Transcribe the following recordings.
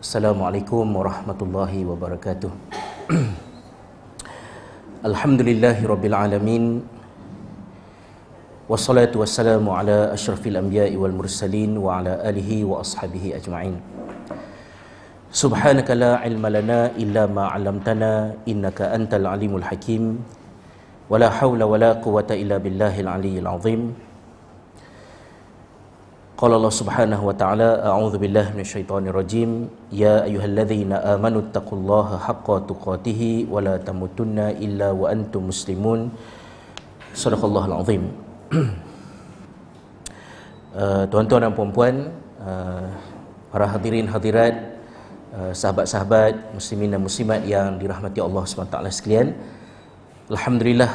Assalamualaikum warahmatullahi wabarakatuh. Alhamdulillahi rabbil alamin. Wassalatu wassalamu ala asyrafil anbiya'i wal mursalin wa ala alihi wa ashabihi ajma'in. Subhanaka la ilma lana illa ma 'allamtana innaka antal alimul hakim. Wala haula wala quwwata illa billahil aliyyil azim. قال الله سبحانه وتعالى أعوذ بالله من الشيطان الرجيم يا أيها الذين آمنوا اتقوا الله حق تقاته ولا تموتن إلا وأنتم مسلمون صدق الله العظيم Tuan-tuan dan puan-puan uh, Para hadirin hadirat uh, Sahabat-sahabat Muslimin dan muslimat yang dirahmati Allah SWT sekalian Alhamdulillah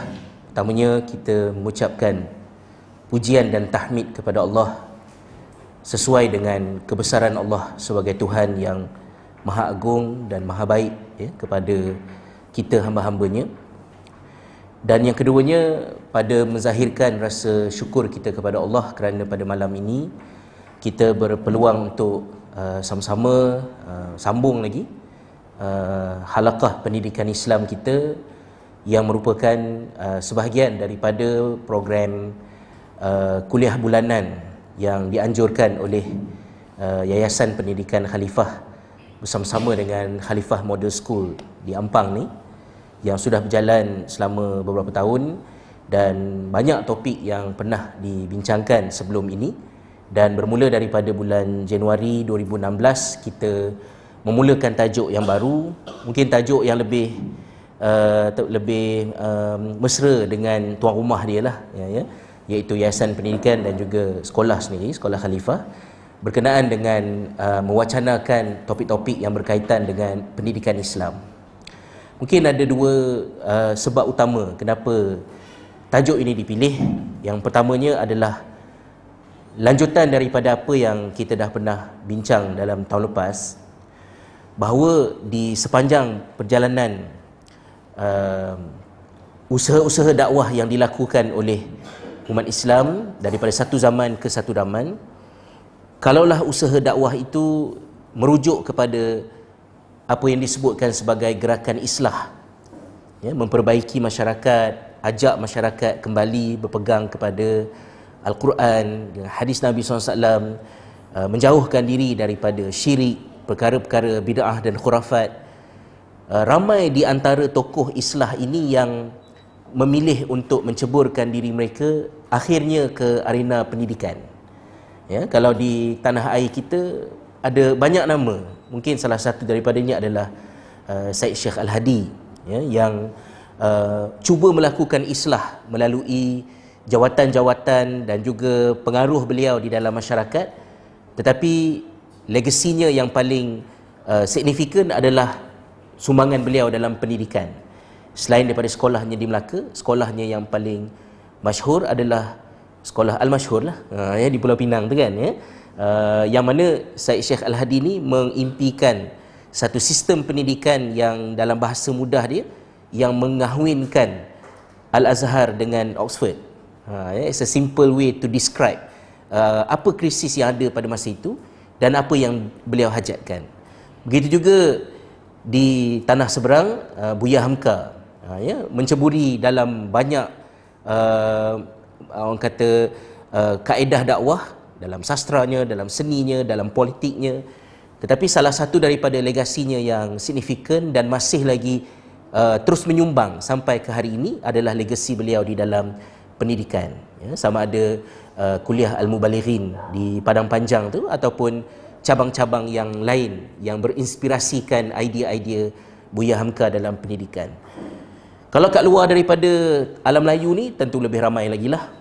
Pertamanya kita mengucapkan Pujian dan tahmid kepada Allah sesuai dengan kebesaran Allah sebagai Tuhan yang maha agung dan maha baik ya, kepada kita hamba-hambanya. Dan yang keduanya pada menzahirkan rasa syukur kita kepada Allah kerana pada malam ini kita berpeluang untuk uh, sama-sama uh, sambung lagi uh, halakah pendidikan Islam kita yang merupakan uh, sebahagian daripada program uh, kuliah bulanan yang dianjurkan oleh uh, Yayasan Pendidikan Khalifah bersama-sama dengan Khalifah Model School di Ampang ni yang sudah berjalan selama beberapa tahun dan banyak topik yang pernah dibincangkan sebelum ini. Dan bermula daripada bulan Januari 2016 kita memulakan tajuk yang baru. Mungkin tajuk yang lebih uh, lebih um, mesra dengan tuan rumah dia lah ya, ya iaitu Yayasan Pendidikan dan juga sekolah sendiri, Sekolah Khalifah berkenaan dengan uh, mewacanakan topik-topik yang berkaitan dengan pendidikan Islam. Mungkin ada dua uh, sebab utama kenapa tajuk ini dipilih. Yang pertamanya adalah lanjutan daripada apa yang kita dah pernah bincang dalam tahun lepas bahawa di sepanjang perjalanan uh, usaha-usaha dakwah yang dilakukan oleh umat Islam daripada satu zaman ke satu zaman kalaulah usaha dakwah itu merujuk kepada apa yang disebutkan sebagai gerakan islah ya, memperbaiki masyarakat ajak masyarakat kembali berpegang kepada Al-Quran hadis Nabi SAW uh, menjauhkan diri daripada syirik perkara-perkara bid'ah dan khurafat. Uh, ramai di antara tokoh islah ini yang memilih untuk menceburkan diri mereka akhirnya ke arena pendidikan. Ya, kalau di tanah air kita ada banyak nama. Mungkin salah satu daripadanya adalah uh, Said Syekh Al-Hadi ya, yang uh, cuba melakukan islah melalui jawatan-jawatan dan juga pengaruh beliau di dalam masyarakat. Tetapi legasinya yang paling uh, signifikan adalah sumbangan beliau dalam pendidikan. Selain daripada sekolahnya di Melaka, sekolahnya yang paling masyhur adalah sekolah Al-Masyhur lah uh, ya, di Pulau Pinang tu kan ya. Uh, yang mana Syed Syekh Al-Hadi ni mengimpikan satu sistem pendidikan yang dalam bahasa mudah dia yang mengahwinkan Al-Azhar dengan Oxford. Uh, ya, it's a simple way to describe uh, apa krisis yang ada pada masa itu dan apa yang beliau hajatkan. Begitu juga di tanah seberang uh, Buya Hamka uh, ya, menceburi dalam banyak uh, orang kata uh, kaedah dakwah dalam sastranya, dalam seninya, dalam politiknya. Tetapi salah satu daripada legasinya yang signifikan dan masih lagi uh, terus menyumbang sampai ke hari ini adalah legasi beliau di dalam pendidikan. Ya, sama ada uh, kuliah Al-Mubalighin di Padang Panjang tu ataupun cabang-cabang yang lain yang berinspirasikan idea-idea Buya Hamka dalam pendidikan. Kalau kat luar daripada alam Melayu ni tentu lebih ramai lagi lah.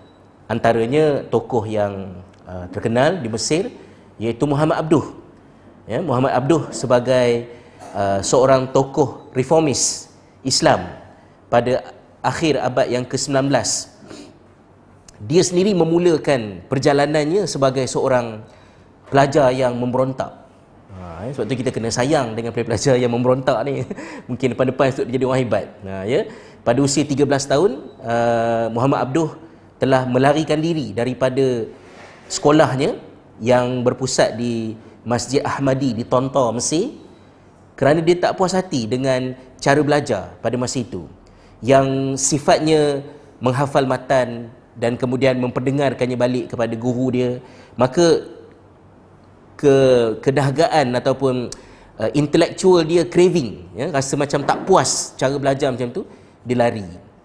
Antaranya tokoh yang uh, terkenal di Mesir iaitu Muhammad Abduh. Ya, Muhammad Abduh sebagai uh, seorang tokoh reformis Islam pada akhir abad yang ke-19. Dia sendiri memulakan perjalanannya sebagai seorang pelajar yang memberontak Ya, sebab tu kita kena sayang dengan pelajar yang memberontak ni. Mungkin depan-depan dia jadi orang hebat. Ha, ya. Pada usia 13 tahun, uh, Muhammad Abduh telah melarikan diri daripada sekolahnya yang berpusat di Masjid Ahmadi di Tontor Mesir kerana dia tak puas hati dengan cara belajar pada masa itu yang sifatnya menghafal matan dan kemudian memperdengarkannya balik kepada guru dia maka ke kedahgaan ataupun uh, intellectual dia craving ya rasa macam tak puas cara belajar macam tu dia lari.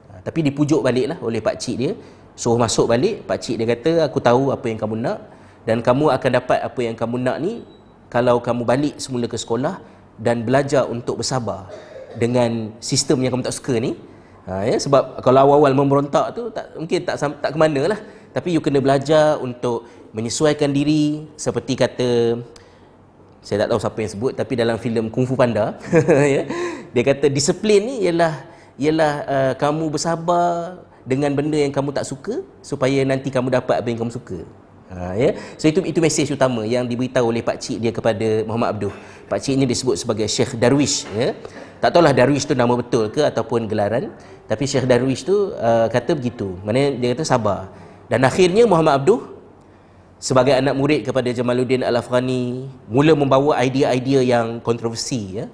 Uh, tapi dipujuk baliklah oleh pak cik dia. Suruh masuk balik pak cik dia kata aku tahu apa yang kamu nak dan kamu akan dapat apa yang kamu nak ni kalau kamu balik semula ke sekolah dan belajar untuk bersabar dengan sistem yang kamu tak suka ni. Ha, ya, sebab kalau awal-awal memberontak tu tak, mungkin tak tak ke mana lah. Tapi you kena belajar untuk menyesuaikan diri seperti kata saya tak tahu siapa yang sebut tapi dalam filem Kung Fu Panda ya, dia kata disiplin ni ialah ialah uh, kamu bersabar dengan benda yang kamu tak suka supaya nanti kamu dapat apa yang kamu suka. Ha, ya. So itu itu mesej utama yang diberitahu oleh pak cik dia kepada Muhammad Abdul. Pak cik ini disebut sebagai Syekh Darwish ya. Tak tahulah Darwish tu nama betul ke ataupun gelaran. Tapi Syekh Darwish tu uh, kata begitu. Maknanya dia kata sabar. Dan akhirnya Muhammad Abduh sebagai anak murid kepada Jamaluddin Al-Afghani mula membawa idea-idea yang kontroversi ya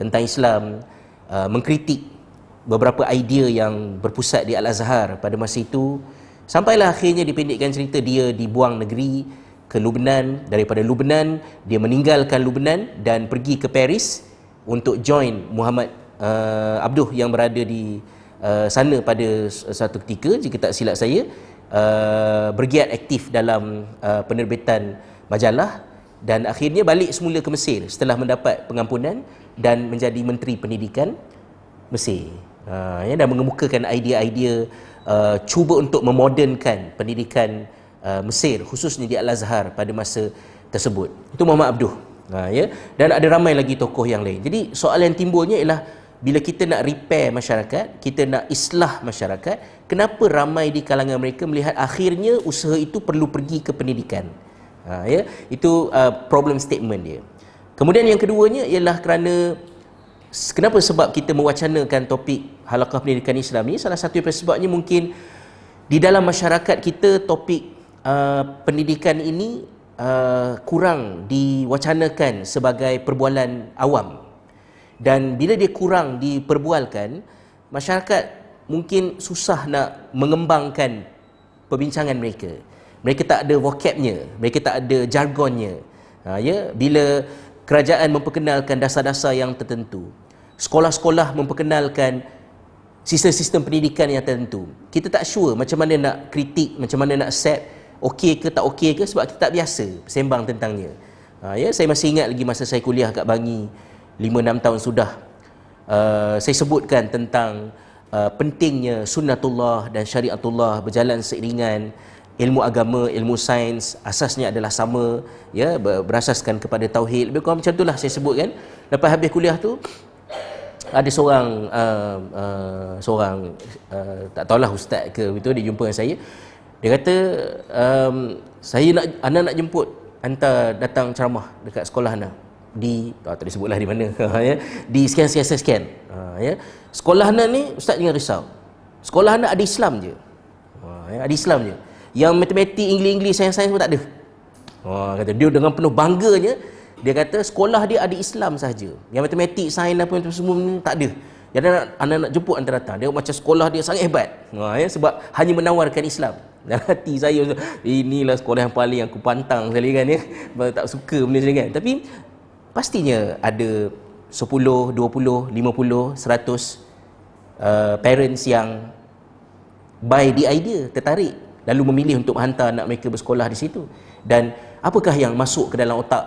tentang Islam, uh, mengkritik beberapa idea yang berpusat di Al-Azhar pada masa itu. Sampailah akhirnya dipendekkan cerita dia dibuang negeri ke Lubnan. Daripada Lubnan dia meninggalkan Lubnan dan pergi ke Paris untuk join Muhammad uh, Abduh yang berada di uh, sana pada satu ketika jika tak silap saya uh, bergiat aktif dalam uh, penerbitan majalah dan akhirnya balik semula ke Mesir setelah mendapat pengampunan dan menjadi menteri pendidikan Mesir. Uh, ya, dan mengemukakan idea-idea uh, cuba untuk memodernkan pendidikan uh, Mesir khususnya di Al-Azhar pada masa tersebut. Itu Muhammad Abduh. Uh, ya dan ada ramai lagi tokoh yang lain. Jadi soalan yang timbulnya ialah bila kita nak repair masyarakat, kita nak islah masyarakat, kenapa ramai di kalangan mereka melihat akhirnya usaha itu perlu pergi ke pendidikan? Ha, ya, itu uh, problem statement dia. Kemudian yang keduanya ialah kerana kenapa sebab kita mewacanakan topik halakah pendidikan Islam ini? Salah satu sebabnya mungkin di dalam masyarakat kita topik uh, pendidikan ini uh, kurang diwacanakan sebagai perbualan awam dan bila dia kurang diperbualkan masyarakat mungkin susah nak mengembangkan perbincangan mereka. Mereka tak ada vocabnya mereka tak ada jargonnya. Ha, ya bila kerajaan memperkenalkan dasar-dasar yang tertentu sekolah-sekolah memperkenalkan sistem-sistem pendidikan yang tertentu kita tak sure macam mana nak kritik macam mana nak accept okey ke tak okey ke sebab kita tak biasa sembang tentangnya. Ha, ya saya masih ingat lagi masa saya kuliah kat Bangi 5-6 tahun sudah. Uh, saya sebutkan tentang uh, pentingnya sunnatullah dan syariatullah berjalan seiringan. Ilmu agama, ilmu sains asasnya adalah sama ya berasaskan kepada tauhid. Lebih kurang macam itulah saya sebutkan lepas habis kuliah tu ada seorang uh, uh, seorang uh, tak tahulah ustaz ke begitu dia jumpa dengan saya. Dia kata um, saya nak anda nak jemput hantar datang ceramah dekat sekolah anda di oh, tak disebutlah di mana. Ya. Di sekian sekian sekian ha, ya. Sekolah anda ni ustaz jangan risau. Sekolah anda ada Islam je. Ha, ya ada Islam je. Yang matematik English English sains sains pun tak ada. Ha, kata dia dengan penuh bangganya dia kata sekolah dia ada Islam saja yang matematik sains apa itu semua ni tak ada. Jadi anak, anak nak jemput anda datang. Dia macam sekolah dia sangat hebat. Ha, ya sebab hanya menawarkan Islam. Dan hati saya inilah sekolah yang paling aku pantang sekali kan ya. Tak suka benda macam kan. Tapi pastinya ada 10, 20, 50, 100 uh, parents yang buy the idea, tertarik lalu memilih untuk menghantar anak mereka bersekolah di situ. Dan apakah yang masuk ke dalam otak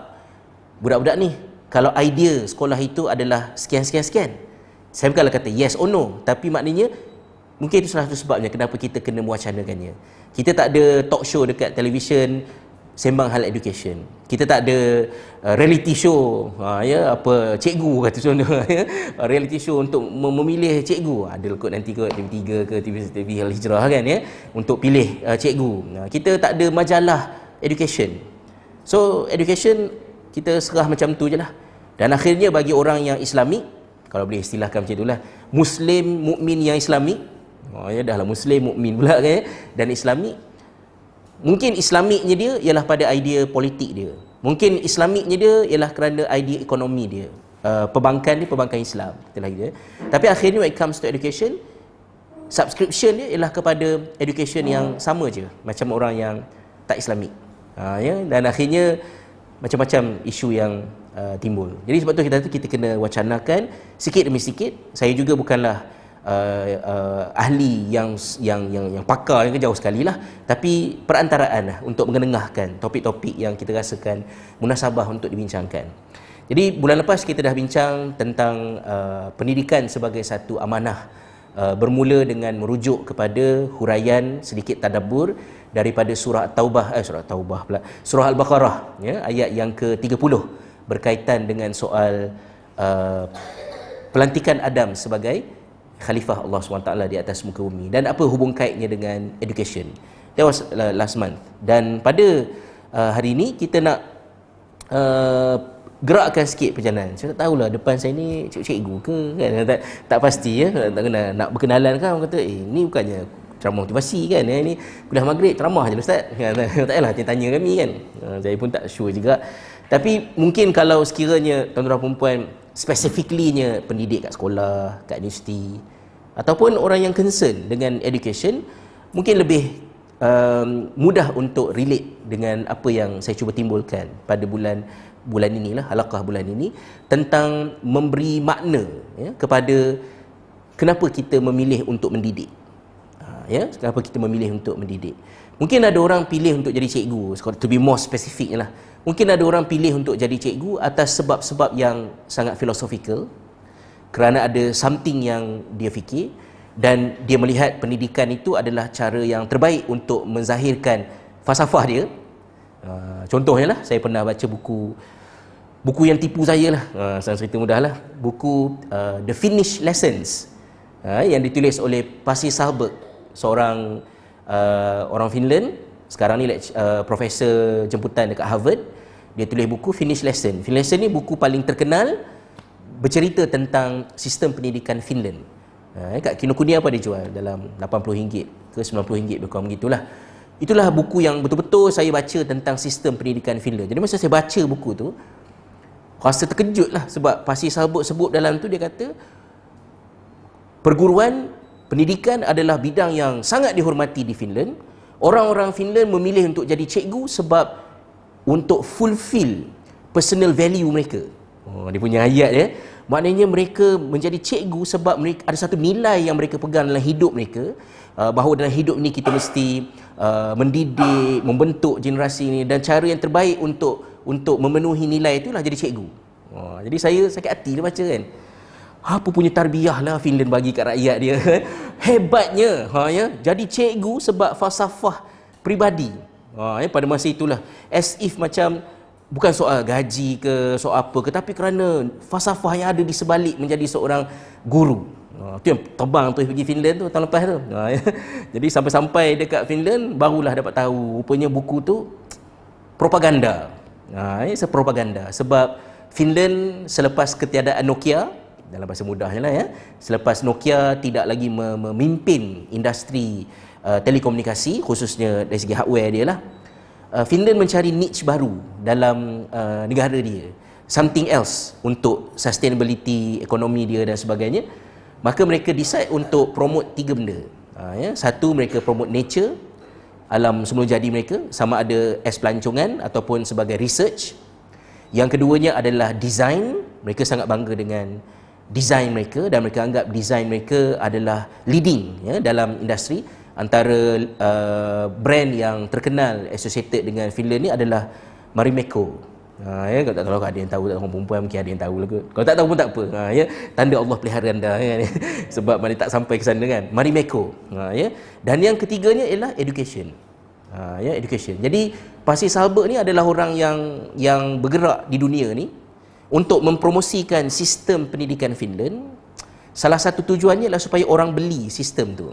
budak-budak ni? Kalau idea sekolah itu adalah sekian-sekian-sekian. Saya bukanlah kata yes or no, tapi maknanya mungkin itu salah satu sebabnya kenapa kita kena mewacanakannya. Kita tak ada talk show dekat televisyen sembang hal education. Kita tak ada uh, reality show ha, ya apa cikgu kata contoh ya reality show untuk memilih cikgu ada kot nanti kot TV3 ke TV TV Hijrah kan ya untuk pilih uh, cikgu. Nah, kita tak ada majalah education. So education kita serah macam tu je lah. Dan akhirnya bagi orang yang islami kalau boleh istilahkan macam itulah muslim mukmin yang islami oh ya dah lah muslim mukmin pula kan ya dan islami mungkin islamiknya dia ialah pada idea politik dia Mungkin Islamiknya dia ialah kerana idea ekonomi dia. Uh, perbankan dia perbankan Islam. Itulah dia. Tapi akhirnya when it comes to education, subscription dia ialah kepada education yang sama je. Macam orang yang tak Islamik. Uh, ya? Dan akhirnya macam-macam isu yang uh, timbul. Jadi sebab tu kita kita kena wacanakan sikit demi sikit. Saya juga bukanlah uh, uh, ahli yang yang yang yang pakar yang jauh sekali lah tapi perantaraan lah untuk mengenengahkan topik-topik yang kita rasakan munasabah untuk dibincangkan. Jadi bulan lepas kita dah bincang tentang uh, pendidikan sebagai satu amanah uh, bermula dengan merujuk kepada huraian sedikit tadabbur daripada surah Taubah eh surah Taubah pula surah Al-Baqarah ya ayat yang ke-30 berkaitan dengan soal uh, pelantikan Adam sebagai khalifah Allah SWT di atas muka bumi. Dan apa hubung kaitnya dengan education? That was uh, last month. Dan pada uh, hari ini kita nak uh, gerakkan sikit perjalanan. Saya tak tahulah depan saya ni cikgu ke kan? Tak, tak pasti ya. Tak kena nak berkenalan kan orang kata eh ni bukannya ceramah motivasi kan? Ya, ni kuliah maghrib ceramah je ustaz. Tak payahlah tanya kami kan. Uh, saya pun tak sure juga tapi mungkin kalau sekiranya tuan-tuan perempuan specifically pendidik kat sekolah, kat universiti ataupun orang yang concern dengan education mungkin lebih um, mudah untuk relate dengan apa yang saya cuba timbulkan pada bulan bulan inilah halaqah bulan ini tentang memberi makna ya, kepada kenapa kita memilih untuk mendidik. Ha, ya kenapa kita memilih untuk mendidik. Mungkin ada orang pilih untuk jadi cikgu to be more specific lah Mungkin ada orang pilih untuk jadi cikgu atas sebab-sebab yang sangat philosophical kerana ada something yang dia fikir dan dia melihat pendidikan itu adalah cara yang terbaik untuk menzahirkan falsafah dia. Uh, contohnya lah, saya pernah baca buku buku yang tipu saya lah. Uh, saya cerita mudah lah. Buku uh, The Finnish Lessons uh, yang ditulis oleh Pasi Sahlberg, seorang uh, orang Finland sekarang ni uh, profesor jemputan dekat Harvard dia tulis buku Finish Lesson. Finish Lesson ni buku paling terkenal bercerita tentang sistem pendidikan Finland. Ha, kat Kinokuniya apa dia jual? Dalam RM80 ke RM90 lebih kurang begitulah. Itulah buku yang betul-betul saya baca tentang sistem pendidikan Finland. Jadi masa saya baca buku tu rasa terkejut lah sebab pasti sahabat sebut dalam tu dia kata perguruan pendidikan adalah bidang yang sangat dihormati di Finland Orang-orang Finland memilih untuk jadi cikgu sebab untuk fulfill personal value mereka. Oh, dia punya ayat ya. Maknanya mereka menjadi cikgu sebab mereka ada satu nilai yang mereka pegang dalam hidup mereka uh, bahawa dalam hidup ni kita mesti uh, mendidik, membentuk generasi ini dan cara yang terbaik untuk untuk memenuhi nilai itulah jadi cikgu. Oh, jadi saya sakit hati dia baca kan apa punya tarbiyah lah Finland bagi kat rakyat dia hebatnya ha, ya? jadi cikgu sebab falsafah pribadi ha, ya? pada masa itulah as if macam bukan soal gaji ke soal apa ke tapi kerana falsafah yang ada di sebalik menjadi seorang guru ha, tu yang terbang tu pergi Finland tu tahun lepas tu ha, ya? jadi sampai-sampai dekat Finland barulah dapat tahu rupanya buku tu propaganda ha, ya? propaganda sebab Finland selepas ketiadaan Nokia dalam bahasa mudahnya lah ya. Selepas Nokia tidak lagi memimpin industri uh, telekomunikasi khususnya dari segi hardware dia lah uh, Finland mencari niche baru dalam uh, negara dia. Something else untuk sustainability ekonomi dia dan sebagainya. Maka mereka decide untuk promote tiga benda. Uh, ya. Satu mereka promote nature alam semula jadi mereka sama ada as pelancongan ataupun sebagai research. Yang keduanya adalah design. Mereka sangat bangga dengan design mereka dan mereka anggap design mereka adalah leading ya dalam industri antara uh, brand yang terkenal associated dengan Finland ni adalah Marimekko. Ha, ya, kalau tak tahu ada yang tahu tak tahu perempuan mungkin ada yang tahu lah. Kalau tak tahu pun tak apa. Ha, ya, tanda Allah pelihara anda ya, sebab mana tak sampai ke sana kan. Marimekko. Ha, ya. Dan yang ketiganya ialah education. Ha, ya, education. Jadi Pasir Sahabat ni adalah orang yang yang bergerak di dunia ni untuk mempromosikan sistem pendidikan Finland salah satu tujuannya adalah supaya orang beli sistem tu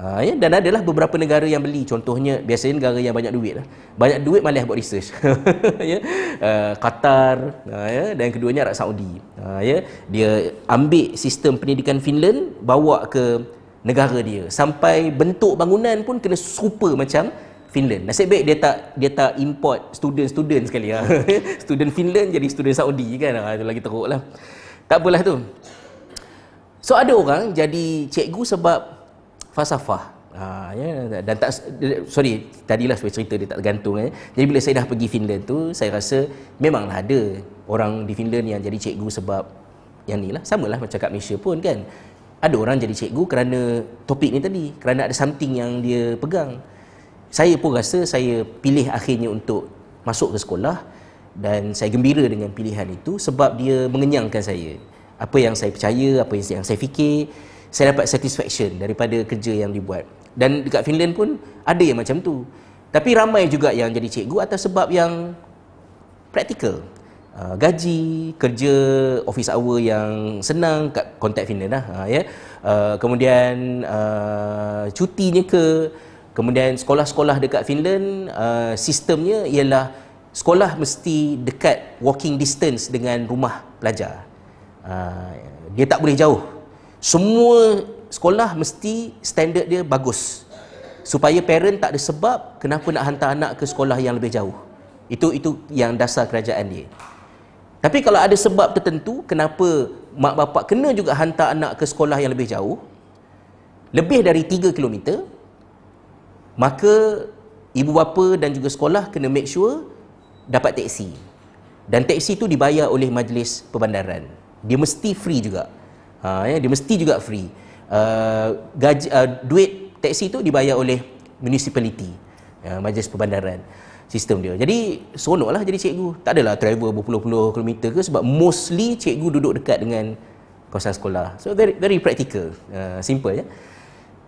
ha, ya? dan adalah beberapa negara yang beli contohnya biasanya negara yang banyak duit lah. banyak duit malah buat research ya? uh, Qatar ha, ya? dan keduanya Arab Saudi ha, ya? dia ambil sistem pendidikan Finland bawa ke negara dia sampai bentuk bangunan pun kena serupa macam Finland. Nasib baik dia tak dia tak import student-student sekali lah. student Finland jadi student Saudi kan. Ha, itu lagi teruk lah. Tak apalah tu. So ada orang jadi cikgu sebab falsafah. Ha, ya, dan tak sorry tadilah saya cerita dia tak tergantung eh. Jadi bila saya dah pergi Finland tu saya rasa memanglah ada orang di Finland yang jadi cikgu sebab yang ni lah samalah macam kat Malaysia pun kan. Ada orang jadi cikgu kerana topik ni tadi, kerana ada something yang dia pegang saya pun rasa saya pilih akhirnya untuk masuk ke sekolah dan saya gembira dengan pilihan itu sebab dia mengenyangkan saya. Apa yang saya percaya apa yang saya fikir saya dapat satisfaction daripada kerja yang dibuat. Dan dekat Finland pun ada yang macam tu. Tapi ramai juga yang jadi cikgu atas sebab yang praktikal. Uh, gaji kerja office hour yang senang kat kontak Finland lah uh, ya. Uh, kemudian uh, cutinya ke Kemudian sekolah-sekolah dekat Finland uh, sistemnya ialah sekolah mesti dekat walking distance dengan rumah pelajar. Uh, dia tak boleh jauh. Semua sekolah mesti standard dia bagus. Supaya parent tak ada sebab kenapa nak hantar anak ke sekolah yang lebih jauh. Itu itu yang dasar kerajaan dia. Tapi kalau ada sebab tertentu kenapa mak bapak kena juga hantar anak ke sekolah yang lebih jauh, lebih dari 3 kilometer, maka ibu bapa dan juga sekolah kena make sure dapat teksi. Dan teksi tu dibayar oleh majlis perbandaran. Dia mesti free juga. Ha, ya, dia mesti juga free. Uh, gaji, uh, duit teksi tu dibayar oleh municipality uh, majlis perbandaran sistem dia. Jadi seronok lah jadi cikgu. Tak adalah travel berpuluh-puluh kilometer ke sebab mostly cikgu duduk dekat dengan kawasan sekolah. So very very practical. Uh, simple ya.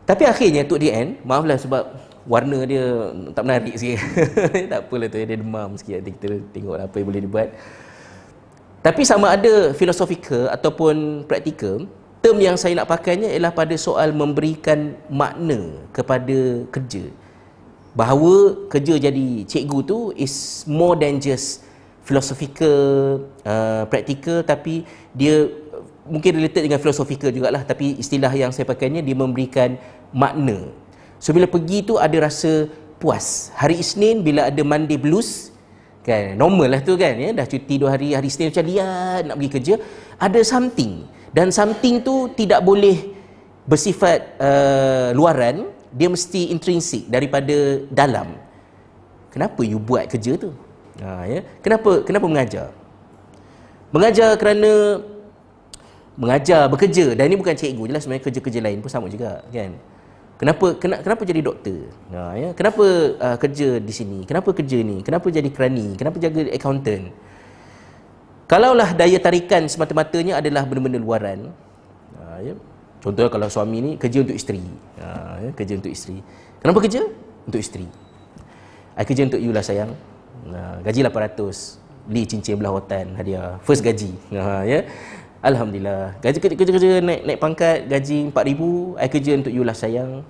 Tapi akhirnya to the end maaflah sebab warna dia tak menarik sikit. Tak apalah tu dia demam sikit. Nanti kita tengok apa yang boleh dibuat. Tapi sama ada filosofika ataupun praktikal term yang saya nak pakainya ialah pada soal memberikan makna kepada kerja. Bahawa kerja jadi cikgu tu is more than just philosophical uh, practical tapi dia mungkin related dengan philosophical jugalah tapi istilah yang saya pakainya dia memberikan makna So bila pergi tu ada rasa puas. Hari Isnin bila ada Monday blues kan normal lah tu kan ya. Dah cuti dua hari hari Isnin macam liat nak pergi kerja ada something. Dan something tu tidak boleh bersifat uh, luaran dia mesti intrinsik daripada dalam. Kenapa you buat kerja tu? Ha, ya. Kenapa kenapa mengajar? Mengajar kerana mengajar bekerja. Dan ini bukan cikgu jelas sebenarnya kerja-kerja lain pun sama juga kan Kenapa kenapa, kenapa jadi doktor? Ha, ya? Kenapa uh, kerja di sini? Kenapa kerja ni? Kenapa jadi kerani? Kenapa jaga accountant? Kalaulah daya tarikan semata-matanya adalah benda-benda luaran. Ha, ya? Contohnya kalau suami ni kerja untuk isteri. Ha, ya? Kerja untuk isteri. Kenapa kerja? Untuk isteri. I kerja untuk you lah sayang. Ha, gaji 800. Beli cincin belah rotan hadiah. First gaji. Ha, ya? Alhamdulillah. Gaji kerja kerja, kerja naik naik pangkat gaji 4000, I kerja untuk you lah sayang.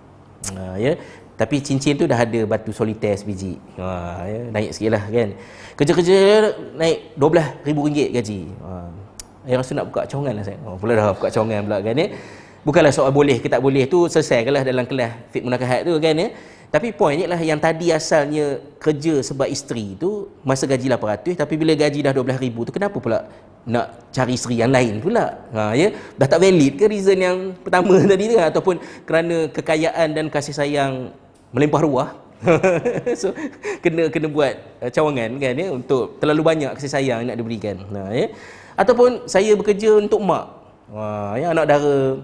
Ha, ya. Tapi cincin tu dah ada batu solitaire sebiji. Ha, ya. naik sikitlah kan. Kerja-kerja naik RM12,000 gaji. Ha. Saya rasa nak buka cawangan lah saya. Oh, pula dah buka cawangan pula kan ya. Bukanlah soal boleh ke tak boleh tu selesai lah dalam kelas fit munakahat tu kan ya. Tapi poinnya lah yang tadi asalnya kerja sebab isteri tu masa gaji 800 tapi bila gaji dah 12000 tu kenapa pula nak cari isteri yang lain pula? Ha ya, dah tak valid ke reason yang pertama tadi tu ataupun kerana kekayaan dan kasih sayang melimpah ruah? so kena kena buat uh, cawangan kan ya untuk terlalu banyak kasih sayang nak diberikan. Ha ya. Ataupun saya bekerja untuk mak. Ha ya anak dara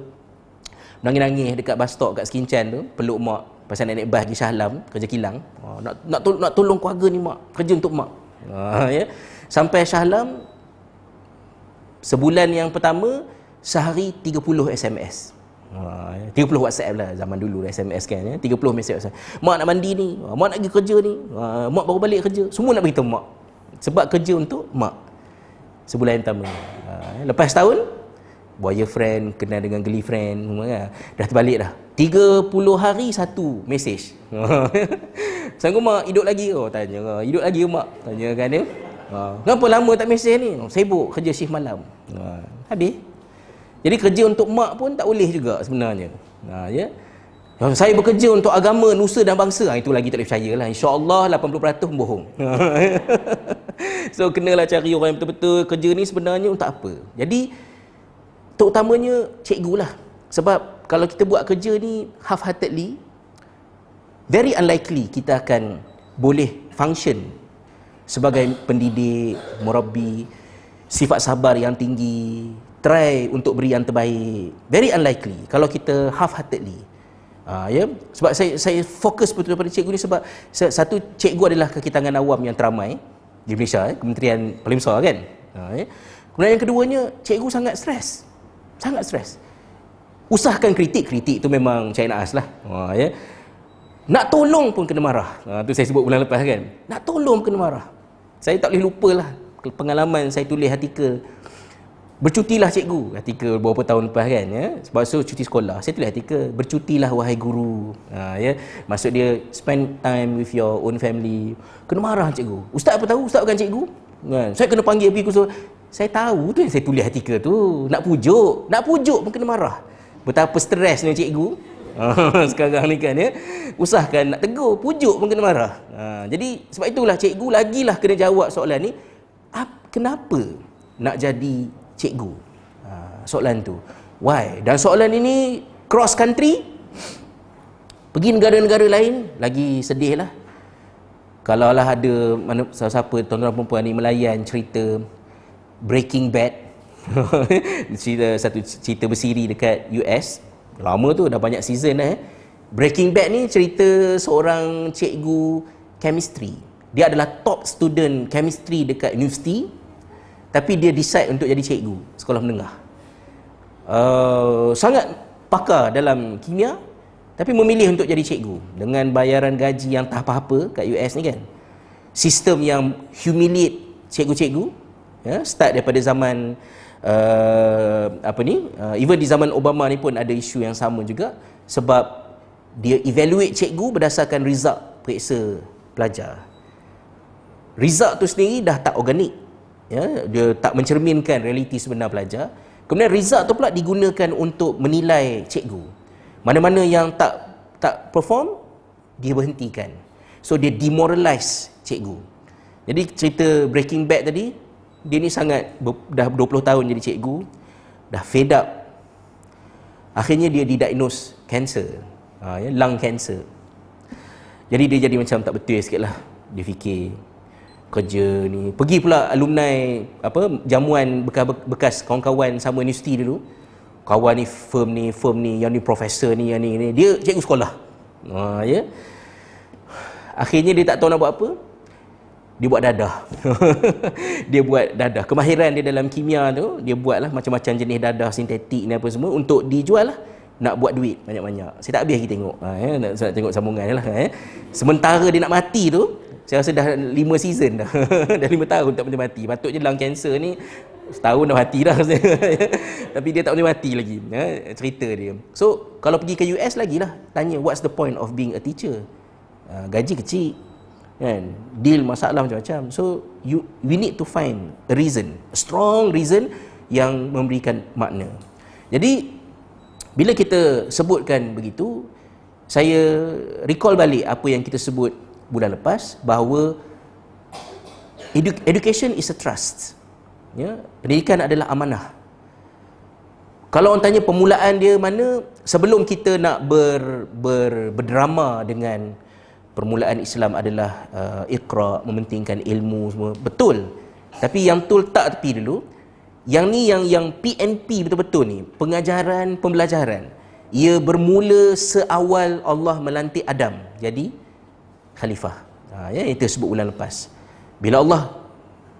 nangis-nangis dekat bus stop kat Skincan tu peluk mak pasal nak naik bas pergi Shah Alam kerja kilang. Oh, nak nak tol- nak tolong keluarga ni mak. Kerja untuk mak. Ha, ya. Sampai Shah Alam sebulan yang pertama sehari 30 SMS ha, 30 ya. WhatsApp lah zaman dulu SMS kan ya. 30 mesej mak nak mandi ni. Ha, mak nak pergi kerja ni. Ha, mak baru balik kerja. Semua nak beritahu mak. Sebab kerja untuk mak. Sebulan yang pertama. Ya. lepas tahun buaya friend kenal dengan geli friend semua kan. Dah terbalik dah 30 hari satu mesej sanggup mak hidup lagi oh tanya hidup lagi ke mak tanya kan dia ha. kenapa lama tak mesej ni oh, sibuk kerja shift malam ha. habis jadi kerja untuk mak pun tak boleh juga sebenarnya ha, ya Yang saya bekerja untuk agama, nusa dan bangsa. Ha, itu lagi tak boleh percaya lah. InsyaAllah 80% bohong. so, kenalah cari orang yang betul-betul kerja ni sebenarnya untuk apa. Jadi, terutamanya cikgu lah. Sebab kalau kita buat kerja ni half-heartedly, very unlikely kita akan boleh function sebagai pendidik, murabi, sifat sabar yang tinggi, try untuk beri yang terbaik. Very unlikely kalau kita half-heartedly. Ha, ya? Sebab saya saya fokus betul pada cikgu ni sebab satu cikgu adalah kekitangan awam yang teramai di Malaysia, eh? Kementerian besar kan. Ha, ya? Kemudian yang keduanya, cikgu sangat stres. Sangat stres. Usahakan kritik, kritik tu memang Cik Naas lah. Ha, ya? Nak tolong pun kena marah. Ha, tu saya sebut bulan lepas kan. Nak tolong kena marah. Saya tak boleh lupa lah pengalaman saya tulis artikel Bercutilah cikgu artikel beberapa tahun lepas kan ya. Sebab so cuti sekolah. Saya tulis artikel bercutilah wahai guru. Ha, ya. Maksud dia spend time with your own family. Kena marah cikgu. Ustaz apa tahu? Ustaz bukan cikgu. Kan? Saya kena panggil pergi kursus. Saya tahu tu yang saya tulis artikel tu. Nak pujuk. Nak pujuk pun kena marah. Betapa stresnya cikgu. Ha, sekarang ni kan ya. Usahakan nak tegur. Pujuk pun kena marah. Ha, jadi sebab itulah cikgu lagilah kena jawab soalan ni. Kenapa nak jadi cikgu? Ha, soalan tu. Why? Dan soalan ini cross country. Pergi negara-negara lain lagi sedih lah. Kalau lah ada mana siapa tuan-tuan perempuan ni melayan cerita Breaking Bad. cerita satu cerita bersiri dekat US. Lama tu dah banyak season eh. Breaking Bad ni cerita seorang cikgu chemistry. Dia adalah top student chemistry dekat universiti tapi dia decide untuk jadi cikgu sekolah menengah uh, sangat pakar dalam kimia tapi memilih untuk jadi cikgu dengan bayaran gaji yang tak apa-apa kat US ni kan sistem yang humiliate cikgu-cikgu ya start daripada zaman uh, apa ni uh, even di zaman Obama ni pun ada isu yang sama juga sebab dia evaluate cikgu berdasarkan result periksa pelajar. Result tu sendiri dah tak organik. Ya dia tak mencerminkan realiti sebenar pelajar. Kemudian result tu pula digunakan untuk menilai cikgu. Mana-mana yang tak tak perform dia berhentikan. So dia demoralize cikgu. Jadi cerita breaking bad tadi dia ni sangat dah 20 tahun jadi cikgu dah fed up. Akhirnya dia didiagnose cancer. Ha, ya, lung cancer. Jadi dia jadi macam tak betul sikit lah. Dia fikir kerja ni. Pergi pula alumni apa jamuan bekas bekas kawan-kawan sama universiti dulu. Kawan ni firm ni firm ni yang ni profesor ni yang ni, ni. dia cikgu sekolah. Ha ya. Akhirnya dia tak tahu nak buat apa dia buat dadah dia buat dadah kemahiran dia dalam kimia tu dia buatlah macam-macam jenis dadah sintetik ni apa semua untuk dijual lah nak buat duit banyak-banyak saya tak habis lagi tengok ha, ya? nak, nak tengok sambungan lah ya? sementara dia nak mati tu saya rasa dah lima season dah. dah lima tahun tak boleh mati. Patutnya lung cancer ni setahun dah mati dah. Tapi dia tak boleh mati lagi. Ya, cerita dia. So, kalau pergi ke US lagi lah. Tanya, what's the point of being a teacher? Uh, gaji kecil. Kan? Deal masalah macam-macam. So, you we need to find a reason. A strong reason yang memberikan makna. Jadi, bila kita sebutkan begitu, saya recall balik apa yang kita sebut bulan lepas bahawa edu- education is a trust. Ya, pendidikan adalah amanah. Kalau orang tanya permulaan dia mana sebelum kita nak ber, ber, berdrama dengan permulaan Islam adalah uh, iqra mementingkan ilmu semua betul. Tapi yang betul tak tepi dulu. Yang ni yang yang PNP betul-betul ni, pengajaran pembelajaran. Ia bermula seawal Allah melantik Adam. Jadi khalifah. Ha, ya, itu sebut bulan lepas. Bila Allah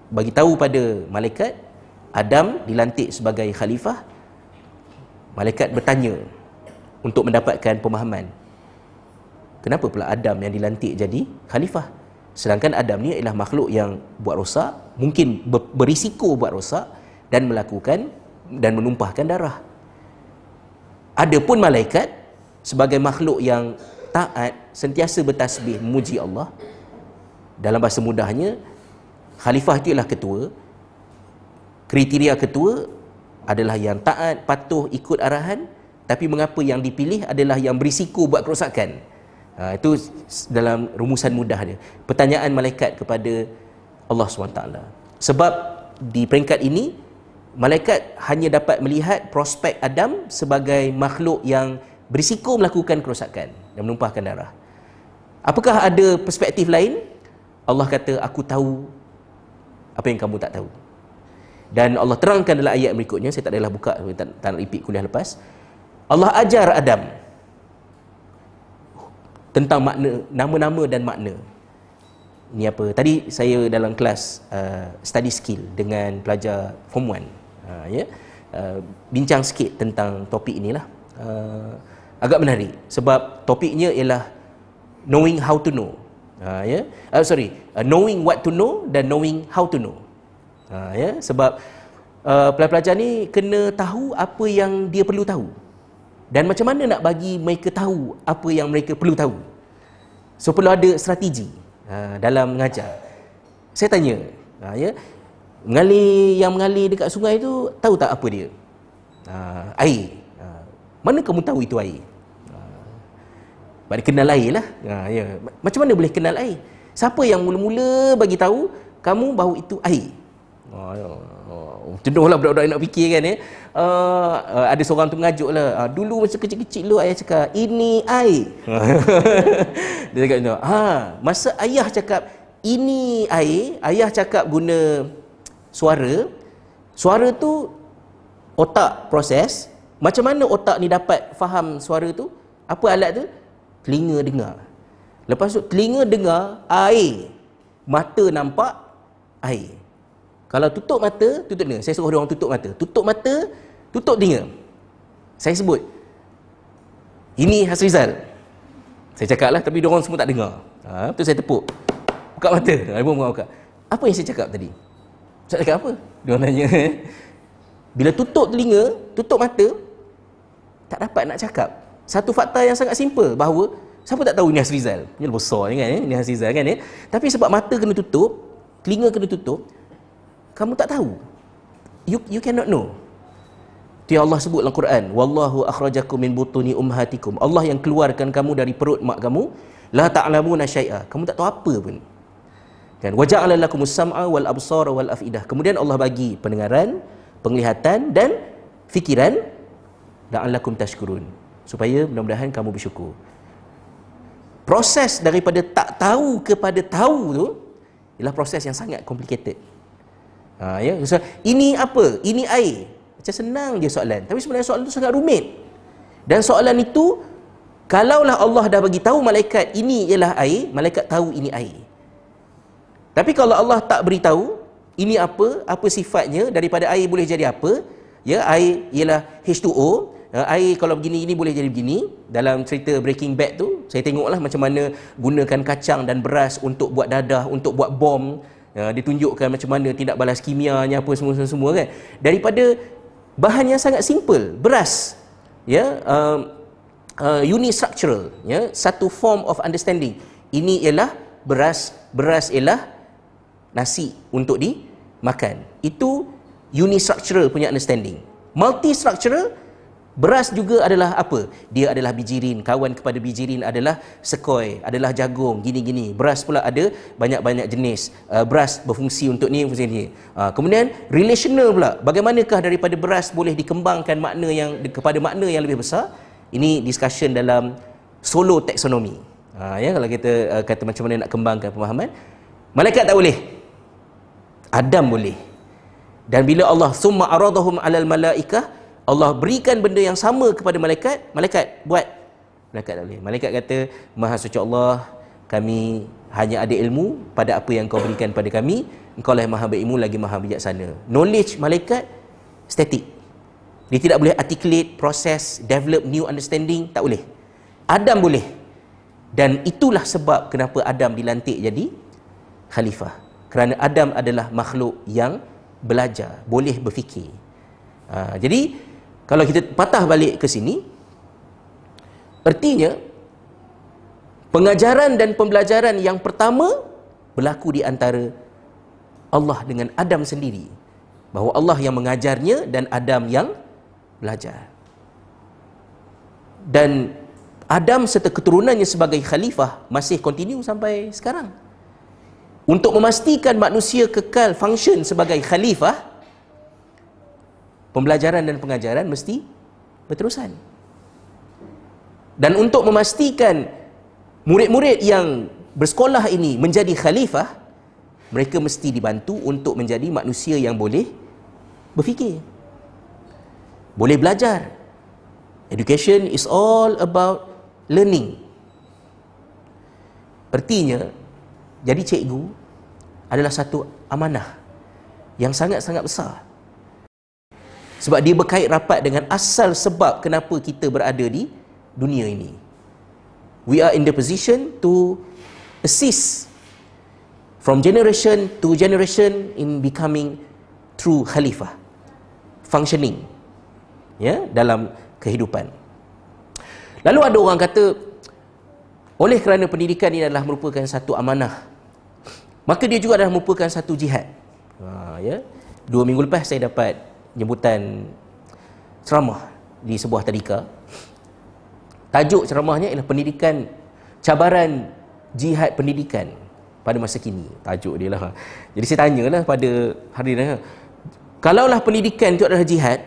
bagi tahu pada malaikat Adam dilantik sebagai khalifah, malaikat bertanya untuk mendapatkan pemahaman. Kenapa pula Adam yang dilantik jadi khalifah? Sedangkan Adam ni adalah makhluk yang buat rosak, mungkin berisiko buat rosak dan melakukan dan menumpahkan darah. Adapun malaikat sebagai makhluk yang taat sentiasa bertasbih memuji Allah dalam bahasa mudahnya khalifah itu ialah ketua kriteria ketua adalah yang taat patuh ikut arahan tapi mengapa yang dipilih adalah yang berisiko buat kerosakan ha, itu dalam rumusan mudah dia pertanyaan malaikat kepada Allah SWT sebab di peringkat ini malaikat hanya dapat melihat prospek Adam sebagai makhluk yang berisiko melakukan kerosakan dan menumpahkan darah. Apakah ada perspektif lain? Allah kata aku tahu apa yang kamu tak tahu. Dan Allah terangkan dalam ayat berikutnya saya tak adalah buka tak, tak nak repeat kuliah lepas. Allah ajar Adam tentang makna nama-nama dan makna. Ni apa? Tadi saya dalam kelas uh, study skill dengan pelajar form 1 uh, ya. Uh, bincang sikit tentang topik inilah uh, agak menarik sebab topiknya ialah knowing how to know. Uh, ya. Uh, sorry uh, knowing what to know dan knowing how to know. Uh, ya. Sebab uh, pelajar-pelajar ni kena tahu apa yang dia perlu tahu dan macam mana nak bagi mereka tahu apa yang mereka perlu tahu so perlu ada strategi uh, dalam mengajar saya tanya uh, ya mengalir yang mengalir dekat sungai tu tahu tak apa dia uh, air uh, mana kamu tahu itu air pada kenal air lah. Ha, ya. Macam mana boleh kenal air? Siapa yang mula-mula bagi tahu kamu bahawa itu air? Oh, oh, lah budak-budak nak fikir kan ya. Uh, uh, ada seorang tu mengajuk lah. Uh, dulu masa kecil-kecil lu ayah cakap, ini air. Dia cakap macam ha, masa ayah cakap, ini air, ayah cakap guna suara. Suara tu otak proses. Macam mana otak ni dapat faham suara tu? Apa alat tu? telinga dengar. Lepas tu telinga dengar air. Mata nampak air. Kalau tutup mata, tutup telinga. Saya suruh dia orang tutup mata. Tutup mata, tutup telinga. Saya sebut. Ini Hasrizal. Saya cakap lah, tapi dia orang semua tak dengar. Ha, tu saya tepuk. Buka mata. Ha, dia buka. Apa yang saya cakap tadi? Saya cakap apa? Dia orang tanya. Bila tutup telinga, tutup mata, tak dapat nak cakap satu fakta yang sangat simple bahawa siapa tak tahu Nias Rizal ni besar kan eh Nias Rizal kan eh tapi sebab mata kena tutup telinga kena tutup kamu tak tahu? You you cannot know. Dia Allah sebut dalam Quran wallahu akhrajakum min butuni ummahatikum. Allah yang keluarkan kamu dari perut mak kamu. La ta'lamuna syai'a. Kamu tak tahu apa pun. Kan? Waja'ala lakumus sam'a wal absara wal afidah. Kemudian Allah bagi pendengaran penglihatan dan fikiran la'allakum tashkurun. Supaya mudah-mudahan kamu bersyukur. Proses daripada tak tahu kepada tahu tu ialah proses yang sangat complicated ha, ya? so, ini apa? ini air. Macam senang je soalan. Tapi sebenarnya soalan itu sangat rumit. Dan soalan itu kalaulah Allah dah bagi tahu malaikat ini ialah air malaikat tahu ini air. Tapi kalau Allah tak beritahu ini apa apa sifatnya daripada air boleh jadi apa? Ya air ialah H2O uh, air kalau begini ini boleh jadi begini. Dalam cerita Breaking Bad tu saya tengoklah macam mana gunakan kacang dan beras untuk buat dadah untuk buat bom uh, ditunjukkan macam mana tindak balas kimianya apa semua-semua kan. Daripada bahan yang sangat simple beras ya uh, uh, unistructural ya satu form of understanding. Ini ialah beras beras ialah nasi untuk dimakan. Itu unistructural punya understanding. Multistructural Beras juga adalah apa? Dia adalah bijirin. Kawan kepada bijirin adalah sekoi, adalah jagung, gini-gini. Beras pula ada banyak-banyak jenis. Uh, beras berfungsi untuk ni, fungsi ni. Uh, kemudian relational pula. Bagaimanakah daripada beras boleh dikembangkan makna yang kepada makna yang lebih besar? Ini discussion dalam solo taxonomy. Uh, ya kalau kita kata macam mana nak kembangkan pemahaman. Malaikat tak boleh. Adam boleh. Dan bila Allah summa aradahum alal malaikah Allah berikan benda yang sama kepada malaikat, malaikat buat. Malaikat tak boleh. Malaikat kata, Maha suci Allah, kami hanya ada ilmu pada apa yang kau berikan pada kami. Engkau lah maha berilmu lagi maha bijaksana. Knowledge malaikat, static. Dia tidak boleh articulate, proses, develop new understanding, tak boleh. Adam boleh. Dan itulah sebab kenapa Adam dilantik jadi khalifah. Kerana Adam adalah makhluk yang belajar, boleh berfikir. Ha, jadi, kalau kita patah balik ke sini, artinya pengajaran dan pembelajaran yang pertama berlaku di antara Allah dengan Adam sendiri. Bahawa Allah yang mengajarnya dan Adam yang belajar. dan Adam serta keturunannya sebagai khalifah masih continue sampai sekarang. Untuk memastikan manusia kekal function sebagai khalifah, pembelajaran dan pengajaran mesti berterusan. Dan untuk memastikan murid-murid yang bersekolah ini menjadi khalifah, mereka mesti dibantu untuk menjadi manusia yang boleh berfikir. Boleh belajar. Education is all about learning. Artinya, jadi cikgu adalah satu amanah yang sangat-sangat besar. Sebab dia berkait rapat dengan asal sebab kenapa kita berada di dunia ini. We are in the position to assist from generation to generation in becoming true khalifah. Functioning ya dalam kehidupan. Lalu ada orang kata oleh kerana pendidikan ini adalah merupakan satu amanah maka dia juga adalah merupakan satu jihad. Ha, ya. Dua minggu lepas saya dapat jemputan ceramah di sebuah tadika. Tajuk ceramahnya ialah pendidikan cabaran jihad pendidikan pada masa kini. Tajuk dia lah. Jadi saya tanyalah pada hari ini. Kalaulah pendidikan itu adalah jihad,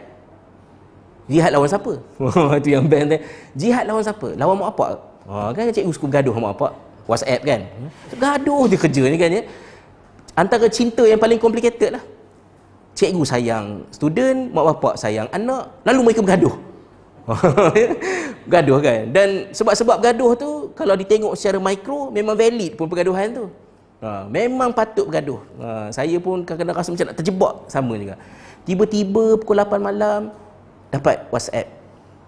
Jihad lawan siapa? Itu yang tu. Jihad lawan siapa? Lawan mak apa? Ha, kan cikgu suka gaduh sama apa? WhatsApp kan? Gaduh dia kerja ni kan ya. Antara cinta yang paling complicated lah. Cikgu sayang student, mak bapak sayang anak, lalu mereka bergaduh. gaduh kan? Dan sebab-sebab gaduh tu, kalau ditengok secara mikro, memang valid pun pergaduhan tu. Ha, memang patut bergaduh. Ha, saya pun kadang-kadang rasa macam nak terjebak sama juga. Tiba-tiba pukul 8 malam, dapat WhatsApp.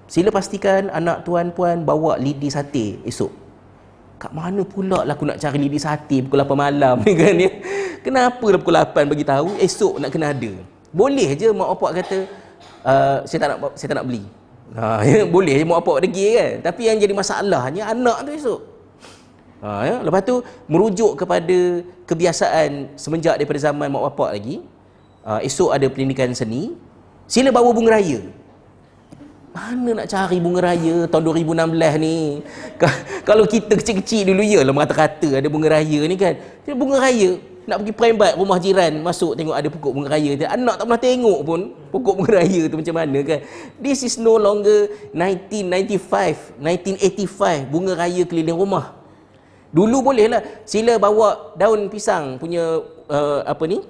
Sila pastikan anak tuan puan bawa lidi sate esok. Kat mana pula lah aku nak cari lidi sate pukul 8 malam ni kan ya? Kenapa dah pukul 8 bagi tahu esok nak kena ada. Boleh je mak bapak kata uh, saya tak nak saya tak nak beli. Ha, ya, boleh je mak bapak degil kan. Tapi yang jadi masalahnya anak tu esok. Ha, ya. Lepas tu merujuk kepada kebiasaan semenjak daripada zaman mak bapak lagi. Uh, esok ada pendidikan seni. Sila bawa bunga raya. Mana nak cari bunga raya tahun 2016 ni? Kalau kita kecil-kecil dulu ya lah kata-kata ada bunga raya ni kan. Dia bunga raya nak pergi prembat rumah jiran masuk tengok ada pokok bunga raya. Anak tak pernah tengok pun pokok bunga raya tu macam mana kan. This is no longer 1995, 1985 bunga raya keliling rumah. Dulu boleh lah sila bawa daun pisang punya uh, apa ni?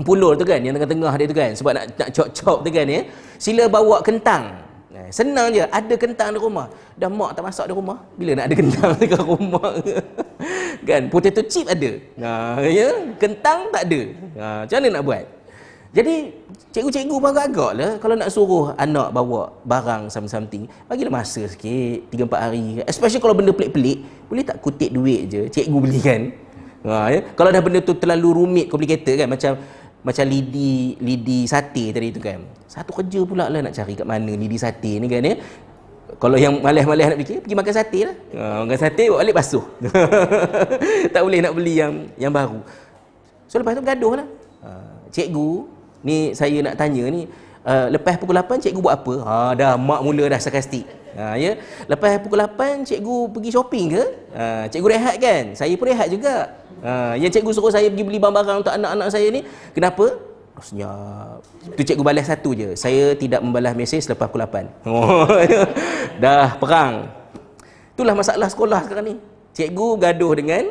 Pulur tu kan yang tengah-tengah dia tu kan sebab nak nak cop-cop tu kan ya. Sila bawa kentang Senang je, ada kentang di rumah. Dah mak tak masak di rumah, bila nak ada kentang dekat rumah? kan, potato chip ada. Ha, ya, kentang tak ada. Ha, macam mana nak buat? Jadi, cikgu-cikgu pun agak-agak lah kalau nak suruh anak bawa barang something, bagilah masa sikit, 3-4 hari. Especially kalau benda pelik-pelik, boleh tak kutip duit je, cikgu belikan. Ha, ya? Kalau dah benda tu terlalu rumit, complicated kan, macam macam lidi lidi sate tadi tu kan. Satu kerja pula lah nak cari kat mana lidi sate ni kan ya. Kalau yang malas-malas nak fikir pergi makan sate lah. Ha, makan sate bawa balik basuh. Tak boleh nak beli yang yang baru. So lepas tu gaduh lah. Ha, cikgu ni saya nak tanya ni uh, lepas pukul 8 cikgu buat apa? Ha, dah mak mula dah sarkastik. Ha, ya? lepas pukul 8 cikgu pergi shopping ke? Ha, cikgu rehat kan? Saya pun rehat juga Ha, yang cikgu suruh saya pergi beli barang-barang untuk anak-anak saya ni, kenapa? Senyap. Tu cikgu balas satu je. Saya tidak membalas mesej selepas pukul 8. Oh, dah perang. Itulah masalah sekolah sekarang ni. Cikgu gaduh dengan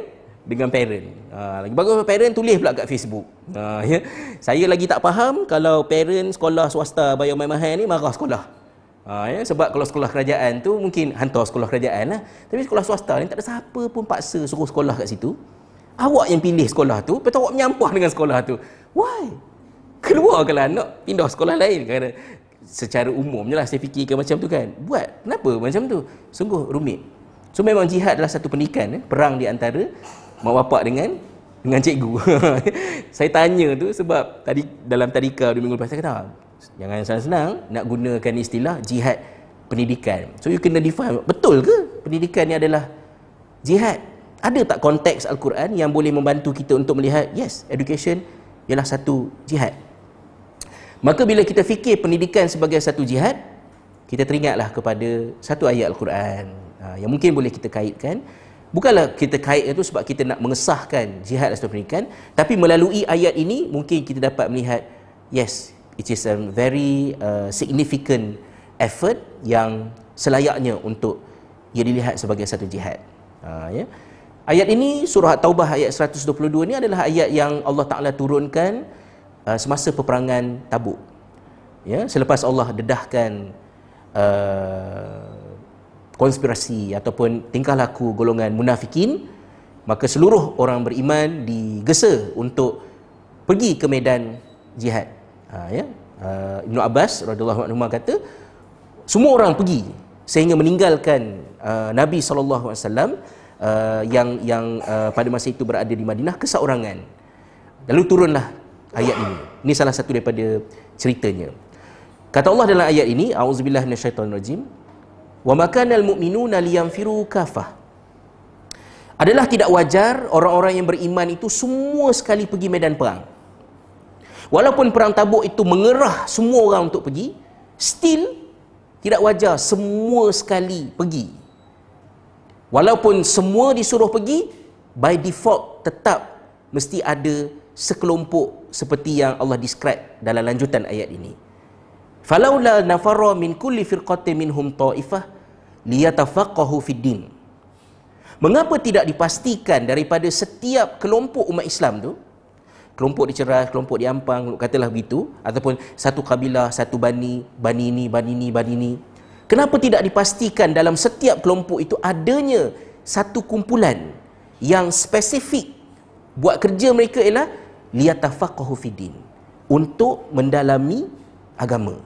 dengan parent. Ha, lagi bagus parent tulis pula kat Facebook. Ha, ya. Saya lagi tak faham kalau parent sekolah swasta bayar mahal ni marah sekolah. Ha, ya. Sebab kalau sekolah kerajaan tu mungkin hantar sekolah kerajaan lah. Tapi sekolah swasta ni tak ada siapa pun paksa suruh sekolah kat situ. Awak yang pilih sekolah tu, betul awak menyampah dengan sekolah tu. Why? Keluarkanlah nak pindah sekolah lain kerana secara umum je lah saya fikirkan macam tu kan. Buat. Kenapa macam tu? Sungguh rumit. So memang jihad adalah satu pendidikan. Eh? Perang di antara mak bapak dengan dengan cikgu. saya tanya tu sebab tadi dalam tadika dua minggu lepas saya kata, ah, jangan senang-senang nak gunakan istilah jihad pendidikan. So you kena define, betul ke pendidikan ni adalah jihad? Ada tak konteks Al-Quran yang boleh membantu kita untuk melihat? Yes, education ialah satu jihad. Maka bila kita fikir pendidikan sebagai satu jihad, kita teringatlah kepada satu ayat Al-Quran uh, yang mungkin boleh kita kaitkan. Bukanlah kita kait itu sebab kita nak mengesahkan jihad dan pendidikan tapi melalui ayat ini mungkin kita dapat melihat yes it is a very uh, significant effort yang selayaknya untuk ia dilihat sebagai satu jihad. Uh, ya ayat ini surah taubah ayat 122 ini adalah ayat yang Allah Taala turunkan uh, semasa peperangan Tabuk. Ya selepas Allah dedahkan uh, konspirasi ataupun tingkah laku golongan munafikin maka seluruh orang beriman digesa untuk pergi ke medan jihad. Ha, ya. Uh, Ibnu Abbas radhiyallahu anhu kata semua orang pergi sehingga meninggalkan uh, Nabi sallallahu alaihi wasallam uh, yang yang uh, pada masa itu berada di Madinah keseorangan. Lalu turunlah ayat ini. Ini salah satu daripada ceritanya. Kata Allah dalam ayat ini auzubillahi minasyaitonirrajim. Wa makanal mu'minuna liyanfiru kafah. Adalah tidak wajar orang-orang yang beriman itu semua sekali pergi medan perang. Walaupun perang tabuk itu mengerah semua orang untuk pergi still tidak wajar semua sekali pergi walaupun semua disuruh pergi by default tetap mesti ada sekelompok seperti yang Allah describe dalam lanjutan ayat ini. Falaula nafara min kulli firqatin minhum ta'ifah liyatafaqahu fid din. Mengapa tidak dipastikan daripada setiap kelompok umat Islam tu kelompok diceras kelompok diampang katalah begitu ataupun satu kabilah satu bani bani ini bani ini bani ini kenapa tidak dipastikan dalam setiap kelompok itu adanya satu kumpulan yang spesifik buat kerja mereka ialah liyatafaqahu fid din untuk mendalami agama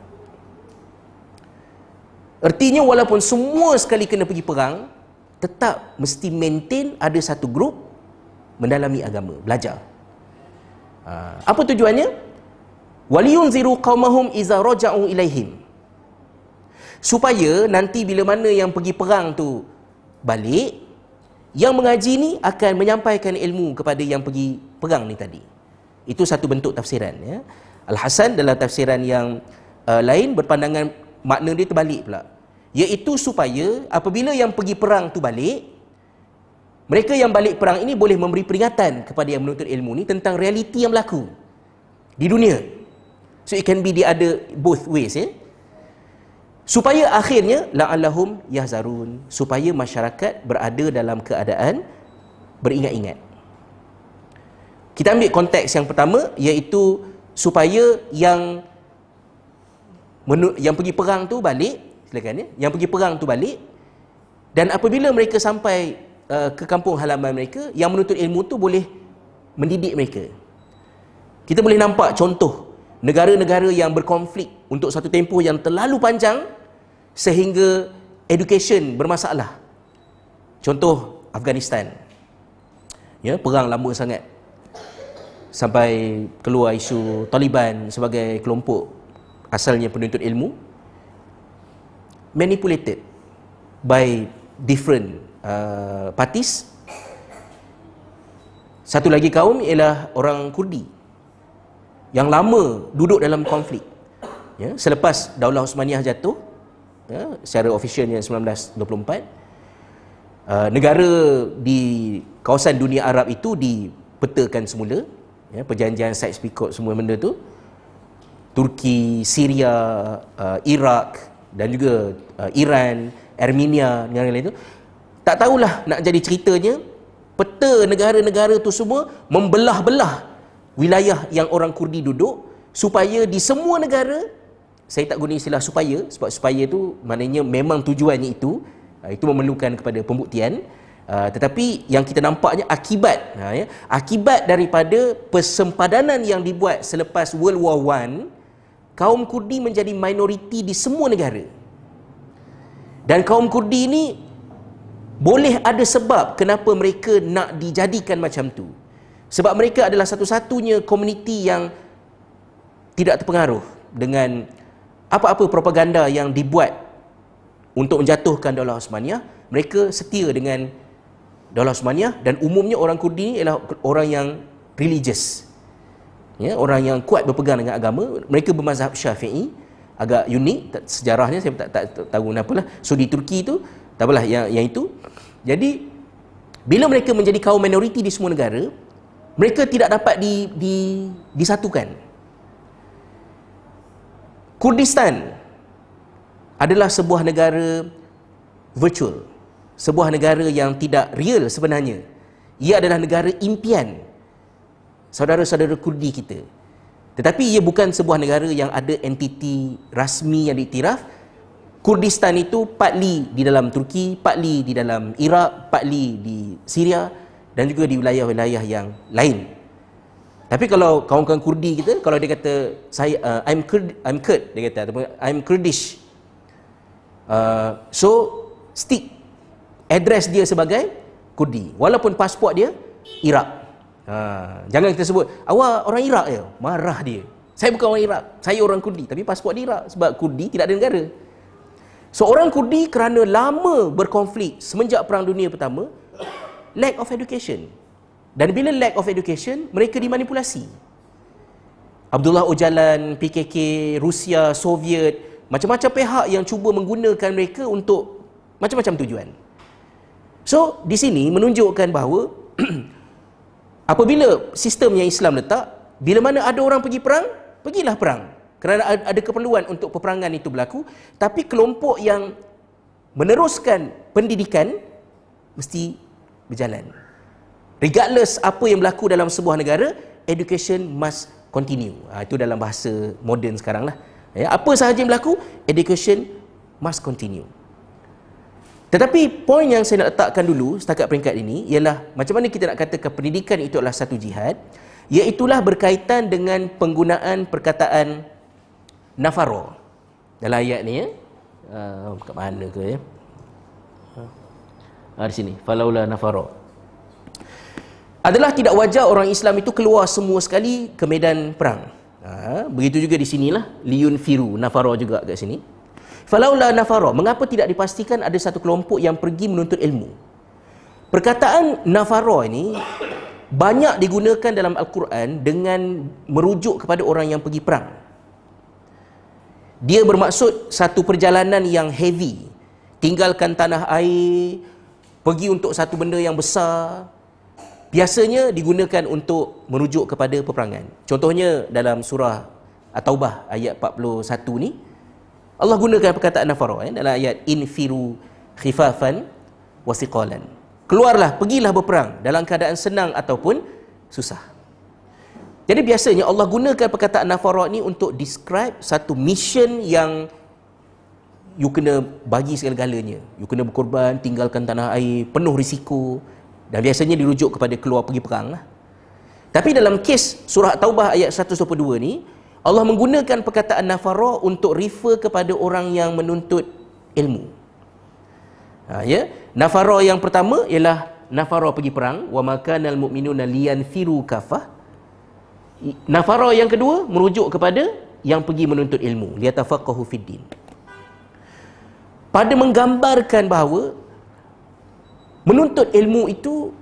Artinya walaupun semua sekali kena pergi perang, tetap mesti maintain ada satu grup mendalami agama, belajar. Ha, apa tujuannya? Waliyunziru qaumahum iza raja'u ilaihim. Supaya nanti bila mana yang pergi perang tu balik, yang mengaji ni akan menyampaikan ilmu kepada yang pergi perang ni tadi. Itu satu bentuk tafsiran ya. Al-Hasan dalam tafsiran yang uh, lain berpandangan makna dia terbalik pula iaitu supaya apabila yang pergi perang tu balik mereka yang balik perang ini boleh memberi peringatan kepada yang menuntut ilmu ni tentang realiti yang berlaku di dunia so it can be the other both ways ya supaya akhirnya la'allahum yahzarun. Supaya masyarakat berada dalam keadaan beringat-ingat. Kita ambil konteks yang pertama iaitu supaya yang yang pergi perang tu balik silakan ya yang pergi perang tu balik dan apabila mereka sampai uh, ke kampung halaman mereka yang menuntut ilmu tu boleh mendidik mereka. Kita boleh nampak contoh negara-negara yang berkonflik untuk satu tempoh yang terlalu panjang sehingga education bermasalah. Contoh Afghanistan. Ya perang lama sangat. Sampai keluar isu Taliban sebagai kelompok asalnya penuntut ilmu. Manipulated by different uh, parties. Satu lagi kaum ialah orang Kurdi yang lama duduk dalam konflik. Ya, selepas Daulah Osmaniyah jatuh ya, secara ofisialnya 1924 uh, negara di kawasan dunia Arab itu dipetakan semula. Ya, perjanjian Sykes-Picot semua benda tu. Turki, Syria, uh, Iraq dan juga uh, Iran, Armenia dan lain-lain itu tak tahulah nak jadi ceritanya peta negara-negara tu semua membelah-belah wilayah yang orang Kurdi duduk supaya di semua negara saya tak guna istilah supaya sebab supaya tu maknanya memang tujuannya itu uh, itu memerlukan kepada pembuktian uh, tetapi yang kita nampaknya akibat uh, ya, akibat daripada persempadanan yang dibuat selepas World War One kaum Kurdi menjadi minoriti di semua negara. Dan kaum Kurdi ini boleh ada sebab kenapa mereka nak dijadikan macam tu. Sebab mereka adalah satu-satunya komuniti yang tidak terpengaruh dengan apa-apa propaganda yang dibuat untuk menjatuhkan Daulah Osmaniyah. Mereka setia dengan Daulah Osmaniyah dan umumnya orang Kurdi ini adalah orang yang religious. Ya, orang yang kuat berpegang dengan agama. Mereka bermazhab syafi'i. Agak unik sejarahnya saya tak, tak, tak tahu kenapa lah. So di Turki tu tak apalah yang, yang itu. Jadi bila mereka menjadi kaum minoriti di semua negara mereka tidak dapat di, di, disatukan Kurdistan adalah sebuah negara virtual sebuah negara yang tidak real sebenarnya ia adalah negara impian saudara-saudara Kurdi kita tetapi ia bukan sebuah negara yang ada entiti rasmi yang diiktiraf. Kurdistan itu partly di dalam Turki, partly di dalam Iraq, partly di Syria dan juga di wilayah-wilayah yang lain. Tapi kalau kawan-kawan Kurdi kita, kalau dia kata saya uh, I'm Kurd, I'm Kurd dia kata ataupun I'm Kurdish. Uh, so stick address dia sebagai Kurdi walaupun pasport dia Iraq. Ha, jangan kita sebut awak orang Iraq ya, marah dia. Saya bukan orang Iraq, saya orang Kurdi tapi pasport dia Iraq sebab Kurdi tidak ada negara. So, Kurdi kerana lama berkonflik semenjak perang dunia pertama lack of education. Dan bila lack of education, mereka dimanipulasi. Abdullah Öcalan, PKK, Rusia, Soviet, macam-macam pihak yang cuba menggunakan mereka untuk macam-macam tujuan. So, di sini menunjukkan bahawa Apabila sistem yang Islam letak, bila mana ada orang pergi perang, pergilah perang. Kerana ada keperluan untuk peperangan itu berlaku, tapi kelompok yang meneruskan pendidikan mesti berjalan. Regardless apa yang berlaku dalam sebuah negara, education must continue. Ha, itu dalam bahasa moden sekarang lah. Ya, apa sahaja yang berlaku, education must continue. Tetapi poin yang saya nak letakkan dulu setakat peringkat ini ialah macam mana kita nak katakan pendidikan itu adalah satu jihad iaitulah berkaitan dengan penggunaan perkataan nafaro dalam ayat ni ya. Uh, kat mana ke ya? Ha, di sini. Falaula nafaro. Adalah tidak wajar orang Islam itu keluar semua sekali ke medan perang. Ha, begitu juga di sinilah liun firu nafaro juga kat sini. Falaula nafara, mengapa tidak dipastikan ada satu kelompok yang pergi menuntut ilmu? Perkataan nafara ini banyak digunakan dalam Al-Quran dengan merujuk kepada orang yang pergi perang. Dia bermaksud satu perjalanan yang heavy. Tinggalkan tanah air, pergi untuk satu benda yang besar. Biasanya digunakan untuk merujuk kepada peperangan. Contohnya dalam surah At-Taubah ayat 41 ni, Allah gunakan perkataan nafara eh, dalam ayat infiru khifafan wasiqalan. Keluarlah, pergilah berperang dalam keadaan senang ataupun susah. Jadi biasanya Allah gunakan perkataan nafara ni untuk describe satu mission yang you kena bagi segala-galanya. You kena berkorban, tinggalkan tanah air, penuh risiko dan biasanya dirujuk kepada keluar pergi perang lah. Tapi dalam kes surah Taubah ayat 122 ni, Allah menggunakan perkataan nafara untuk refer kepada orang yang menuntut ilmu. Ha, ya, nafara yang pertama ialah nafara pergi perang wa makanal mu'minuna liyanfiru kafah. Nafara yang kedua merujuk kepada yang pergi menuntut ilmu, liyatafaqahu fiddin. Pada menggambarkan bahawa menuntut ilmu itu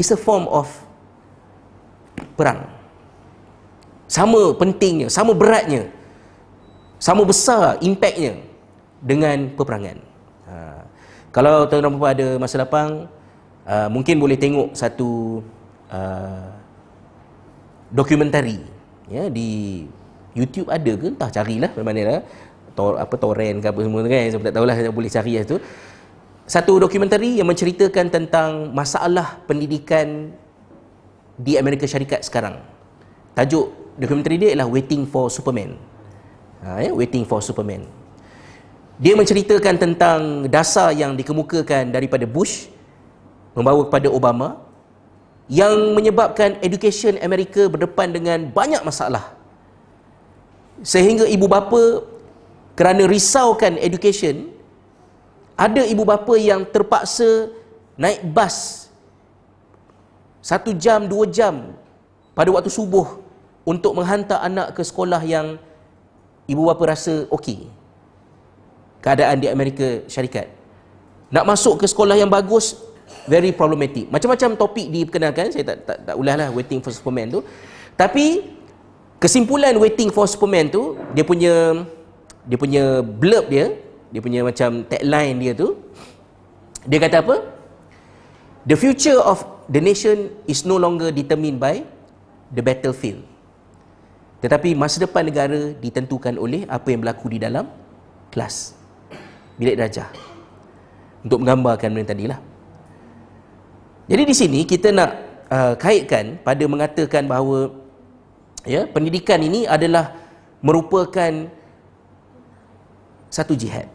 is a form of perang sama pentingnya, sama beratnya, sama besar impactnya dengan peperangan. Ha. Kalau tuan-tuan ada masa lapang, uh, mungkin boleh tengok satu uh, dokumentari ya, di YouTube ada ke? Entah carilah mana lah. Tor, apa torrent ke apa semua kan saya tak tahulah saya boleh cari lah tu satu dokumentari yang menceritakan tentang masalah pendidikan di Amerika Syarikat sekarang tajuk dokumentari dia ialah Waiting for Superman. Ha, ya? Waiting for Superman. Dia menceritakan tentang dasar yang dikemukakan daripada Bush membawa kepada Obama yang menyebabkan education Amerika berdepan dengan banyak masalah. Sehingga ibu bapa kerana risaukan education ada ibu bapa yang terpaksa naik bas satu jam, dua jam pada waktu subuh untuk menghantar anak ke sekolah yang ibu bapa rasa okey. Keadaan di Amerika Syarikat. Nak masuk ke sekolah yang bagus very problematic. Macam-macam topik diperkenalkan, saya tak tak, tak ulahlah waiting for Superman tu. Tapi kesimpulan waiting for Superman tu dia punya dia punya blurb dia, dia punya macam tagline dia tu, dia kata apa? The future of the nation is no longer determined by the battlefield. Tetapi masa depan negara ditentukan oleh apa yang berlaku di dalam kelas. Bilik darjah. Untuk menggambarkan benda tadilah. Jadi di sini kita nak uh, kaitkan pada mengatakan bahawa ya pendidikan ini adalah merupakan satu jihad.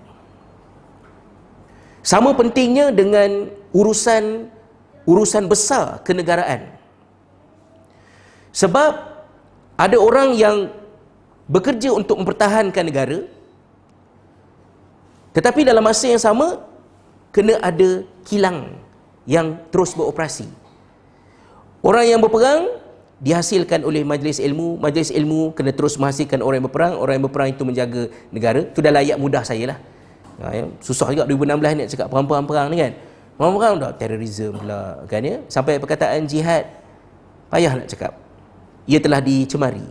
Sama pentingnya dengan urusan urusan besar kenegaraan. Sebab ada orang yang bekerja untuk mempertahankan negara tetapi dalam masa yang sama kena ada kilang yang terus beroperasi. Orang yang berperang dihasilkan oleh majlis ilmu, majlis ilmu kena terus menghasilkan orang yang berperang, orang yang berperang itu menjaga negara. Itu dah layak mudah saya lah. Ha, ya. Susah juga 2016 ni nak cakap perang-perang ni kan. Perang-perang dah terorisme pula kan ya. Sampai perkataan jihad payah nak cakap. Ia telah dicemari.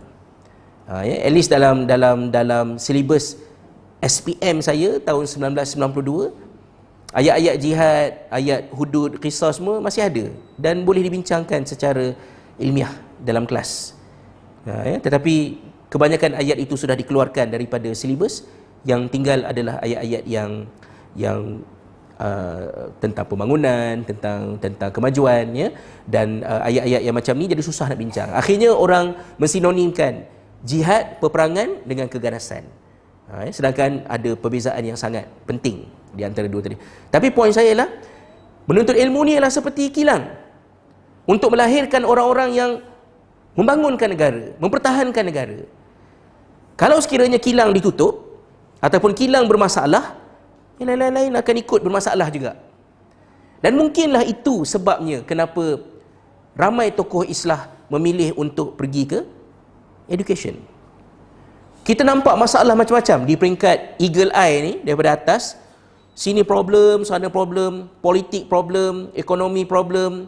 Ha, ya. At least dalam dalam dalam silibus SPM saya tahun 1992 ayat-ayat jihad, ayat hudud, kisah semua masih ada dan boleh dibincangkan secara ilmiah dalam kelas. Ha, ya, tetapi kebanyakan ayat itu sudah dikeluarkan daripada silibus yang tinggal adalah ayat-ayat yang yang uh, tentang pembangunan, tentang tentang kemajuan ya dan uh, ayat-ayat yang macam ni jadi susah nak bincang. Akhirnya orang mensinonimkan jihad peperangan dengan keganasan. Ha, ya, sedangkan ada perbezaan yang sangat penting di antara dua tadi. Tapi poin saya ialah menuntut ilmu ni ialah seperti kilang untuk melahirkan orang-orang yang membangunkan negara, mempertahankan negara. Kalau sekiranya kilang ditutup ataupun kilang bermasalah, yang lain-lain akan ikut bermasalah juga. Dan mungkinlah itu sebabnya kenapa ramai tokoh Islam memilih untuk pergi ke education. Kita nampak masalah macam-macam di peringkat eagle eye ni daripada atas Sini problem, sana problem, politik problem, ekonomi problem,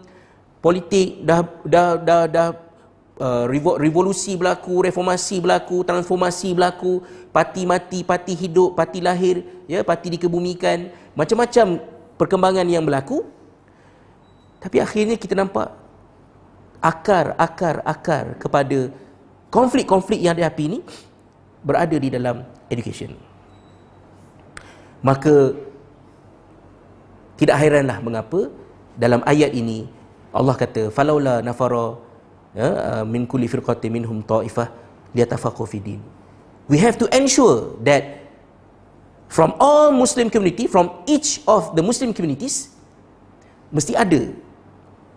politik dah dah dah dah uh, revolusi berlaku, reformasi berlaku, transformasi berlaku, parti mati, parti hidup, parti lahir, ya, parti dikebumikan, macam-macam perkembangan yang berlaku. Tapi akhirnya kita nampak akar akar akar kepada konflik-konflik yang dihadapi ini berada di dalam education. Maka tidak hairanlah mengapa dalam ayat ini Allah kata falaula nafara ya, uh, min kulli firqatin minhum ta'ifah liyatafaqu fi din. We have to ensure that from all Muslim community, from each of the Muslim communities, mesti ada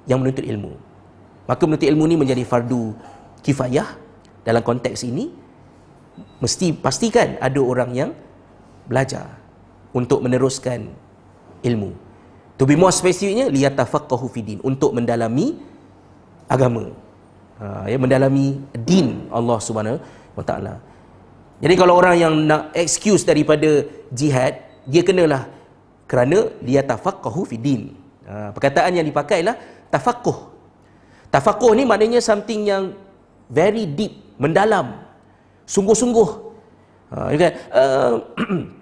yang menuntut ilmu. Maka menuntut ilmu ini menjadi fardu kifayah dalam konteks ini. Mesti pastikan ada orang yang belajar untuk meneruskan ilmu. To be more specificnya liyatafaqahu fi din untuk mendalami agama. Ya mendalami din Allah Subhanahu wa taala. Jadi kalau orang yang nak excuse daripada jihad, dia kenalah kerana liyatafaqahu fi din. Ha, perkataan yang dipakai lah tafaqquh. Tafaqquh ni maknanya something yang very deep, mendalam, sungguh-sungguh. Ha, kan? Uh,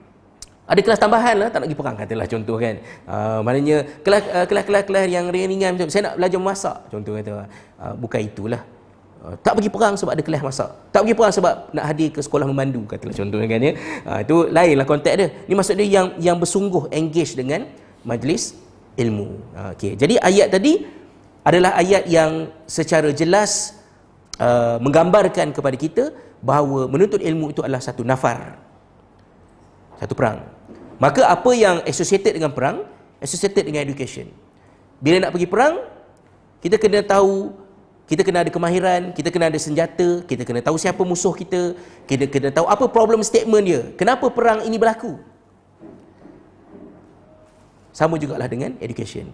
ada kelas tambahan lah tak nak pergi perang. Katalah contoh kan. Uh, maknanya kelas, uh, kelas kelas kelas yang ringan-ringan macam saya nak belajar masak contoh kata uh, bukan itulah. Uh, tak pergi perang sebab ada kelas masak. Tak pergi perang sebab nak hadir ke sekolah memandu katalah contoh kan ya. Uh, itu lainlah konteks dia. Ni maksud dia yang yang bersungguh engage dengan majlis ilmu. Uh, okey. Jadi ayat tadi adalah ayat yang secara jelas uh, menggambarkan kepada kita bahawa menuntut ilmu itu adalah satu nafar satu perang Maka apa yang associated dengan perang, associated dengan education. Bila nak pergi perang, kita kena tahu, kita kena ada kemahiran, kita kena ada senjata, kita kena tahu siapa musuh kita, kita kena tahu apa problem statement dia. Kenapa perang ini berlaku? Sama jugalah dengan education.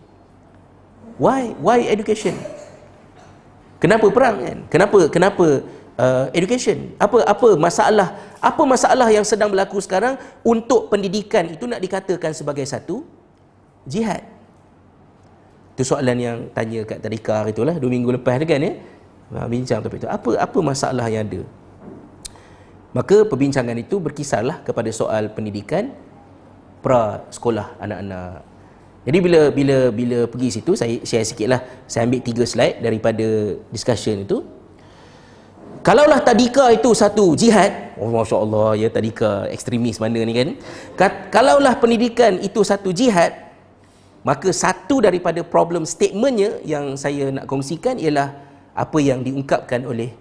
Why? Why education? Kenapa perang kan? Kenapa kenapa uh, education? Apa apa masalah apa masalah yang sedang berlaku sekarang untuk pendidikan itu nak dikatakan sebagai satu jihad? Itu soalan yang tanya kat Tadika hari itulah dua minggu lepas kan ya. Ha, bincang topik itu. Apa apa masalah yang ada? Maka perbincangan itu berkisarlah kepada soal pendidikan pra sekolah anak-anak. Jadi bila bila bila pergi situ saya share sikitlah. Saya ambil tiga slide daripada discussion itu. Kalaulah tadika itu satu jihad, oh masya-Allah ya tadika ekstremis mana ni kan. Kalaulah pendidikan itu satu jihad, maka satu daripada problem statementnya yang saya nak kongsikan ialah apa yang diungkapkan oleh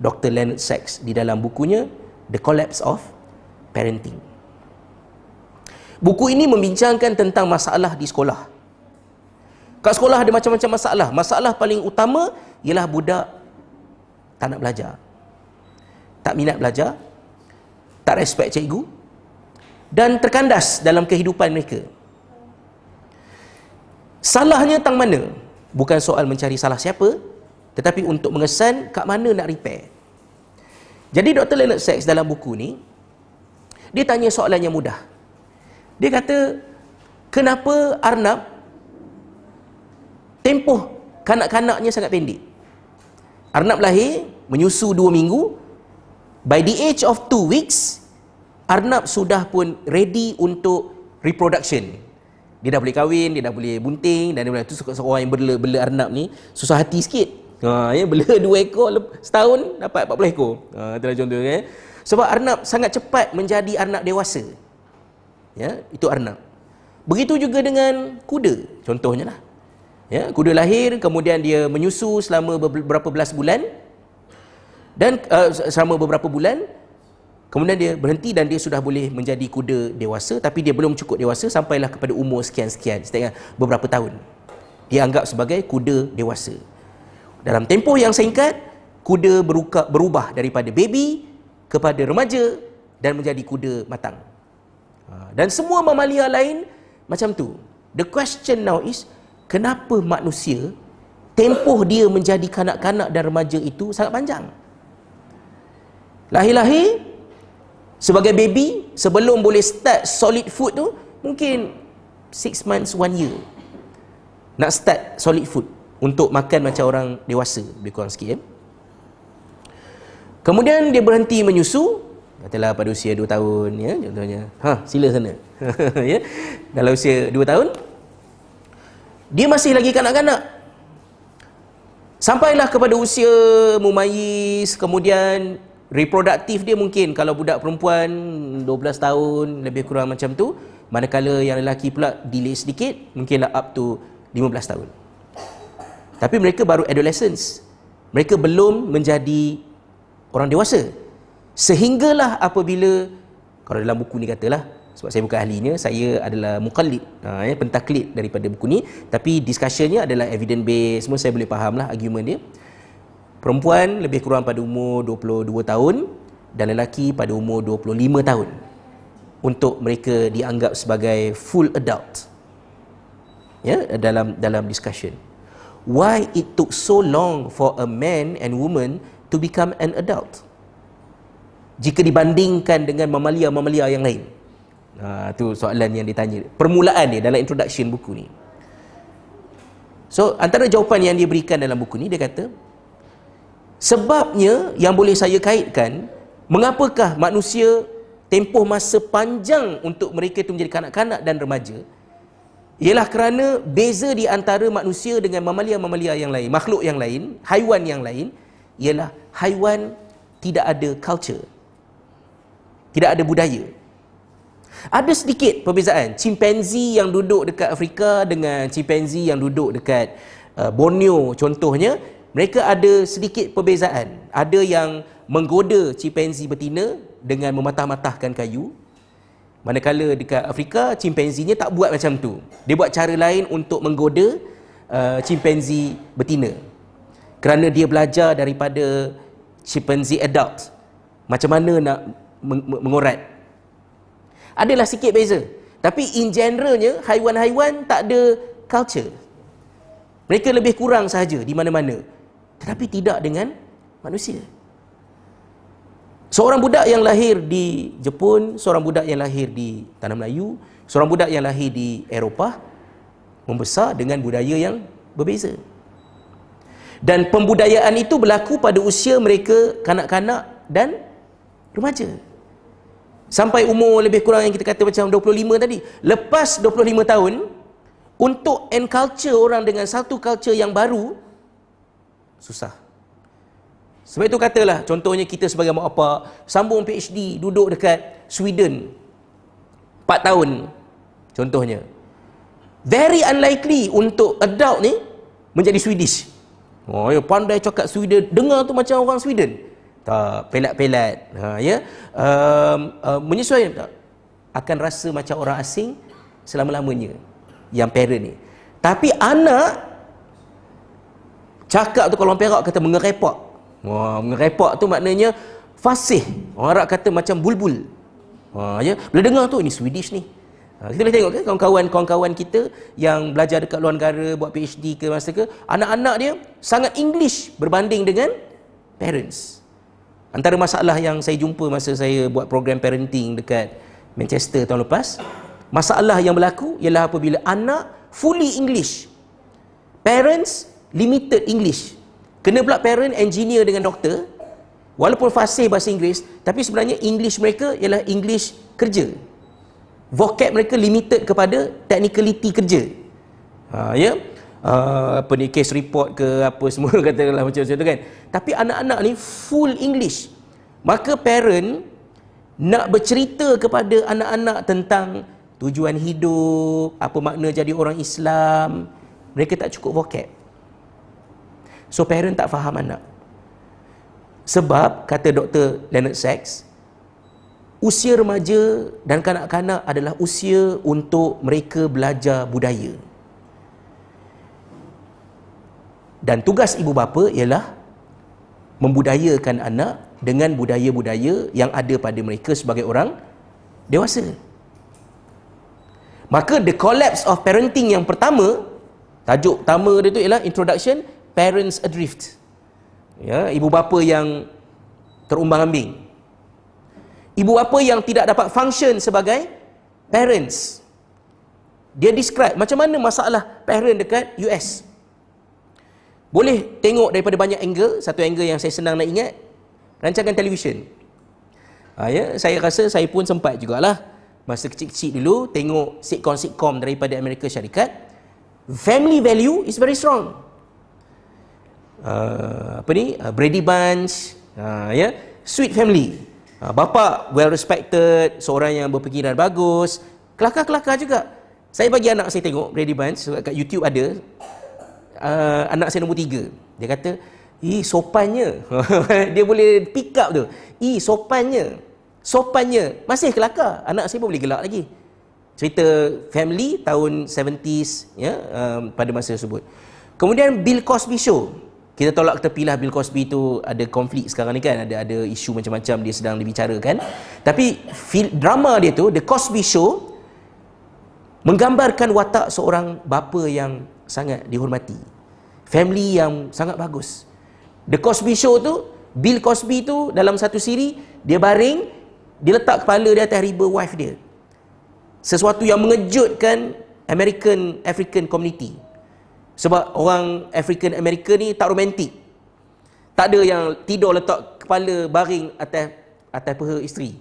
Dr. Leonard Sachs di dalam bukunya The Collapse of Parenting. Buku ini membincangkan tentang masalah di sekolah. Kat sekolah ada macam-macam masalah. Masalah paling utama ialah budak tak nak belajar. Tak minat belajar. Tak respect cikgu. Dan terkandas dalam kehidupan mereka. Salahnya tang mana? Bukan soal mencari salah siapa, tetapi untuk mengesan kat mana nak repair. Jadi Dr. Leonard Sachs dalam buku ni, dia tanya soalan yang mudah. Dia kata, kenapa Arnab tempoh kanak-kanaknya sangat pendek? Arnab lahir, menyusu dua minggu, by the age of two weeks, Arnab sudah pun ready untuk reproduction. Dia dah boleh kahwin, dia dah boleh bunting dan dia boleh tu seorang yang bela bela Arnab ni susah hati sikit. Ha, ya, bela dua ekor setahun dapat 40 ekor. Ha, itulah contoh ya. Sebab Arnab sangat cepat menjadi Arnab dewasa. Ya, itu Arnab. Begitu juga dengan kuda, contohnya lah. Ya, kuda lahir, kemudian dia menyusu selama beberapa belas bulan. Dan uh, selama beberapa bulan, kemudian dia berhenti dan dia sudah boleh menjadi kuda dewasa. Tapi dia belum cukup dewasa sampailah kepada umur sekian-sekian. Setengah beberapa tahun. Dia anggap sebagai kuda dewasa. Dalam tempoh yang singkat, kuda beruka, berubah daripada baby kepada remaja dan menjadi kuda matang. Ha, dan semua mamalia lain macam tu. The question now is, kenapa manusia tempoh dia menjadi kanak-kanak dan remaja itu sangat panjang? Lahir-lahir sebagai baby sebelum boleh start solid food tu mungkin 6 months 1 year. Nak start solid food untuk makan macam orang dewasa lebih kurang sikit ya. kemudian dia berhenti menyusu katalah pada usia 2 tahun ya contohnya. Ha sila sana. Ya dalam usia 2 tahun dia masih lagi kanak-kanak. Sampailah kepada usia mumayyiz kemudian reproduktif dia mungkin kalau budak perempuan 12 tahun lebih kurang macam tu manakala yang lelaki pula delay sedikit mungkinlah up to 15 tahun tapi mereka baru adolescents. Mereka belum menjadi orang dewasa. Sehinggalah apabila, kalau dalam buku ni katalah, sebab saya bukan ahlinya, saya adalah mukallid, ha, ya, pentaklid daripada buku ni. Tapi discussionnya adalah evidence based, semua saya boleh faham lah argument dia. Perempuan lebih kurang pada umur 22 tahun dan lelaki pada umur 25 tahun untuk mereka dianggap sebagai full adult. Ya dalam dalam discussion. Why it took so long for a man and woman to become an adult? Jika dibandingkan dengan mamalia-mamalia yang lain. Ha, tu soalan yang ditanya. Permulaan dia dalam introduction buku ni. So antara jawapan yang dia berikan dalam buku ni dia kata sebabnya yang boleh saya kaitkan mengapakah manusia tempoh masa panjang untuk mereka itu menjadi kanak-kanak dan remaja ialah kerana beza di antara manusia dengan mamalia-mamalia yang lain, makhluk yang lain, haiwan yang lain, ialah haiwan tidak ada culture. Tidak ada budaya. Ada sedikit perbezaan. Chimpanzee yang duduk dekat Afrika dengan chimpanzee yang duduk dekat uh, Borneo contohnya, mereka ada sedikit perbezaan. Ada yang menggoda chimpanzee betina dengan mematah-matahkan kayu, Manakala dekat Afrika, chimpanzee tak buat macam tu. Dia buat cara lain untuk menggoda uh, chimpanzee betina. Kerana dia belajar daripada chimpanzee adult. Macam mana nak mengorat. Adalah sikit beza. Tapi in generalnya, haiwan-haiwan tak ada culture. Mereka lebih kurang sahaja di mana-mana. Tetapi tidak dengan manusia. Seorang budak yang lahir di Jepun, seorang budak yang lahir di Tanah Melayu, seorang budak yang lahir di Eropah membesar dengan budaya yang berbeza. Dan pembudayaan itu berlaku pada usia mereka kanak-kanak dan Remaja. Sampai umur lebih kurang yang kita kata macam 25 tadi. Lepas 25 tahun, untuk enculture orang dengan satu culture yang baru, susah. Sebab itu katalah, contohnya kita sebagai mak apa, sambung PhD, duduk dekat Sweden, 4 tahun, contohnya. Very unlikely untuk adult ni, menjadi Swedish. Oh, ya, pandai cakap Sweden, dengar tu macam orang Sweden tak pelat-pelat ha, ya um, uh, menyesuaikan tak akan rasa macam orang asing selama-lamanya yang parent ni tapi anak cakap tu kalau orang perak kata mengerepak wah mengerepak tu maknanya fasih. Orang Arab kata macam bulbul. Ha, ya. Bila dengar tu ini Swedish ni. Ha, kita boleh tengok kan kawan-kawan kawan-kawan kita yang belajar dekat luar negara buat PhD ke masa ke anak-anak dia sangat English berbanding dengan parents. Antara masalah yang saya jumpa masa saya buat program parenting dekat Manchester tahun lepas, masalah yang berlaku ialah apabila anak fully English. Parents limited English. Kena pula parent engineer dengan doktor, walaupun fasih bahasa Inggeris, tapi sebenarnya English mereka ialah English kerja. Vocab mereka limited kepada technicality kerja. Ha, ya? uh, apa ni case report ke apa semua katakanlah macam tu kan tapi anak-anak ni full english maka parent nak bercerita kepada anak-anak tentang tujuan hidup apa makna jadi orang Islam mereka tak cukup vocab so parent tak faham anak sebab kata Dr. Leonard Sachs usia remaja dan kanak-kanak adalah usia untuk mereka belajar budaya dan tugas ibu bapa ialah membudayakan anak dengan budaya-budaya yang ada pada mereka sebagai orang dewasa. Maka the collapse of parenting yang pertama, tajuk pertama dia tu ialah introduction parents adrift. Ya, ibu bapa yang terumbang-ambing. Ibu bapa yang tidak dapat function sebagai parents. Dia describe macam mana masalah parent dekat US. Boleh tengok daripada banyak angle, satu angle yang saya senang nak ingat, rancangan televisyen. Ha, ya, saya rasa saya pun sempat jugalah masa kecil-kecil dulu tengok sitcom-sitcom daripada Amerika Syarikat. Family value is very strong. Uh, apa ni? Uh, Brady Bunch, uh, ya, yeah? sweet family. Uh, bapa well respected, seorang yang berfikiran bagus, kelakar-kelakar juga. Saya bagi anak saya tengok Brady Bunch sebab kat YouTube ada uh, anak saya nombor tiga. Dia kata, ih sopannya. dia boleh pick up tu. Ih sopannya. Sopannya. Masih kelakar. Anak saya pun boleh gelak lagi. Cerita family tahun 70s ya, um, pada masa tersebut. Kemudian Bill Cosby Show. Kita tolak tepilah Bill Cosby tu ada konflik sekarang ni kan. Ada ada isu macam-macam dia sedang dibicarakan. Tapi fil, drama dia tu, The Cosby Show, menggambarkan watak seorang bapa yang sangat dihormati. Family yang sangat bagus. The Cosby Show tu, Bill Cosby tu dalam satu siri, dia baring, dia letak kepala di atas riba wife dia. Sesuatu yang mengejutkan American African community. Sebab orang African American ni tak romantik. Tak ada yang tidur letak kepala baring atas atas peha isteri.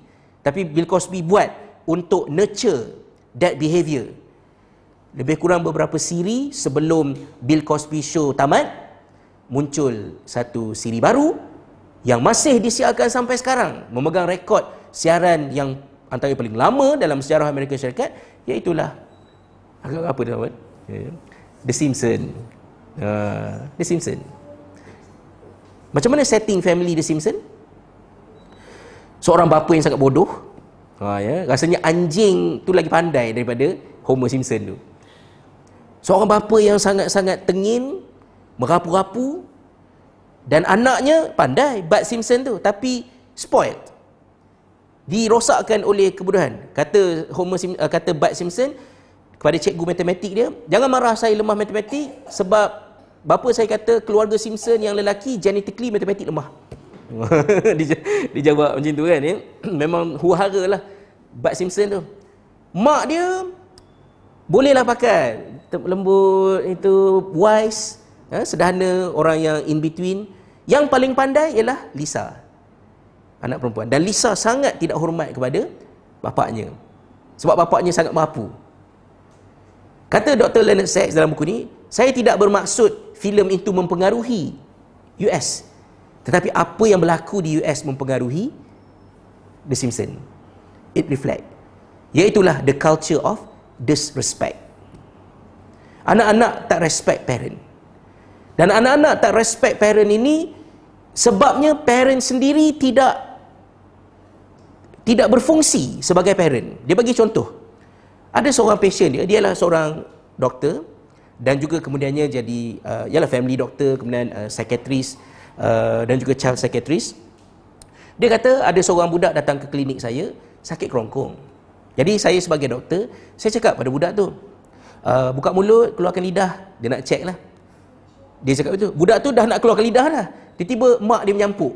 Tapi Bill Cosby buat untuk nurture that behavior lebih kurang beberapa siri sebelum Bill Cosby Show tamat muncul satu siri baru yang masih disiarkan sampai sekarang memegang rekod siaran yang antara yang paling lama dalam sejarah Amerika Syarikat iaitulah agak apa dia namanya The Simpsons uh, The Simpsons macam mana setting family The Simpsons seorang bapa yang sangat bodoh. Ha, ya, rasanya anjing tu lagi pandai daripada Homer Simpson tu. Seorang bapa yang sangat-sangat tengin, merapu-rapu dan anaknya pandai Bud Simpson tu tapi spoiled. Dirosakkan oleh kebodohan. Kata Homer Sim, uh, kata Bud Simpson kepada cikgu matematik dia, jangan marah saya lemah matematik sebab bapa saya kata keluarga Simpson yang lelaki genetically matematik lemah. dia, dia jawab macam tu kan ya. Memang huhara lah Bud Simpson tu. Mak dia bolehlah pakai lembut itu wise ya, sederhana orang yang in between yang paling pandai ialah Lisa anak perempuan dan Lisa sangat tidak hormat kepada bapaknya sebab bapaknya sangat mampu kata Dr. Leonard Sachs dalam buku ni saya tidak bermaksud filem itu mempengaruhi US tetapi apa yang berlaku di US mempengaruhi The Simpsons it reflect iaitulah the culture of disrespect anak-anak tak respect parent dan anak-anak tak respect parent ini sebabnya parent sendiri tidak tidak berfungsi sebagai parent. Dia bagi contoh. Ada seorang patient dia, dia adalah seorang doktor dan juga kemudiannya jadi uh, ialah family doktor, kemudian uh, psychiatrist uh, dan juga child psychiatrist. Dia kata ada seorang budak datang ke klinik saya sakit kerongkong. Jadi saya sebagai doktor, saya cakap pada budak tu, uh, buka mulut, keluarkan lidah, dia nak check lah. Dia cakap betul. Budak tu dah nak keluarkan lidah dah. Tiba-tiba mak dia menyampuk.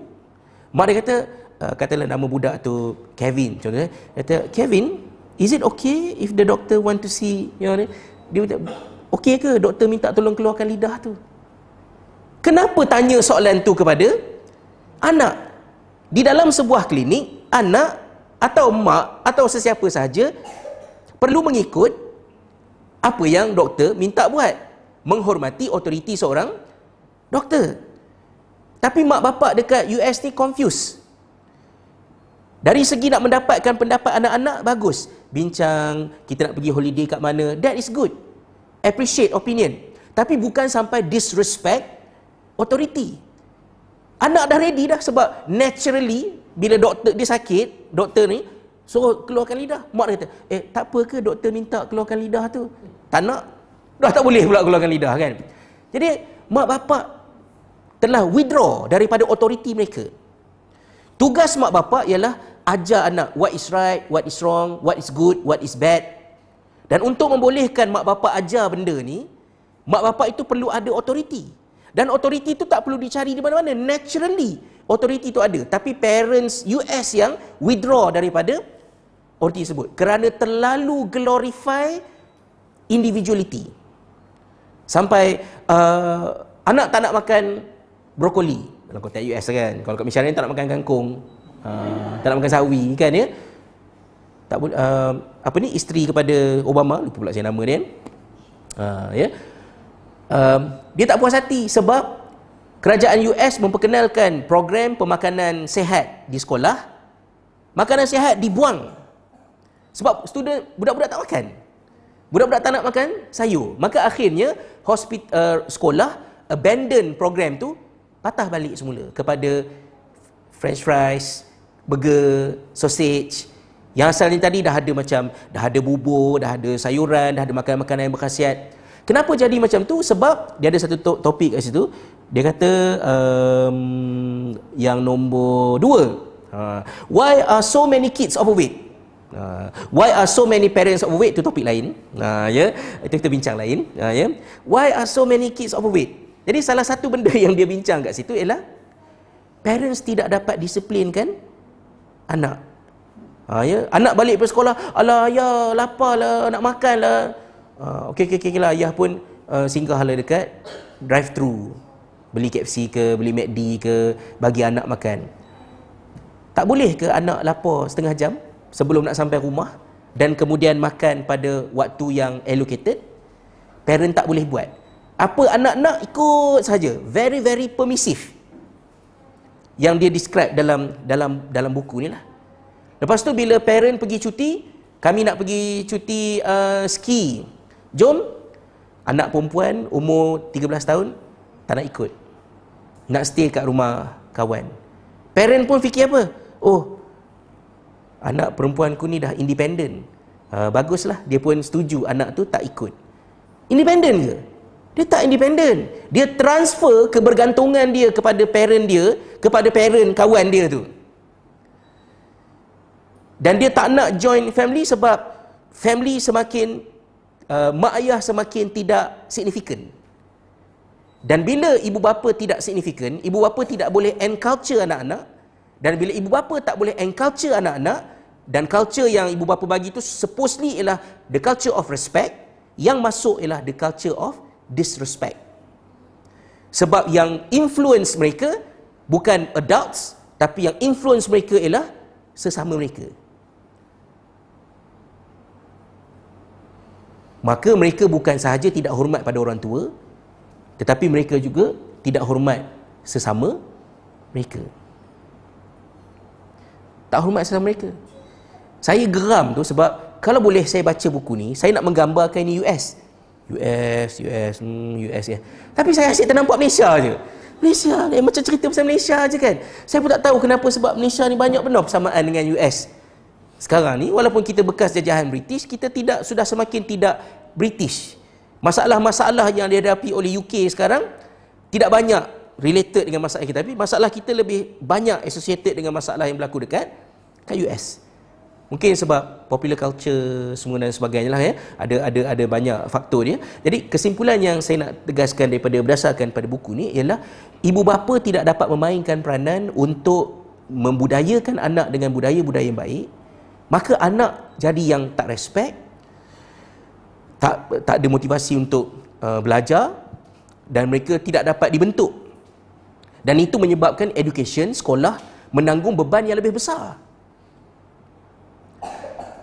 Mak dia kata, uh, katalah nama budak tu Kevin contohnya kata Kevin is it okay if the doctor want to see you know dia kata okey ke doktor minta tolong keluarkan lidah tu? Kenapa tanya soalan tu kepada anak? Di dalam sebuah klinik anak atau mak atau sesiapa sahaja perlu mengikut apa yang doktor minta buat. Menghormati otoriti seorang doktor. Tapi mak bapak dekat US ni confused. Dari segi nak mendapatkan pendapat anak-anak, bagus. Bincang, kita nak pergi holiday kat mana, that is good. Appreciate opinion. Tapi bukan sampai disrespect authority. Anak dah ready dah sebab naturally, bila doktor dia sakit, doktor ni, suruh keluarkan lidah. Mak kata, eh tak apa ke doktor minta keluarkan lidah tu? Tak nak. Dah tak boleh pula keluarkan lidah kan? Jadi, mak bapak telah withdraw daripada authority mereka. Tugas mak bapak ialah ajar anak what is right, what is wrong, what is good, what is bad. Dan untuk membolehkan mak bapak ajar benda ni, mak bapak itu perlu ada authority. Dan authority itu tak perlu dicari di mana-mana. Naturally, authority itu ada. Tapi parents US yang withdraw daripada authority tersebut. Kerana terlalu glorify individuality. Sampai uh, anak tak nak makan brokoli. Dalam konteks US kan. Kalau kat Malaysia tak nak makan kangkung. Ah, tak nak makan sawi kan ya? Tak boleh uh, apa ni isteri kepada Obama lupa pula saya nama dia uh, ya? Uh, dia tak puas hati sebab kerajaan US memperkenalkan program pemakanan sehat di sekolah. Makanan sehat dibuang. Sebab student budak-budak tak makan. Budak-budak tak nak makan sayur. Maka akhirnya hospital uh, sekolah abandon program tu patah balik semula kepada french fries burger, sausage. Yang asalnya tadi dah ada macam, dah ada bubur, dah ada sayuran, dah ada makanan-makanan yang berkhasiat. Kenapa jadi macam tu? Sebab dia ada satu to- topik kat situ. Dia kata um, yang nombor dua. Uh, why are so many kids overweight? Uh, why are so many parents overweight? Itu topik lain. Uh, ya, yeah. Itu kita bincang lain. Uh, yeah. Why are so many kids overweight? Jadi salah satu benda yang dia bincang kat situ ialah parents tidak dapat disiplinkan anak. Ha, ya? Anak balik ke sekolah, alah ayah lapar lah, nak makan lah. Ha, okey, okey, okey lah. Ayah pun uh, singgah lah dekat drive-thru. Beli KFC ke, beli McD ke, bagi anak makan. Tak boleh ke anak lapar setengah jam sebelum nak sampai rumah dan kemudian makan pada waktu yang allocated? Parent tak boleh buat. Apa anak nak ikut saja. Very, very permissive yang dia describe dalam dalam dalam buku ni lah. Lepas tu bila parent pergi cuti, kami nak pergi cuti uh, ski. Jom. Anak perempuan umur 13 tahun tak nak ikut. Nak stay kat rumah kawan. Parent pun fikir apa? Oh, anak perempuanku ni dah independent. Uh, baguslah, dia pun setuju anak tu tak ikut. Independent ke? Dia tak independen. Dia transfer kebergantungan dia kepada parent dia, kepada parent kawan dia tu. Dan dia tak nak join family sebab family semakin uh, mak ayah semakin tidak signifikan. Dan bila ibu bapa tidak signifikan, ibu bapa tidak boleh enculture anak-anak dan bila ibu bapa tak boleh enculture anak-anak dan culture yang ibu bapa bagi itu supposedly ialah the culture of respect yang masuk ialah the culture of disrespect. Sebab yang influence mereka bukan adults tapi yang influence mereka ialah sesama mereka. Maka mereka bukan sahaja tidak hormat pada orang tua, tetapi mereka juga tidak hormat sesama mereka. Tak hormat sesama mereka. Saya geram tu sebab kalau boleh saya baca buku ni, saya nak menggambarkan ini US. US, US, hmm, US ya. Tapi saya asyik ternampak Malaysia je. Malaysia ni macam cerita pasal Malaysia je kan. Saya pun tak tahu kenapa sebab Malaysia ni banyak benar persamaan dengan US. Sekarang ni walaupun kita bekas jajahan British, kita tidak sudah semakin tidak British. Masalah-masalah yang dihadapi oleh UK sekarang tidak banyak related dengan masalah kita tapi masalah kita lebih banyak associated dengan masalah yang berlaku dekat kat US. Mungkin sebab popular culture semua dan sebagainya lah ya. Ada ada ada banyak faktor dia. Jadi kesimpulan yang saya nak tegaskan daripada berdasarkan pada buku ni ialah ibu bapa tidak dapat memainkan peranan untuk membudayakan anak dengan budaya-budaya yang baik. Maka anak jadi yang tak respect, tak tak ada motivasi untuk uh, belajar dan mereka tidak dapat dibentuk. Dan itu menyebabkan education, sekolah menanggung beban yang lebih besar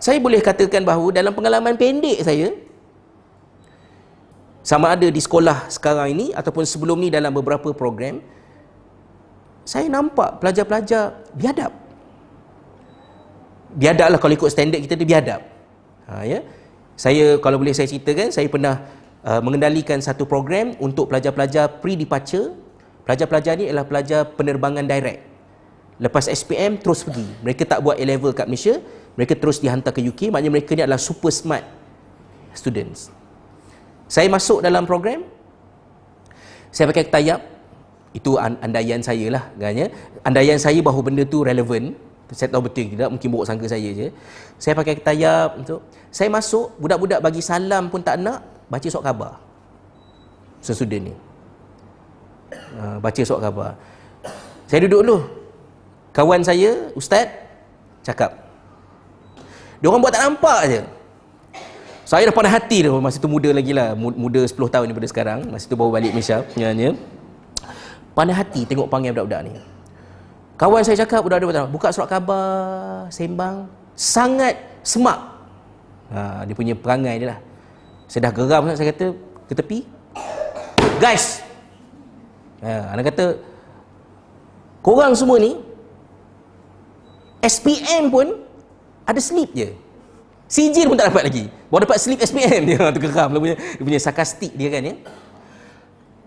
saya boleh katakan bahawa dalam pengalaman pendek saya sama ada di sekolah sekarang ini ataupun sebelum ni dalam beberapa program saya nampak pelajar-pelajar biadab. Biadab lah kalau ikut standard kita dia biadab. Ha, ya? saya kalau boleh saya ceritakan saya pernah uh, mengendalikan satu program untuk pelajar-pelajar pre-departure. Pelajar-pelajar ni adalah pelajar penerbangan direct. Lepas SPM terus pergi. Mereka tak buat A-level kat Malaysia mereka terus dihantar ke UK maknanya mereka ni adalah super smart students. Saya masuk dalam program. Saya pakai tayap itu andaian saya lah katanya andaian saya bahawa benda tu relevan saya tahu betul tidak mungkin buruk sangka saya je. Saya pakai tayap untuk saya masuk budak-budak bagi salam pun tak nak baca surat khabar. Sesudah ni. Uh, baca surat khabar. Saya duduk dulu. Kawan saya ustaz cakap dia orang buat tak nampak je. Saya dah pandai hati tu masa tu muda lagi lah. Muda 10 tahun daripada sekarang. Masa tu baru balik Malaysia. Sebenarnya. Pandai hati tengok panggil budak-budak ni. Kawan saya cakap budak-budak buka surat khabar, sembang. Sangat semak. Ha, dia punya perangai dia lah. Saya dah geram saya kata ke tepi. Guys. Ha, anak kata korang semua ni SPM pun ada slip je. CJ pun tak dapat lagi. Baru dapat slip SPM dia tu geram dia punya, dia punya sarkastik dia kan ya.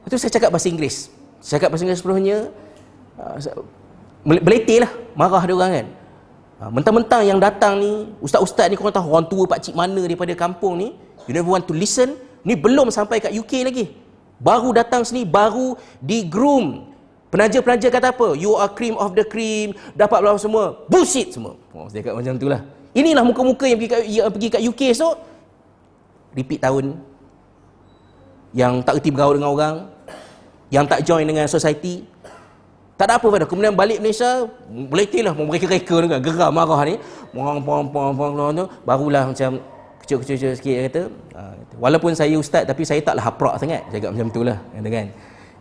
Lepas tu saya cakap bahasa Inggeris. Saya cakap bahasa Inggeris sepenuhnya uh, beletih lah. Marah dia orang kan. Uh, mentang-mentang yang datang ni ustaz-ustaz ni korang tahu orang tua pakcik mana daripada kampung ni you never want to listen ni belum sampai kat UK lagi. Baru datang sini baru di groom Penaja-penaja kata apa? You are cream of the cream. Dapat berapa semua. Bullshit semua. Oh, saya kata macam itulah. Inilah muka-muka yang pergi kat, yang pergi kat UK esok. Repeat tahun. Yang tak kerti bergaul dengan orang. Yang tak join dengan society. Tak ada apa pada. Kemudian balik Malaysia. Boleh lah. Mereka-reka dengan geram marah ni. Barulah macam kecil-kecil sikit kata. Ah, walaupun saya ustaz tapi saya taklah haprak sangat. Cakap macam itulah. Kata kan.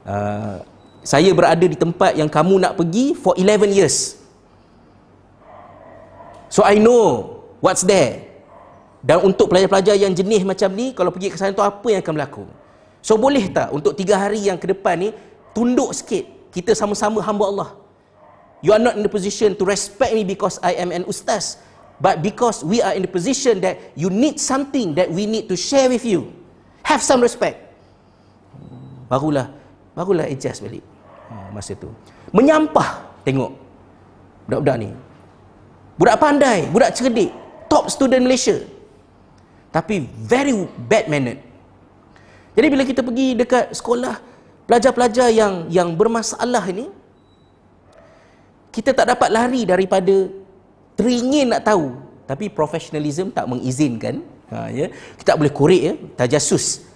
Uh, saya berada di tempat yang kamu nak pergi for 11 years. So I know what's there. Dan untuk pelajar-pelajar yang jenis macam ni, kalau pergi ke sana tu apa yang akan berlaku? So boleh tak untuk tiga hari yang ke depan ni, tunduk sikit. Kita sama-sama hamba Allah. You are not in the position to respect me because I am an ustaz. But because we are in the position that you need something that we need to share with you. Have some respect. Barulah, barulah adjust balik masa tu. Menyampah tengok. Budak-budak ni. Budak pandai budak cerdik. Top student Malaysia. Tapi very bad mannered. Jadi bila kita pergi dekat sekolah pelajar-pelajar yang yang bermasalah ini kita tak dapat lari daripada teringin nak tahu. Tapi professionalism tak mengizinkan. Ha, ya. kita tak boleh korek ya, tajasus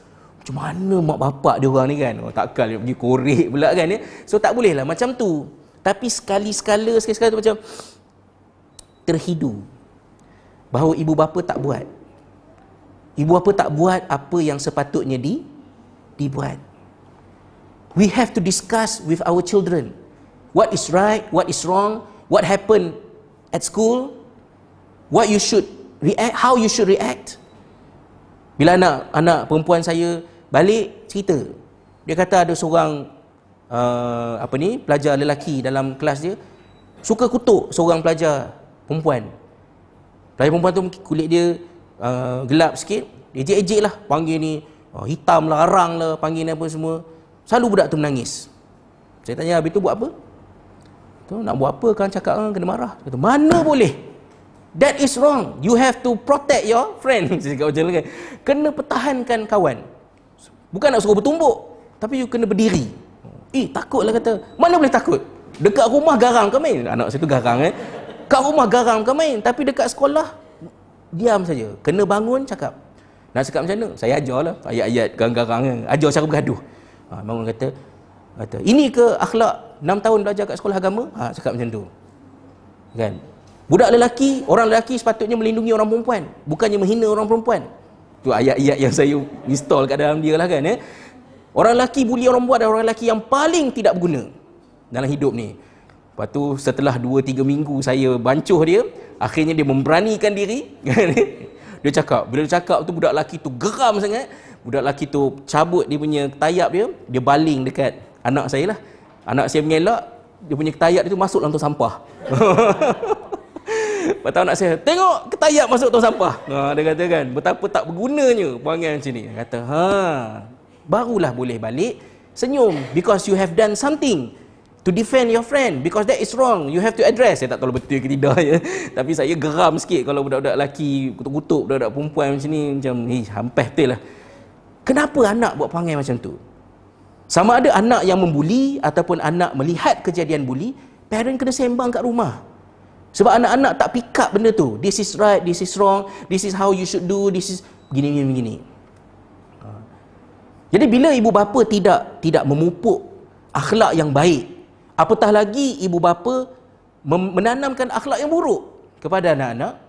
macam mana mak bapak dia orang ni kan? Oh, takkan dia pergi korek pula kan ya? So tak boleh lah macam tu. Tapi sekali-sekala sekali-sekala tu macam terhidu. Bahawa ibu bapa tak buat. Ibu bapa tak buat apa yang sepatutnya di dibuat. We have to discuss with our children. What is right, what is wrong, what happened at school, what you should react, how you should react. Bila anak anak perempuan saya balik cerita, dia kata ada seorang uh, apa ni pelajar lelaki dalam kelas dia suka kutuk seorang pelajar perempuan. Pelajar perempuan tu kulit dia uh, gelap sikit, ejek-ejek lah panggil ni uh, hitam lah, arang lah, panggil ni apa semua. Selalu budak tu menangis. Saya tanya, habis tu buat apa? Tu nak buat apa kan cakap kan kena marah. Kata, mana boleh? That is wrong. You have to protect your friend. Saya cakap macam kan. Kena pertahankan kawan. Bukan nak suruh bertumbuk. Tapi you kena berdiri. Eh, takutlah kata. Mana boleh takut? Dekat rumah garang ke main? Anak saya tu garang eh. Kat rumah garang ke main? Tapi dekat sekolah, diam saja. Kena bangun, cakap. Nak cakap macam mana? Saya ajar lah. Ayat-ayat garang-garang. Ajar cara bergaduh. Ha, bangun kata, kata, ini ke akhlak 6 tahun belajar kat sekolah agama ha, cakap macam tu kan budak lelaki orang lelaki sepatutnya melindungi orang perempuan bukannya menghina orang perempuan tu ayat-ayat yang saya install kat dalam dia lah kan eh? orang lelaki bully orang perempuan adalah orang lelaki yang paling tidak berguna dalam hidup ni lepas tu setelah 2-3 minggu saya bancuh dia akhirnya dia memberanikan diri kan? dia cakap bila dia cakap tu budak lelaki tu geram sangat budak lelaki tu cabut dia punya tayap dia dia baling dekat anak saya lah Anak saya mengelak, dia punya ketayat itu masuk dalam tong sampah. Lepas anak saya, tengok ketayat masuk tong sampah. Ha, dia kata kan, betapa tak bergunanya perangai macam ni. Dia kata, ha, barulah boleh balik senyum. Because you have done something to defend your friend. Because that is wrong. You have to address. Saya tak tahu betul ke tidak ya. Tapi saya geram sikit kalau budak-budak lelaki kutuk-kutuk budak-budak perempuan macam ni. Macam, eh, hampir betul lah. Kenapa anak buat perangai macam tu? Sama ada anak yang membuli ataupun anak melihat kejadian buli, parent kena sembang kat rumah. Sebab anak-anak tak pick up benda tu. This is right, this is wrong, this is how you should do, this is begini begini begini. Ha. Jadi bila ibu bapa tidak tidak memupuk akhlak yang baik, apatah lagi ibu bapa menanamkan akhlak yang buruk kepada anak-anak,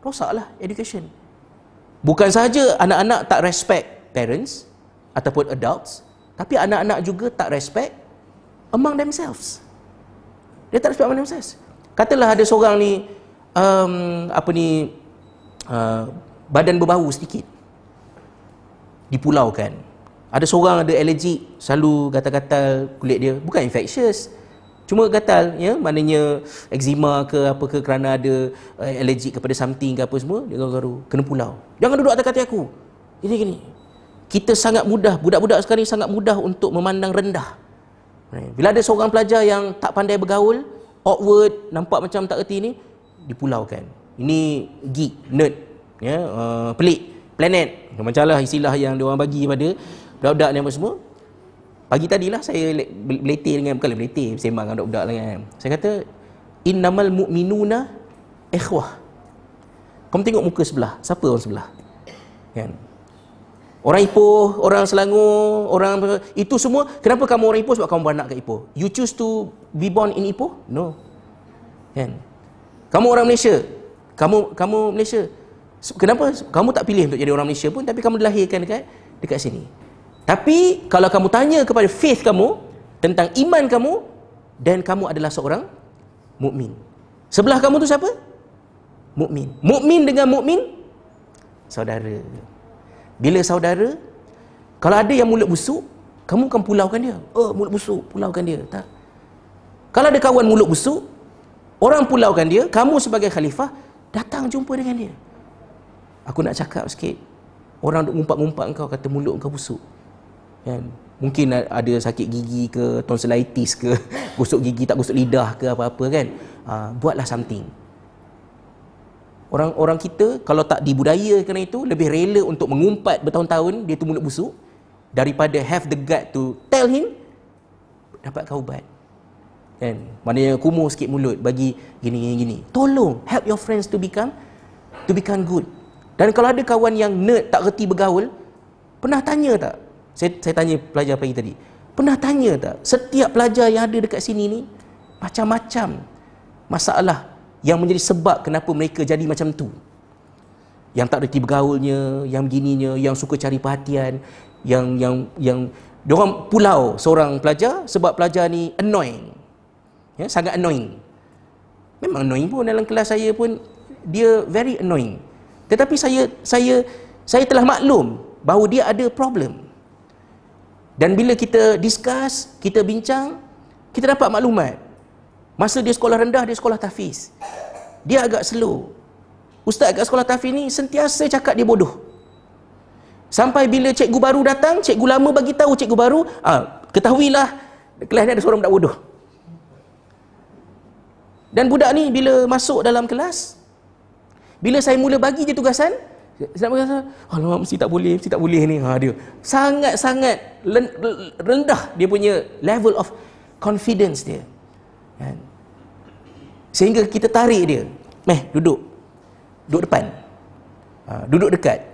rosaklah education. Bukan saja anak-anak tak respect parents ataupun adults, tapi anak-anak juga tak respect among themselves. Dia tak respect among themselves. Katalah ada seorang ni um, apa ni uh, badan berbau sedikit. Dipulaukan. Ada seorang ada alergi selalu gatal-gatal kulit dia, bukan infectious. Cuma gatal ya, maknanya eczema ke apa ke kerana ada uh, alergi kepada something ke apa semua, dia garu-garu kena pulau. Jangan duduk atas kaki aku. Ini gini kita sangat mudah, budak-budak sekarang ni sangat mudah untuk memandang rendah. Bila ada seorang pelajar yang tak pandai bergaul, awkward, nampak macam tak erti ni, dipulaukan. Ini geek, nerd, ya, uh, pelik, planet. Macam lah istilah yang diorang bagi pada budak-budak ni apa semua. Pagi tadi lah saya beletih dengan, bukan beletih, sembang dengan budak-budak lah kan. Saya kata, innamal mu'minuna ikhwah. Kamu tengok muka sebelah, siapa orang sebelah? Kan? Orang Ipoh, orang Selangor, orang itu semua. Kenapa kamu orang Ipoh? Sebab kamu beranak kat Ipoh. You choose to be born in Ipoh? No. Kan? Kamu orang Malaysia. Kamu kamu Malaysia. Kenapa kamu tak pilih untuk jadi orang Malaysia pun tapi kamu dilahirkan dekat dekat sini. Tapi kalau kamu tanya kepada faith kamu tentang iman kamu dan kamu adalah seorang mukmin. Sebelah kamu tu siapa? Mukmin. Mukmin dengan mukmin saudara. Bila saudara, kalau ada yang mulut busuk, kamu kan pulaukan dia. Oh, mulut busuk, pulaukan dia. Tak. Kalau ada kawan mulut busuk, orang pulaukan dia, kamu sebagai khalifah, datang jumpa dengan dia. Aku nak cakap sikit. Orang duk ngumpat-ngumpat kau kata mulut kau busuk. Kan? Mungkin ada sakit gigi ke, tonsillitis ke, gosok gigi tak gosok lidah ke apa-apa kan. Uh, buatlah something. Orang-orang kita kalau tak dibudayakan itu lebih rela untuk mengumpat bertahun-tahun dia tu mulut busuk daripada have the gut to tell him dapat kau ubat. Kan? Maknanya kumuh sikit mulut bagi gini gini gini. Tolong help your friends to become to become good. Dan kalau ada kawan yang nerd tak reti bergaul, pernah tanya tak? Saya saya tanya pelajar pagi tadi. Pernah tanya tak? Setiap pelajar yang ada dekat sini ni macam-macam masalah yang menjadi sebab kenapa mereka jadi macam tu. Yang tak reti bergaulnya yang begininya yang suka cari perhatian yang yang yang orang pulau seorang pelajar sebab pelajar ni annoying. Ya, sangat annoying. Memang annoying pun dalam kelas saya pun dia very annoying. Tetapi saya saya saya telah maklum bahawa dia ada problem. Dan bila kita discuss kita bincang kita dapat maklumat masa dia sekolah rendah dia sekolah tafiz dia agak slow. Ustaz kat sekolah tafiz ni sentiasa cakap dia bodoh. Sampai bila cikgu baru datang cikgu lama bagi tahu cikgu baru ah ketahuilah kelas ni ada seorang budak bodoh. Dan budak ni bila masuk dalam kelas, bila saya mula bagi dia tugasan, saya nak berkata, alamak mesti tak boleh, mesti tak boleh ni. Ha, dia. Sangat-sangat rendah dia punya level of confidence dia. Kan? Sehingga kita tarik dia. Meh, duduk. Duduk depan. Ha, duduk dekat.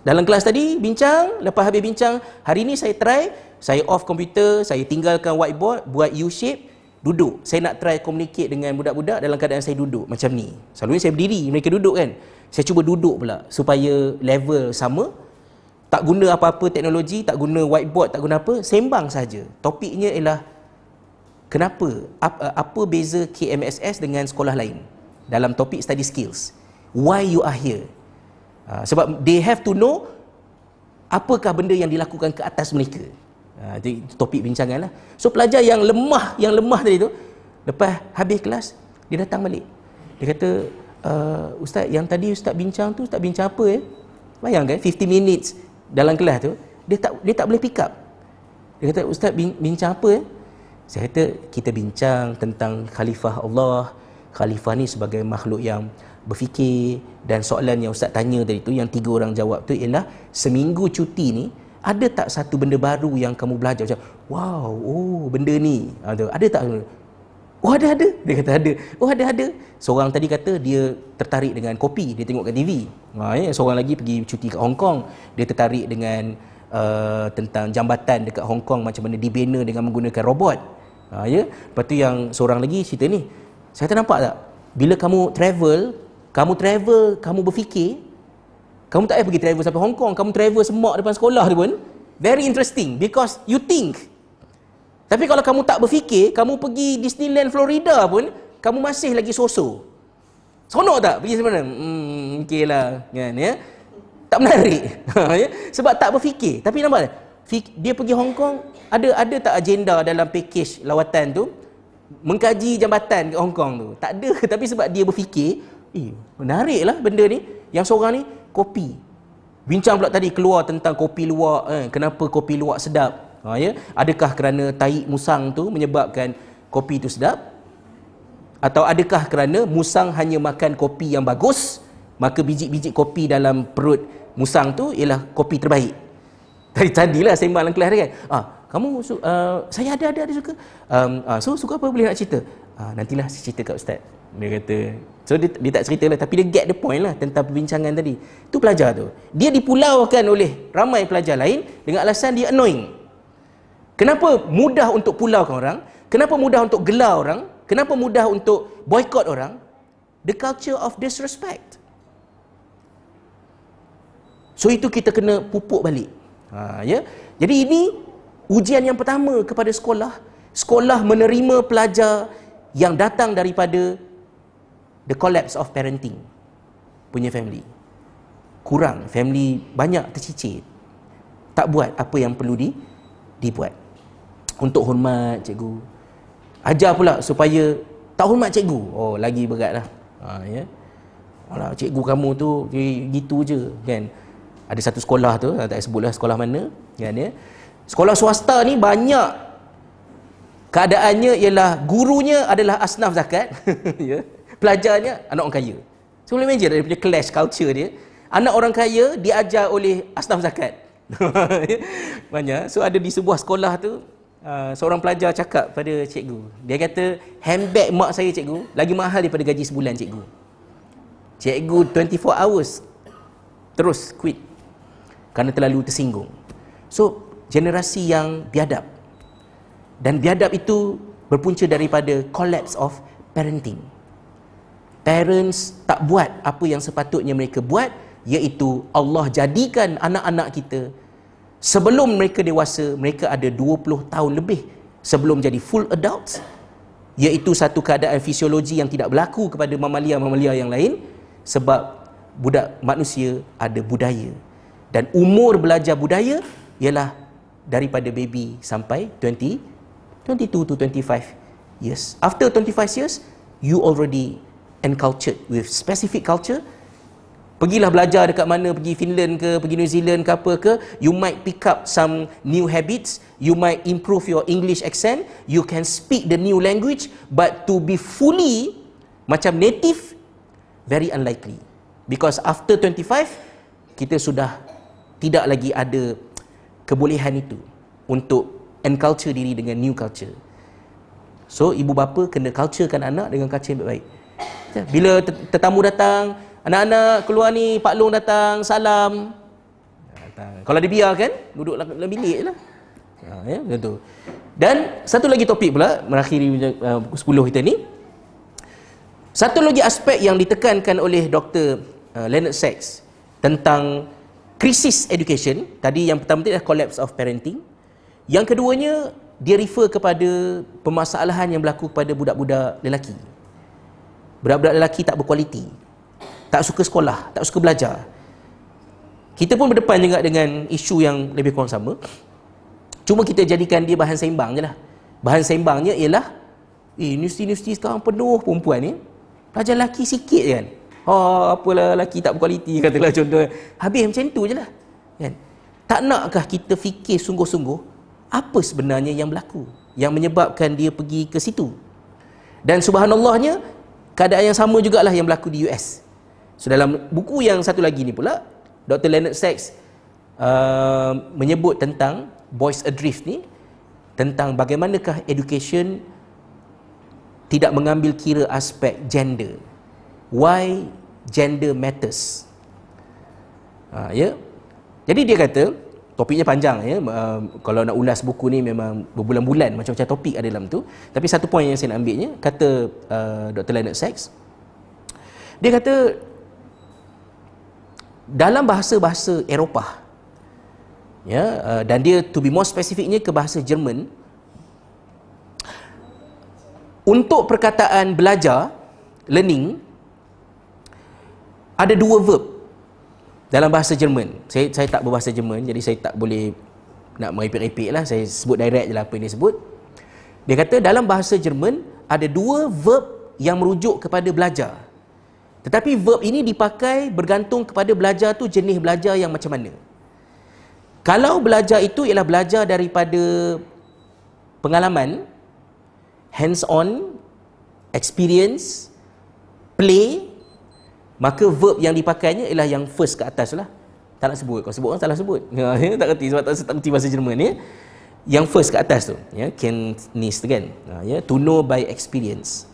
Dalam kelas tadi, bincang. Lepas habis bincang, hari ni saya try, saya off komputer, saya tinggalkan whiteboard, buat U-shape, duduk saya nak try communicate dengan budak-budak dalam keadaan saya duduk macam ni selalunya saya berdiri mereka duduk kan saya cuba duduk pula supaya level sama tak guna apa-apa teknologi tak guna whiteboard tak guna apa sembang saja topiknya ialah kenapa apa, apa beza KMSS dengan sekolah lain dalam topik study skills why you are here uh, sebab they have to know apakah benda yang dilakukan ke atas mereka Ha, itu topik bincangan lah. So pelajar yang lemah, yang lemah tadi tu, lepas habis kelas, dia datang balik. Dia kata, uh, Ustaz, yang tadi Ustaz bincang tu, Ustaz bincang apa ya? Bayangkan, 50 minutes dalam kelas tu, dia tak dia tak boleh pick up. Dia kata, Ustaz bincang apa ya? Saya kata, kita bincang tentang khalifah Allah. Khalifah ni sebagai makhluk yang berfikir. Dan soalan yang Ustaz tanya tadi tu, yang tiga orang jawab tu ialah, seminggu cuti ni, ada tak satu benda baru yang kamu belajar? Macam wow oh benda ni. Ada ada tak? Oh ada ada. Dia kata ada. Oh ada ada. Seorang tadi kata dia tertarik dengan kopi. Dia tengok kat TV ha ya. Seorang lagi pergi cuti kat Hong Kong. Dia tertarik dengan uh, tentang jambatan dekat Hong Kong. Macam mana dibina dengan menggunakan robot ha ya lepas tu yang seorang lagi cerita ni saya tak nampak tak bila kamu travel kamu travel kamu berfikir kamu tak payah pergi travel sampai Hong Kong. Kamu travel semak depan sekolah tu pun. Very interesting because you think. Tapi kalau kamu tak berfikir, kamu pergi Disneyland Florida pun, kamu masih lagi sosok. Sonok tak pergi sebenarnya? Hmm, okey lah. Kan, ya? Tak menarik. Ya? Sebab tak berfikir. Tapi nampak tak? Dia pergi Hong Kong, ada ada tak agenda dalam package lawatan tu? Mengkaji jambatan ke Hong Kong tu? Tak ada. Tapi sebab dia berfikir, eh, menarik lah benda ni. Yang seorang ni, kopi. Bincang pula tadi keluar tentang kopi luwak, eh, kenapa kopi luwak sedap? Ha, ya? Adakah kerana tahi musang tu menyebabkan kopi tu sedap? Atau adakah kerana musang hanya makan kopi yang bagus, maka biji-biji kopi dalam perut musang tu ialah kopi terbaik? Tadi tadilah sembang dalam kelas dia kan. Ah, kamu uh, saya ada ada ada suka. Um, uh, so suka apa boleh nak cerita? Uh, nantilah saya cerita kat ustaz. Dia kata, so dia, dia tak cerita lah, tapi dia get the point lah tentang perbincangan tadi. Itu pelajar tu. Dia dipulaukan oleh ramai pelajar lain dengan alasan dia annoying. Kenapa mudah untuk pulaukan orang? Kenapa mudah untuk gelar orang? Kenapa mudah untuk boycott orang? The culture of disrespect. So itu kita kena pupuk balik. Ha, ya? Jadi ini ujian yang pertama kepada sekolah. Sekolah menerima pelajar yang datang daripada the collapse of parenting punya family. Kurang family banyak tercicit. Tak buat apa yang perlu di dibuat. Untuk hormat cikgu. Ajar pula supaya tak hormat cikgu. Oh lagi berat lah ha, ya. Alah, cikgu kamu tu gitu je kan. Ada satu sekolah tu tak sebutlah sekolah mana kan ya sekolah swasta ni banyak keadaannya ialah gurunya adalah asnaf zakat ya pelajarnya anak orang kaya. So boleh imagine daripada clash culture dia, anak orang kaya diajar oleh asnaf zakat. Banyak. So ada di sebuah sekolah tu, uh, seorang pelajar cakap pada cikgu. Dia kata, handbag mak saya cikgu, lagi mahal daripada gaji sebulan cikgu. Cikgu 24 hours terus quit kerana terlalu tersinggung. So, generasi yang biadab. Dan biadab itu berpunca daripada collapse of parenting parents tak buat apa yang sepatutnya mereka buat iaitu Allah jadikan anak-anak kita sebelum mereka dewasa mereka ada 20 tahun lebih sebelum jadi full adults iaitu satu keadaan fisiologi yang tidak berlaku kepada mamalia-mamalia yang lain sebab budak manusia ada budaya dan umur belajar budaya ialah daripada baby sampai 20 22 to 25 years after 25 years you already encultured with specific culture Pergilah belajar dekat mana, pergi Finland ke, pergi New Zealand ke apa ke, you might pick up some new habits, you might improve your English accent, you can speak the new language, but to be fully macam native, very unlikely. Because after 25, kita sudah tidak lagi ada kebolehan itu untuk enculture diri dengan new culture. So, ibu bapa kena culturekan anak dengan culture yang baik. Bila tetamu datang, Anak-anak keluar ni, Pak Long datang, salam. Datang. Kalau dibiarkan, duduk dalam bilik lah. Ha, ya, betul. Dan satu lagi topik pula, merakhiri uh, 10 kita ni. Satu lagi aspek yang ditekankan oleh Dr. Uh, Leonard Sachs tentang krisis education. Tadi yang pertama tadi adalah collapse of parenting. Yang keduanya, dia refer kepada permasalahan yang berlaku kepada budak-budak lelaki. Budak-budak lelaki tak berkualiti tak suka sekolah, tak suka belajar. Kita pun berdepan juga dengan isu yang lebih kurang sama. Cuma kita jadikan dia bahan seimbang je lah. Bahan seimbangnya ialah, eh, universiti-universiti sekarang penuh perempuan ni. Pelajar lelaki sikit kan. Oh, apalah lelaki tak berkualiti katalah contoh. Habis macam tu je lah. Kan? Tak nakkah kita fikir sungguh-sungguh apa sebenarnya yang berlaku yang menyebabkan dia pergi ke situ. Dan subhanallahnya keadaan yang sama jugalah yang berlaku di US. So dalam buku yang satu lagi ni pula Dr. Leonard Sachs uh, menyebut tentang Boys Adrift ni tentang bagaimanakah education tidak mengambil kira aspek gender. Why gender matters. Ha, ya. Jadi dia kata topiknya panjang ya. Uh, kalau nak ulas buku ni memang berbulan-bulan macam-macam topik ada dalam tu. Tapi satu poin yang saya nak ambilnya kata uh, Dr. Leonard Sachs dia kata dalam bahasa-bahasa Eropah ya uh, dan dia to be more specificnya ke bahasa Jerman untuk perkataan belajar learning ada dua verb. Dalam bahasa Jerman. Saya saya tak berbahasa Jerman jadi saya tak boleh nak merepek-repek lah. Saya sebut direct je lah apa yang dia sebut. Dia kata dalam bahasa Jerman ada dua verb yang merujuk kepada belajar. Tetapi verb ini dipakai bergantung kepada belajar tu jenis belajar yang macam mana. Kalau belajar itu ialah belajar daripada pengalaman, hands on, experience, play, maka verb yang dipakainya ialah yang first ke atas lah. Tak nak sebut. Kalau sebut orang salah sebut. Ya, tak kerti sebab tak, tak kerti bahasa Jerman ya. Yang first ke atas tu, ya, Kennis tu kan. Ya, to know by experience.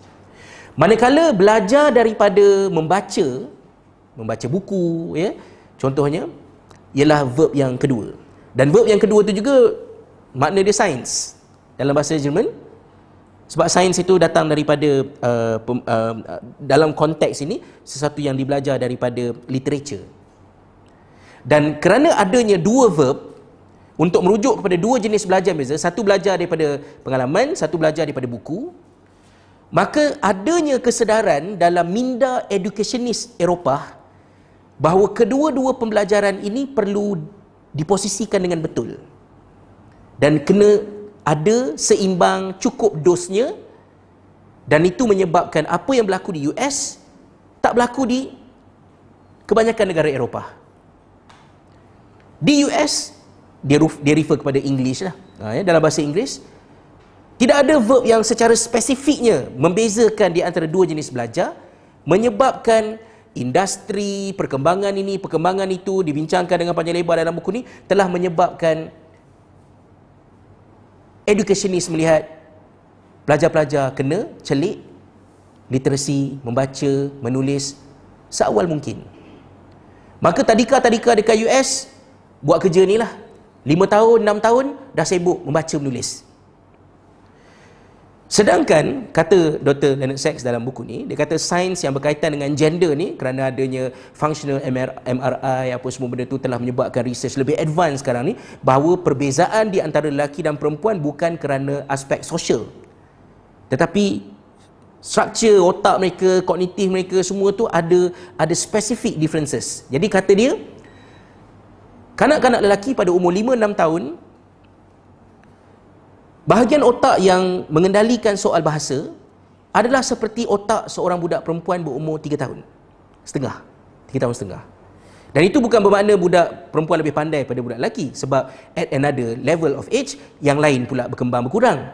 Manakala belajar daripada membaca, membaca buku, ya, contohnya, ialah verb yang kedua. Dan verb yang kedua itu juga makna dia sains dalam bahasa Jerman. Sebab sains itu datang daripada uh, pem, uh, dalam konteks ini sesuatu yang dibelajar daripada literature. Dan kerana adanya dua verb untuk merujuk kepada dua jenis belajar beza, satu belajar daripada pengalaman, satu belajar daripada buku, maka adanya kesedaran dalam minda educationist Eropah bahawa kedua-dua pembelajaran ini perlu diposisikan dengan betul dan kena ada seimbang cukup dosnya dan itu menyebabkan apa yang berlaku di US tak berlaku di kebanyakan negara Eropah. Di US dia, dia refer kepada English lah. Ha, ya, dalam bahasa Inggeris tidak ada verb yang secara spesifiknya membezakan di antara dua jenis belajar menyebabkan industri, perkembangan ini, perkembangan itu dibincangkan dengan panjang lebar dalam buku ini telah menyebabkan educationist melihat pelajar-pelajar kena celik literasi, membaca, menulis seawal mungkin. Maka tadika-tadika dekat US buat kerja ni lah. 5 tahun, 6 tahun dah sibuk membaca menulis. Sedangkan kata Dr. Leonard Sachs dalam buku ni, dia kata sains yang berkaitan dengan gender ni kerana adanya functional MRI apa semua benda tu telah menyebabkan research lebih advance sekarang ni bahawa perbezaan di antara lelaki dan perempuan bukan kerana aspek sosial. tetapi structure otak mereka kognitif mereka semua tu ada ada specific differences jadi kata dia kanak-kanak lelaki pada umur 5 6 tahun bahagian otak yang mengendalikan soal bahasa adalah seperti otak seorang budak perempuan berumur 3 tahun setengah 3 tahun setengah dan itu bukan bermakna budak perempuan lebih pandai pada budak lelaki sebab at another level of age yang lain pula berkembang berkurang.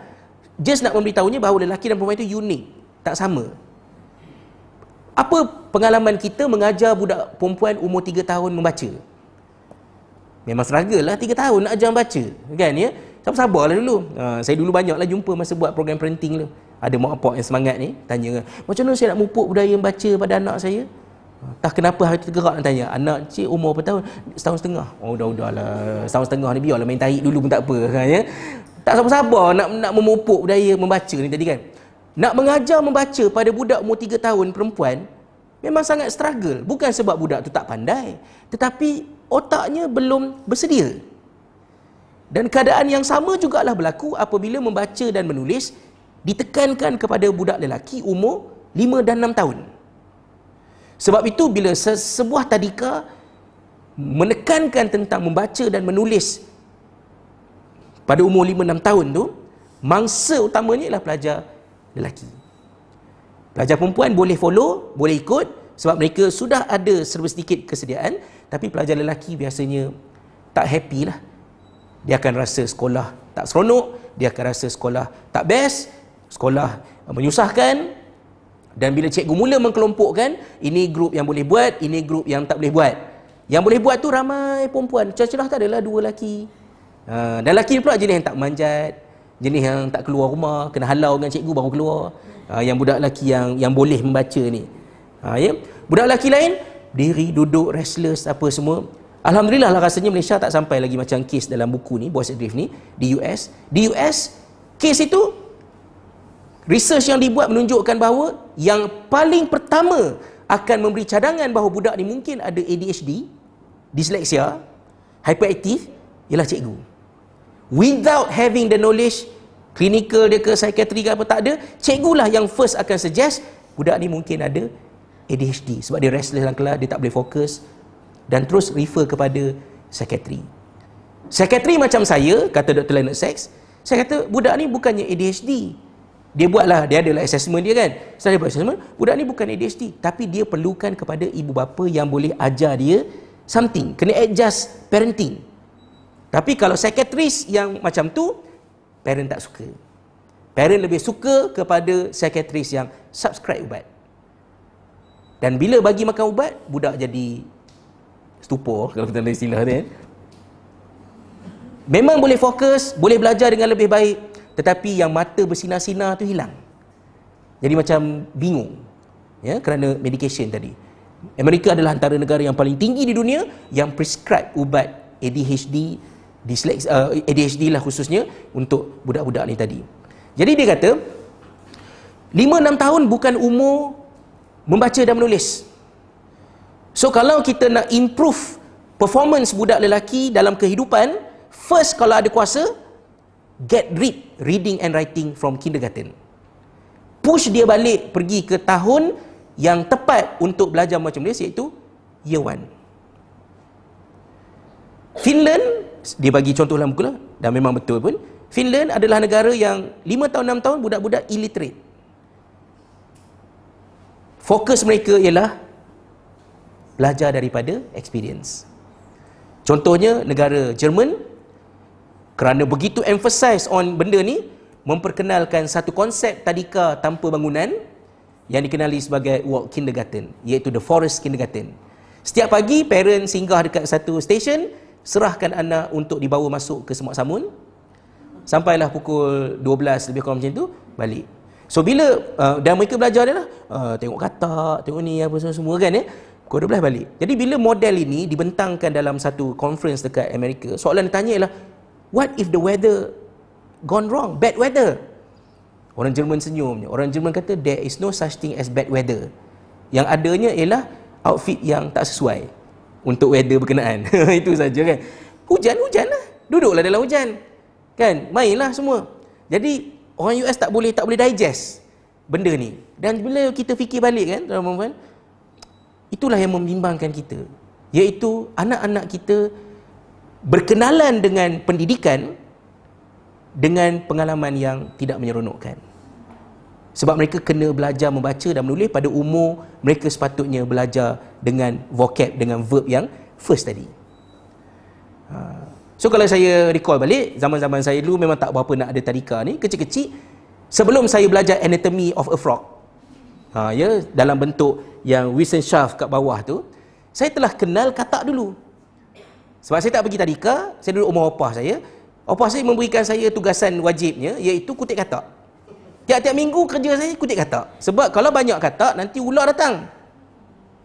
Just nak memberitahunya bahawa lelaki dan perempuan itu unik, tak sama. Apa pengalaman kita mengajar budak perempuan umur 3 tahun membaca? Memang struggle lah 3 tahun nak ajar baca. Kan ya? Sabar-sabarlah dulu. Ha, saya dulu banyaklah jumpa masa buat program parenting tu. Ada mak apa yang semangat ni tanya macam mana saya nak mupuk budaya membaca pada anak saya? Tak kenapa hati tergerak nak tanya Anak cik umur berapa tahun? Setahun setengah Oh dah dah lah Setahun setengah ni biarlah main tarik dulu pun tak apa kan, ya? Tak sabar-sabar nak nak memupuk budaya membaca ni tadi kan Nak mengajar membaca pada budak umur 3 tahun perempuan Memang sangat struggle Bukan sebab budak tu tak pandai Tetapi otaknya belum bersedia Dan keadaan yang sama jugalah berlaku Apabila membaca dan menulis Ditekankan kepada budak lelaki umur 5 dan 6 tahun sebab itu bila se- sebuah tadika menekankan tentang membaca dan menulis pada umur 5-6 tahun tu, mangsa utamanya ialah pelajar lelaki. Pelajar perempuan boleh follow, boleh ikut sebab mereka sudah ada serba sedikit kesediaan, tapi pelajar lelaki biasanya tak happy lah. Dia akan rasa sekolah tak seronok, dia akan rasa sekolah tak best, sekolah menyusahkan, dan bila cikgu mula mengkelompokkan, ini grup yang boleh buat, ini grup yang tak boleh buat. Yang boleh buat tu ramai perempuan. Cerah-cerah tak adalah dua lelaki. Ha, dan lelaki pula jenis yang tak manjat, jenis yang tak keluar rumah, kena halau dengan cikgu baru keluar. Ha, yang budak lelaki yang yang boleh membaca ni. Ha, ya? Budak lelaki lain, diri, duduk, restless, apa semua. Alhamdulillah lah rasanya Malaysia tak sampai lagi macam kes dalam buku ni, Boys Drift ni, di US. Di US, kes itu Research yang dibuat menunjukkan bahawa yang paling pertama akan memberi cadangan bahawa budak ni mungkin ada ADHD, disleksia, hyperaktif ialah cikgu. Without having the knowledge clinical dia ke psikiatri ke apa tak ada, cikgu lah yang first akan suggest budak ni mungkin ada ADHD sebab dia restless dalam kelas, dia tak boleh fokus dan terus refer kepada psikiatri. Psikiatri macam saya, kata Dr. Leonard Sachs, saya kata budak ni bukannya ADHD, dia buatlah, dia adalah assessment dia kan. Setelah dia buat assessment, budak ni bukan ADHD. Tapi dia perlukan kepada ibu bapa yang boleh ajar dia something. Kena adjust parenting. Tapi kalau psychiatrist yang macam tu, parent tak suka. Parent lebih suka kepada psychiatrist yang subscribe ubat. Dan bila bagi makan ubat, budak jadi stupor, kalau kita ada istilah dia. Kan. Memang boleh fokus, boleh belajar dengan lebih baik, tetapi yang mata bersinar-sinar tu hilang jadi macam bingung ya kerana medication tadi Amerika adalah antara negara yang paling tinggi di dunia yang prescribe ubat ADHD dyslexia uh, ADHD lah khususnya untuk budak-budak ni tadi jadi dia kata 5 6 tahun bukan umur membaca dan menulis so kalau kita nak improve performance budak lelaki dalam kehidupan first kalau ada kuasa get rid reading and writing from kindergarten. Push dia balik pergi ke tahun yang tepat untuk belajar macam dia iaitu year one. Finland, dia bagi contoh dalam buku lah, dan memang betul pun, Finland adalah negara yang 5 tahun 6 tahun budak-budak illiterate. Fokus mereka ialah belajar daripada experience. Contohnya negara Jerman kerana begitu emphasize on benda ni memperkenalkan satu konsep tadika tanpa bangunan yang dikenali sebagai walk kindergarten iaitu the forest kindergarten. Setiap pagi parent singgah dekat satu stesen serahkan anak untuk dibawa masuk ke semak samun. Sampailah pukul 12 lebih kurang macam tu balik. So bila uh, dan mereka belajar dia lah. Uh, tengok katak tengok ni apa semua, semua kan ya pukul 12 balik jadi bila model ini dibentangkan dalam satu conference dekat Amerika soalan ditanya ialah What if the weather gone wrong? Bad weather. Orang Jerman senyum. Orang Jerman kata there is no such thing as bad weather. Yang adanya ialah outfit yang tak sesuai untuk weather berkenaan. Itu saja kan. Hujan, hujan lah. Duduklah dalam hujan. Kan? Mainlah semua. Jadi orang US tak boleh tak boleh digest benda ni. Dan bila kita fikir balik kan, tuan-tuan, itulah yang membimbangkan kita. Iaitu anak-anak kita berkenalan dengan pendidikan dengan pengalaman yang tidak menyeronokkan. Sebab mereka kena belajar membaca dan menulis pada umur mereka sepatutnya belajar dengan vocab, dengan verb yang first tadi. Ha. So kalau saya recall balik, zaman-zaman saya dulu memang tak berapa nak ada tadika ni, kecil-kecil, sebelum saya belajar anatomy of a frog, ha, ya, dalam bentuk yang Wissenschaft kat bawah tu, saya telah kenal katak dulu. Sebab saya tak pergi tadika, saya duduk rumah opah saya, opah saya memberikan saya tugasan wajibnya, iaitu kutip katak. Tiap-tiap minggu kerja saya kutip katak. Sebab kalau banyak katak, nanti ular datang.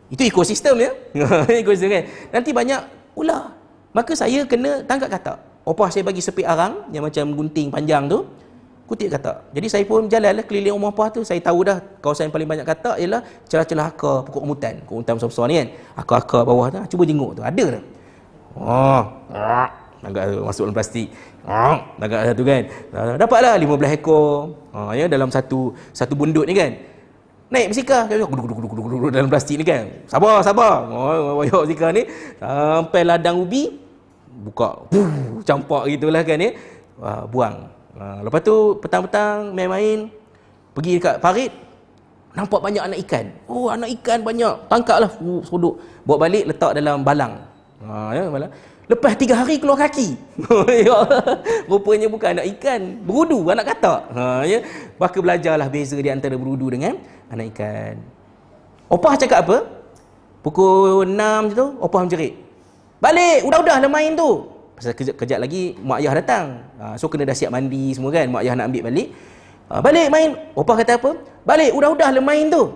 Itu ekosistem ya. ekosistem kan. Nanti banyak ular. Maka saya kena tangkap katak. Opah saya bagi sepik arang yang macam gunting panjang tu. Kutip katak. Jadi saya pun jalan lah keliling rumah opah tu. Saya tahu dah kawasan yang paling banyak katak ialah celah-celah akar pokok umutan. Pokok umutan besar-besar ni kan. Akar-akar bawah tu. Cuba jenguk tu. Ada tak? Oh. Agak masuk dalam plastik. Agak satu kan. Dapatlah 15 ekor. Ha, ya dalam satu satu bundut ni kan. Naik bersika dalam plastik ni kan. Sabar, sabar. Oh, wayok bersika ni sampai ladang ubi buka. Puh, campak gitulah kan ya. Ha, buang. Ha, lepas tu petang-petang main-main pergi dekat parit nampak banyak anak ikan. Oh, anak ikan banyak. Tangkaplah, uh, suduk. Bawa balik letak dalam balang. Ha, ya, balang. Lepas tiga hari keluar kaki. Ya Rupanya bukan anak ikan. Berudu, anak katak. Ha, ya? Maka belajarlah beza di antara berudu dengan anak ikan. Opah cakap apa? Pukul enam je tu, opah menjerit. Balik, udah-udah lah main tu. Pasal kejap, kejap lagi, mak ayah datang. Ha, so, kena dah siap mandi semua kan. Mak ayah nak ambil balik. Ha, balik main. Opah kata apa? Balik, udah-udah lah main tu.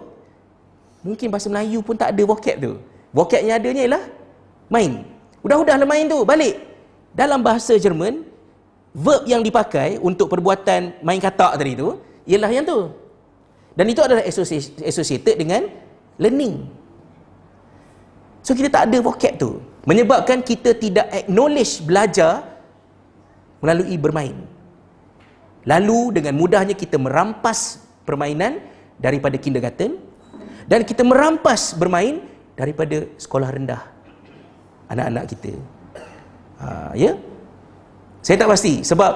Mungkin bahasa Melayu pun tak ada vocab tu. Vocab yang adanya ialah main. Udah-udah lah main tu, balik. Dalam bahasa Jerman, verb yang dipakai untuk perbuatan main katak tadi tu, ialah yang tu. Dan itu adalah associated dengan learning. So kita tak ada vocab tu. Menyebabkan kita tidak acknowledge belajar melalui bermain. Lalu dengan mudahnya kita merampas permainan daripada kindergarten dan kita merampas bermain daripada sekolah rendah anak-anak kita. Ha, ya? Saya tak pasti sebab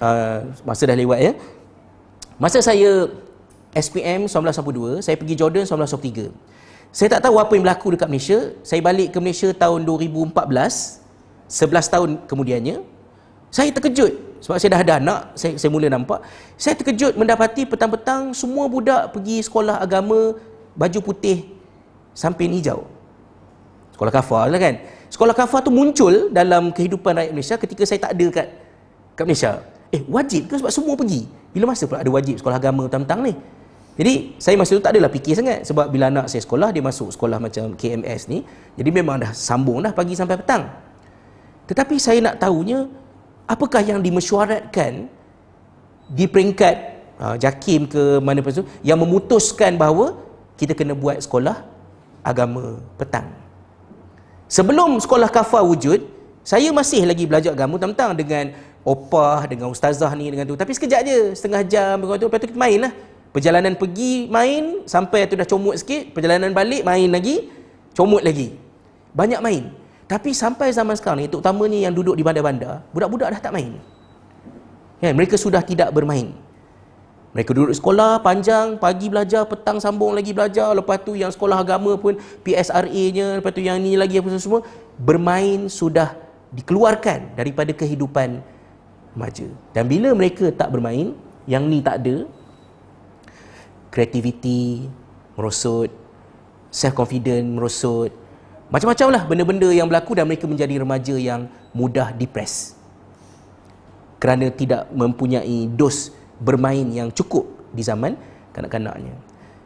uh, masa dah lewat ya. Masa saya SPM 1982, saya pergi Jordan 1983. Saya tak tahu apa yang berlaku dekat Malaysia. Saya balik ke Malaysia tahun 2014, 11 tahun kemudiannya. Saya terkejut sebab saya dah ada anak, saya, saya mula nampak. Saya terkejut mendapati petang-petang semua budak pergi sekolah agama baju putih samping hijau. Sekolah kafar lah kan. Sekolah kafar tu muncul dalam kehidupan rakyat Malaysia ketika saya tak ada kat, kat Malaysia. Eh, wajib ke sebab semua pergi? Bila masa pula ada wajib sekolah agama tentang ni? Jadi, saya masa tu tak adalah fikir sangat sebab bila anak saya sekolah, dia masuk sekolah macam KMS ni. Jadi memang dah sambung dah pagi sampai petang. Tetapi saya nak tahunya, apakah yang dimesyuaratkan di peringkat uh, JAKIM ke mana pun tu, yang memutuskan bahawa kita kena buat sekolah agama petang. Sebelum sekolah kafar wujud, saya masih lagi belajar agama tentang dengan opah, dengan ustazah ni, dengan tu. Tapi sekejap je, setengah jam, lepas tu, lepas tu kita main lah. Perjalanan pergi, main, sampai tu dah comot sikit, perjalanan balik, main lagi, comot lagi. Banyak main. Tapi sampai zaman sekarang ni, terutamanya yang duduk di bandar-bandar, budak-budak dah tak main. Kan? Mereka sudah tidak bermain. Mereka duduk sekolah panjang, pagi belajar, petang sambung lagi belajar. Lepas tu yang sekolah agama pun PSRA-nya, lepas tu yang ni lagi apa semua. Bermain sudah dikeluarkan daripada kehidupan remaja. Dan bila mereka tak bermain, yang ni tak ada, kreativiti merosot, self-confident merosot, macam-macam lah benda-benda yang berlaku dan mereka menjadi remaja yang mudah depres. Kerana tidak mempunyai dos bermain yang cukup di zaman kanak-kanaknya.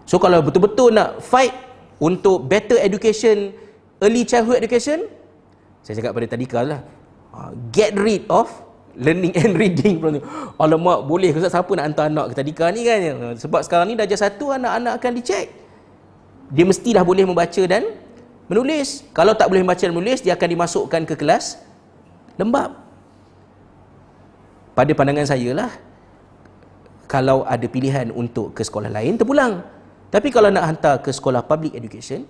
So kalau betul-betul nak fight untuk better education, early childhood education, saya cakap pada tadi lah, ah, get rid of learning and reading. Alamak, boleh ke siapa nak hantar anak ke tadika ni kan? Sebab sekarang ni darjah satu, anak-anak akan dicek. Dia mesti dah boleh membaca dan menulis. Kalau tak boleh membaca dan menulis, dia akan dimasukkan ke kelas lembab. Pada pandangan saya lah, kalau ada pilihan untuk ke sekolah lain terpulang tapi kalau nak hantar ke sekolah public education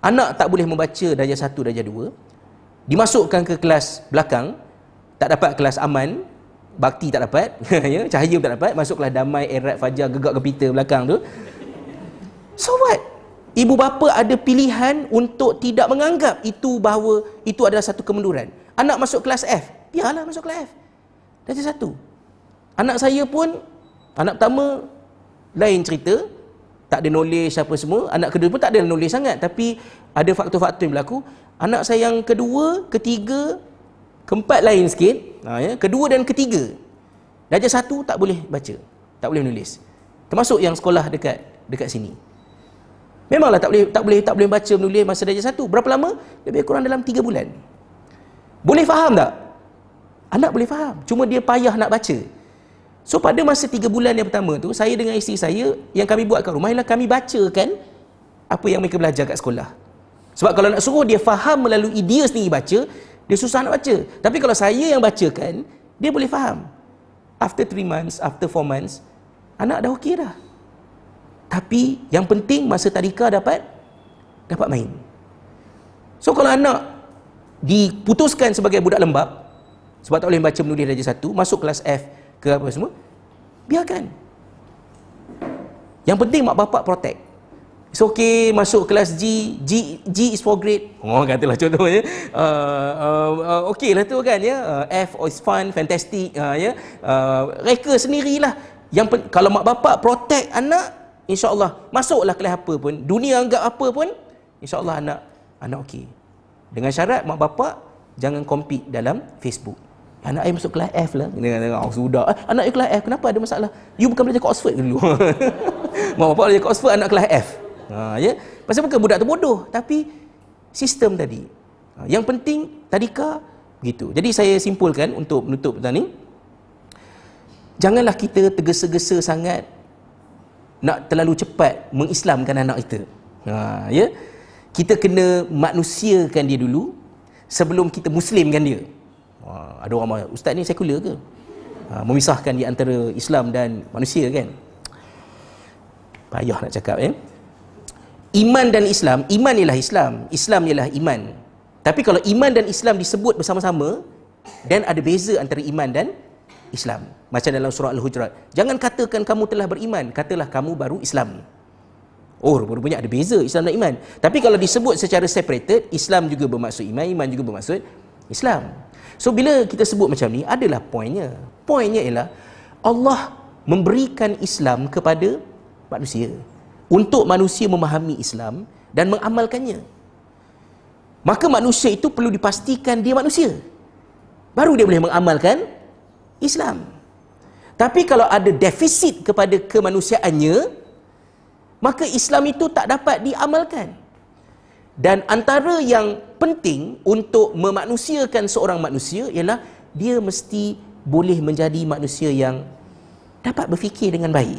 anak tak boleh membaca darjah satu darjah dua dimasukkan ke kelas belakang tak dapat kelas aman bakti tak dapat ya cahaya pun tak dapat masuk kelas damai erat fajar gegak gempita belakang tu. So what? Ibu bapa ada pilihan untuk tidak menganggap itu bahawa itu adalah satu kemunduran. Anak masuk kelas F biarlah masuk kelas F. Darjah satu. Anak saya pun Anak pertama lain cerita, tak ada knowledge apa semua. Anak kedua pun tak ada knowledge sangat. Tapi ada faktor-faktor yang berlaku. Anak saya yang kedua, ketiga, keempat lain sikit. Ha, ya. Kedua dan ketiga. Darjah satu tak boleh baca. Tak boleh menulis. Termasuk yang sekolah dekat dekat sini. Memanglah tak boleh tak boleh tak boleh baca menulis masa darjah satu. Berapa lama? Lebih kurang dalam tiga bulan. Boleh faham tak? Anak boleh faham. Cuma dia payah nak baca. So pada masa tiga bulan yang pertama tu Saya dengan isteri saya Yang kami buat kat rumah Ialah kami bacakan Apa yang mereka belajar kat sekolah Sebab kalau nak suruh dia faham Melalui dia sendiri baca Dia susah nak baca. Tapi kalau saya yang bacakan Dia boleh faham. After three months After four months Anak dah okey dah. Tapi yang penting Masa tadika dapat Dapat main. So kalau anak Diputuskan sebagai budak lembab Sebab tak boleh baca menulis darjah satu Masuk kelas F ke apa semua biarkan. Yang penting mak bapak protect It's okay masuk kelas G G G is for grade oh katalah contohnya uh, uh, uh, okay lah tu kan ya uh, F is fun fantastic uh, ya uh, reka sendirilah yang pen- kalau mak bapak protect anak insyaallah masuklah kelas apa pun dunia anggap apa pun insyaallah anak anak okey dengan syarat mak bapak jangan compete dalam Facebook Anak saya masuk kelas F lah. Dia kata, oh, sudah. Eh, anak saya kelas F, kenapa ada masalah? You bukan belajar kat Oxford ke dulu? Mak bapak belajar kat Oxford, anak kelas F. Ha, ya? Pasal bukan budak tu bodoh. Tapi, sistem tadi. Ha, yang penting, tadika, begitu. Jadi, saya simpulkan untuk menutup tentang ni. Janganlah kita tergesa-gesa sangat nak terlalu cepat mengislamkan anak kita. Ha, ya? Kita kena manusiakan dia dulu sebelum kita muslimkan dia. Ha, ada orang mengatakan, ustaz ni sekular ke? Ha, memisahkan di antara Islam dan manusia kan? Payah nak cakap eh. Iman dan Islam, iman ialah Islam, Islam ialah iman. Tapi kalau iman dan Islam disebut bersama-sama, dan ada beza antara iman dan Islam. Macam dalam surah Al-Hujurat. Jangan katakan kamu telah beriman, katalah kamu baru Islam. Oh, rupanya ada beza Islam dan iman. Tapi kalau disebut secara separated, Islam juga bermaksud iman, iman juga bermaksud Islam. So bila kita sebut macam ni adalah poinnya. Poinnya ialah Allah memberikan Islam kepada manusia untuk manusia memahami Islam dan mengamalkannya. Maka manusia itu perlu dipastikan dia manusia. Baru dia boleh mengamalkan Islam. Tapi kalau ada defisit kepada kemanusiaannya, maka Islam itu tak dapat diamalkan. Dan antara yang penting untuk memanusiakan seorang manusia ialah dia mesti boleh menjadi manusia yang dapat berfikir dengan baik.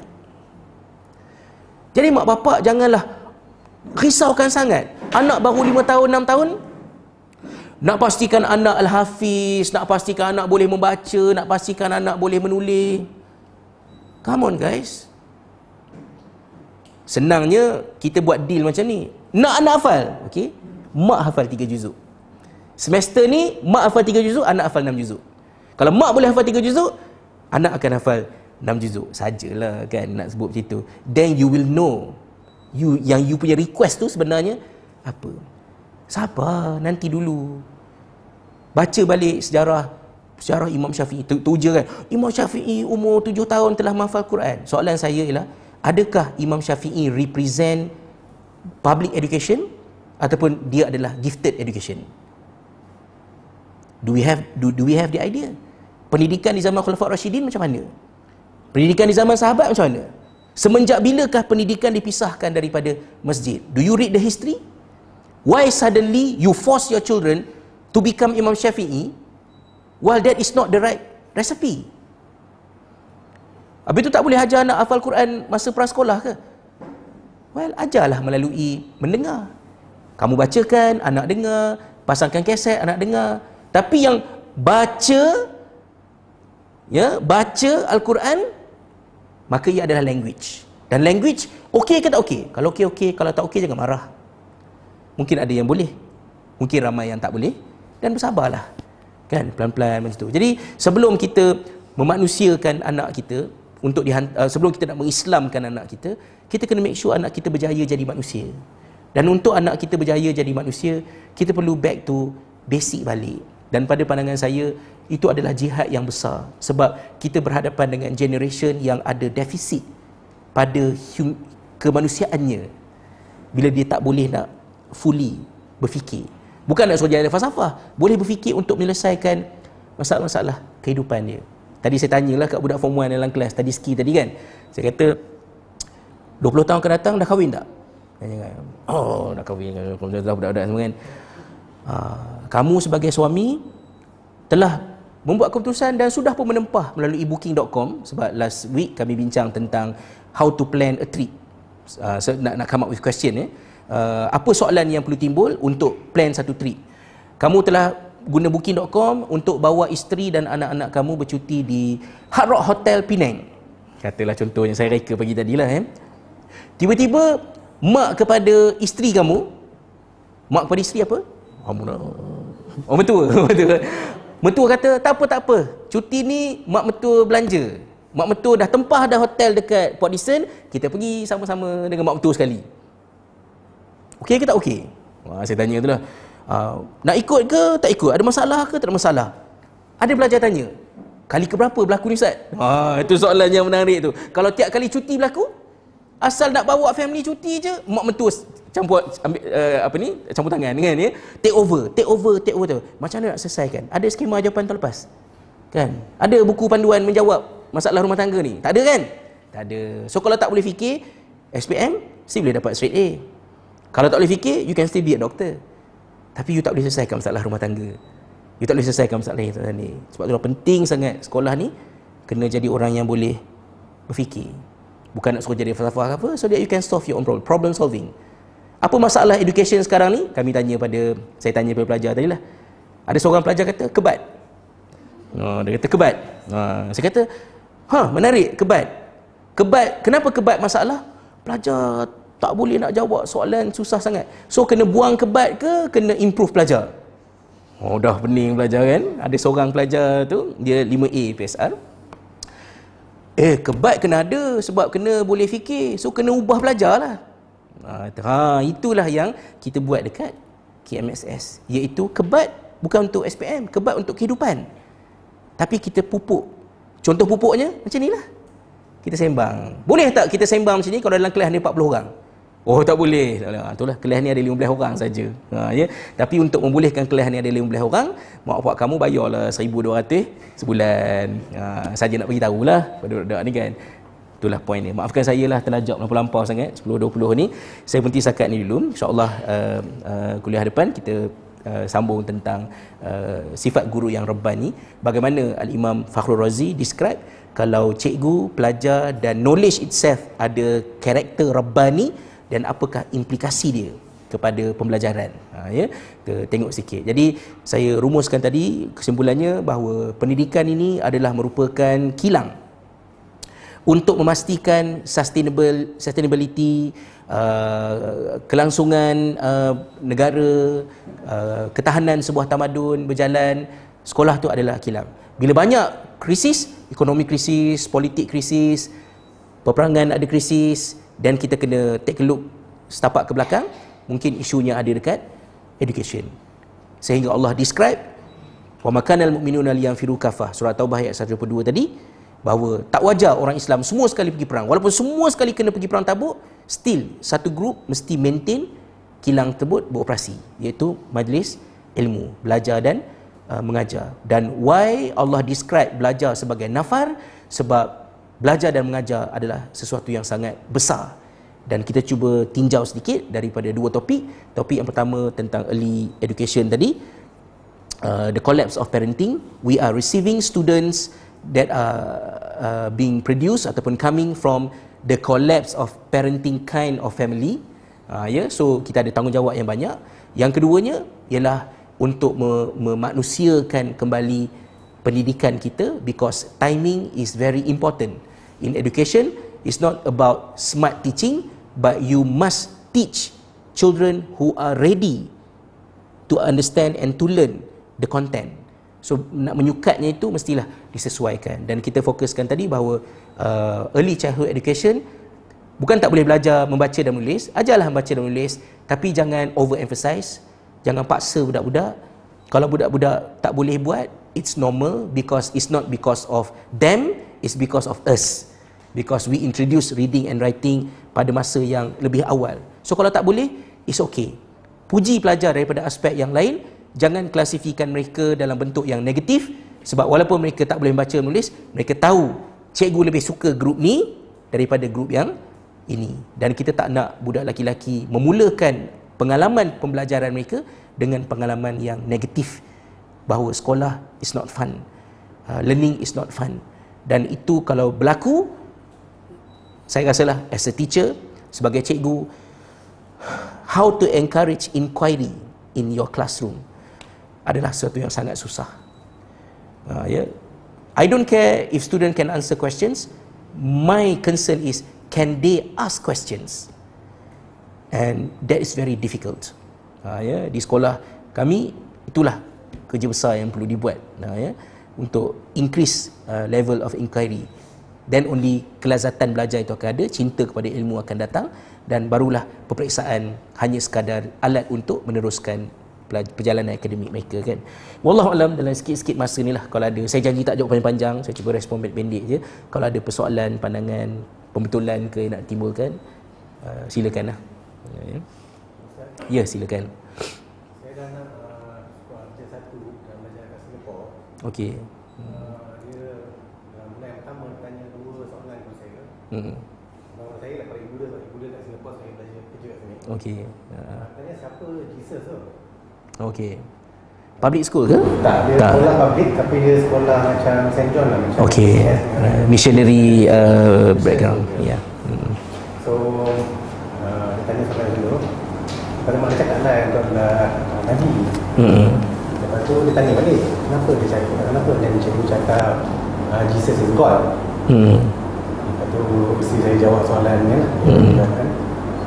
Jadi mak bapak janganlah risaukan sangat. Anak baru 5 tahun, 6 tahun nak pastikan anak al-hafiz, nak pastikan anak boleh membaca, nak pastikan anak boleh menulis. Come on guys. Senangnya kita buat deal macam ni. Nak anak hafal, okey? Mak hafal tiga juzuk. Semester ni mak hafal tiga juzuk, anak hafal enam juzuk. Kalau mak boleh hafal tiga juzuk, anak akan hafal enam juzuk. Sajalah kan nak sebut macam itu. Then you will know you yang you punya request tu sebenarnya apa? Sabar, nanti dulu. Baca balik sejarah sejarah Imam Syafi'i. Tu, tu je kan. Imam Syafi'i umur tujuh tahun telah menghafal Quran. Soalan saya ialah adakah Imam Syafi'i represent public education ataupun dia adalah gifted education do we have do, do we have the idea pendidikan di zaman Khulafaur Rashidin macam mana pendidikan di zaman sahabat macam mana semenjak bilakah pendidikan dipisahkan daripada masjid do you read the history why suddenly you force your children to become Imam Syafi'i while that is not the right recipe Habis itu tak boleh ajar anak hafal Quran masa prasekolah ke? Well, ajarlah melalui mendengar. Kamu bacakan, anak dengar. Pasangkan keset, anak dengar. Tapi yang baca, ya, baca Al-Quran, maka ia adalah language. Dan language okey ke tak okey? Kalau okey okey, kalau tak okey jangan marah. Mungkin ada yang boleh. Mungkin ramai yang tak boleh dan bersabarlah. Kan pelan-pelan macam tu. Jadi sebelum kita memanusiakan anak kita untuk dihant- uh, sebelum kita nak mengislamkan anak kita, kita kena make sure anak kita berjaya jadi manusia. Dan untuk anak kita berjaya jadi manusia, kita perlu back to basic balik. Dan pada pandangan saya, itu adalah jihad yang besar. Sebab kita berhadapan dengan generation yang ada defisit pada hum- kemanusiaannya. Bila dia tak boleh nak fully berfikir. Bukan nak suruh ada falsafah. Boleh berfikir untuk menyelesaikan masalah-masalah kehidupan dia. Tadi saya tanyalah kat budak form 1 dalam kelas tadi ski tadi kan. Saya kata 20 tahun akan datang dah kahwin tak? Oh dah kahwin budak-budak semua kan. Uh, kamu sebagai suami telah membuat keputusan dan sudah pun menempah melalui booking.com sebab last week kami bincang tentang how to plan a trip. Uh, so nak nak come up with question eh. Uh, apa soalan yang perlu timbul untuk plan satu trip? Kamu telah guna booking.com untuk bawa isteri dan anak-anak kamu bercuti di Hard Rock Hotel Penang. Katalah contohnya saya reka pagi tadi lah eh. Tiba-tiba mak kepada isteri kamu mak kepada isteri apa? Oh betul. betul. Mentua kata tak apa tak apa. Cuti ni mak mentua belanja. Mak mentua dah tempah dah hotel dekat Port Dickson, kita pergi sama-sama dengan mak mentua sekali. Okey ke tak okey? Wah, saya tanya itulah. Uh, nak ikut ke tak ikut? Ada masalah ke tak ada masalah? Ada pelajar tanya. Kali ke berapa berlaku ni Ustaz? Ha, itu soalan yang menarik tu. Kalau tiap kali cuti berlaku, asal nak bawa family cuti je, mak mentua campur ambil uh, apa ni? Campur tangan dengan ya. Take over, take over, take over tu. Macam mana nak selesaikan? Ada skema jawapan terlepas? Kan? Ada buku panduan menjawab masalah rumah tangga ni? Tak ada kan? Tak ada. So kalau tak boleh fikir, SPM, still boleh dapat straight A. Kalau tak boleh fikir, you can still be a doctor. Tapi you tak boleh selesaikan masalah rumah tangga. You tak boleh selesaikan masalah yang ni. Sebab itulah penting sangat sekolah ni kena jadi orang yang boleh berfikir. Bukan nak suruh jadi falsafah apa, so that you can solve your own problem. Problem solving. Apa masalah education sekarang ni? Kami tanya pada, saya tanya pada pelajar tadi lah. Ada seorang pelajar kata, kebat. Oh, dia kata kebat. Ha, saya kata, Ha, menarik, kebat. Kebat, kenapa kebat masalah? Pelajar tak boleh nak jawab soalan susah sangat. So, kena buang kebat ke, kena improve pelajar? Oh, dah pening pelajar kan? Ada seorang pelajar tu, dia 5A PSR. Eh, kebat kena ada sebab kena boleh fikir. So, kena ubah pelajar lah. Ha, ha, itulah yang kita buat dekat KMSS. Iaitu kebat bukan untuk SPM, kebat untuk kehidupan. Tapi kita pupuk Contoh pupuknya macam inilah. Kita sembang. Boleh tak kita sembang macam ni kalau dalam kelas ni 40 orang? Oh tak boleh. Ha, itulah kelas ni ada 15 orang saja. Ha, ya. Tapi untuk membolehkan kelas ni ada 15 orang, mak pak kamu bayarlah 1200 sebulan. Ha, saja nak bagi tahulah pada budak ni kan. Itulah poin ni. Maafkan saya lah terlajak melampau-lampau sangat 10-20 ni. Saya berhenti sakat ni dulu. InsyaAllah uh, uh, kuliah depan kita Uh, sambung tentang uh, sifat guru yang rabbani bagaimana al-imam Fakhrul Razi describe kalau cikgu pelajar dan knowledge itself ada karakter rabbani dan apakah implikasi dia kepada pembelajaran? Ha, ya? Kita tengok sikit. Jadi saya rumuskan tadi kesimpulannya bahawa pendidikan ini adalah merupakan kilang untuk memastikan sustainable sustainability Uh, kelangsungan uh, negara, uh, ketahanan sebuah tamadun berjalan, sekolah tu adalah kilang. Bila banyak krisis, ekonomi krisis, politik krisis, peperangan ada krisis dan kita kena take a look setapak ke belakang, mungkin isunya ada dekat education. Sehingga Allah describe wa makanal mu'minuna liyanfiru kafah surah taubah ayat 122 tadi bahawa tak wajar orang Islam semua sekali pergi perang. Walaupun semua sekali kena pergi perang tabuk still satu grup mesti maintain kilang tersebut beroperasi iaitu majlis ilmu belajar dan uh, mengajar. Dan why Allah describe belajar sebagai nafar? Sebab belajar dan mengajar adalah sesuatu yang sangat besar. Dan kita cuba tinjau sedikit daripada dua topik. Topik yang pertama tentang early education tadi. Uh, the collapse of parenting. We are receiving students that are uh, being produced ataupun coming from the collapse of parenting kind of family. Uh, ya yeah? so kita ada tanggungjawab yang banyak. Yang keduanya ialah untuk memanusiakan kembali pendidikan kita because timing is very important in education is not about smart teaching but you must teach children who are ready to understand and to learn the content. So nak menyukatnya itu mestilah disesuaikan. Dan kita fokuskan tadi bahawa uh, early childhood education bukan tak boleh belajar membaca dan menulis. Ajarlah membaca dan menulis tapi jangan overemphasize jangan paksa budak-budak. Kalau budak-budak tak boleh buat it's normal because it's not because of them it's because of us because we introduce reading and writing pada masa yang lebih awal. So kalau tak boleh it's okay. Puji pelajar daripada aspek yang lain. Jangan klasifikan mereka dalam bentuk yang negatif. Sebab walaupun mereka tak boleh baca menulis mereka tahu cikgu lebih suka grup ni daripada grup yang ini. Dan kita tak nak budak laki-laki memulakan pengalaman pembelajaran mereka dengan pengalaman yang negatif. Bahawa sekolah is not fun. Uh, learning is not fun. Dan itu kalau berlaku saya rasa lah as a teacher sebagai cikgu how to encourage inquiry in your classroom adalah sesuatu yang sangat susah. Uh, yeah. I don't care if student can answer questions. My concern is can they ask questions? And that is very difficult. Ha, ya. Di sekolah kami itulah kerja besar yang perlu dibuat. Ha, ya. Untuk increase uh, level of inquiry then only kelazatan belajar itu akan ada cinta kepada ilmu akan datang dan barulah peperiksaan hanya sekadar alat untuk meneruskan perjalanan akademik mereka kan. Wallahu alam dalam sikit-sikit masa ni lah kalau ada saya janji tak jawab panjang-panjang saya cuba respon pendek-pendek je. Kalau ada persoalan pandangan pembetulan ke nak timbulkan uh, silakan lah. Ya, ya. Silakan. Saya dah nak uh, sekolah uh, satu dan belajar kat Singapura okey uh, dia dalam bulan yang pertama tanya dua soalan kepada saya hmm. Nama saya lah paling muda Paling muda kat Singapura Saya belajar kerja kat sini okey uh, Tanya siapa Jesus tu okey Public school ke? Tak, dia tak. sekolah public tapi dia sekolah macam St. John lah macam Okay, uh, missionary uh, background Ya yeah. hmm. So, uh, dia tanya soalan dulu Pada mana cakap lah untuk adalah uh, Nabi hmm. Lepas tu dia tanya balik Kenapa dia cakap, kenapa dia cikgu cakap uh, Jesus is God hmm. Tu mesti saya jawab soalan ni lah hmm.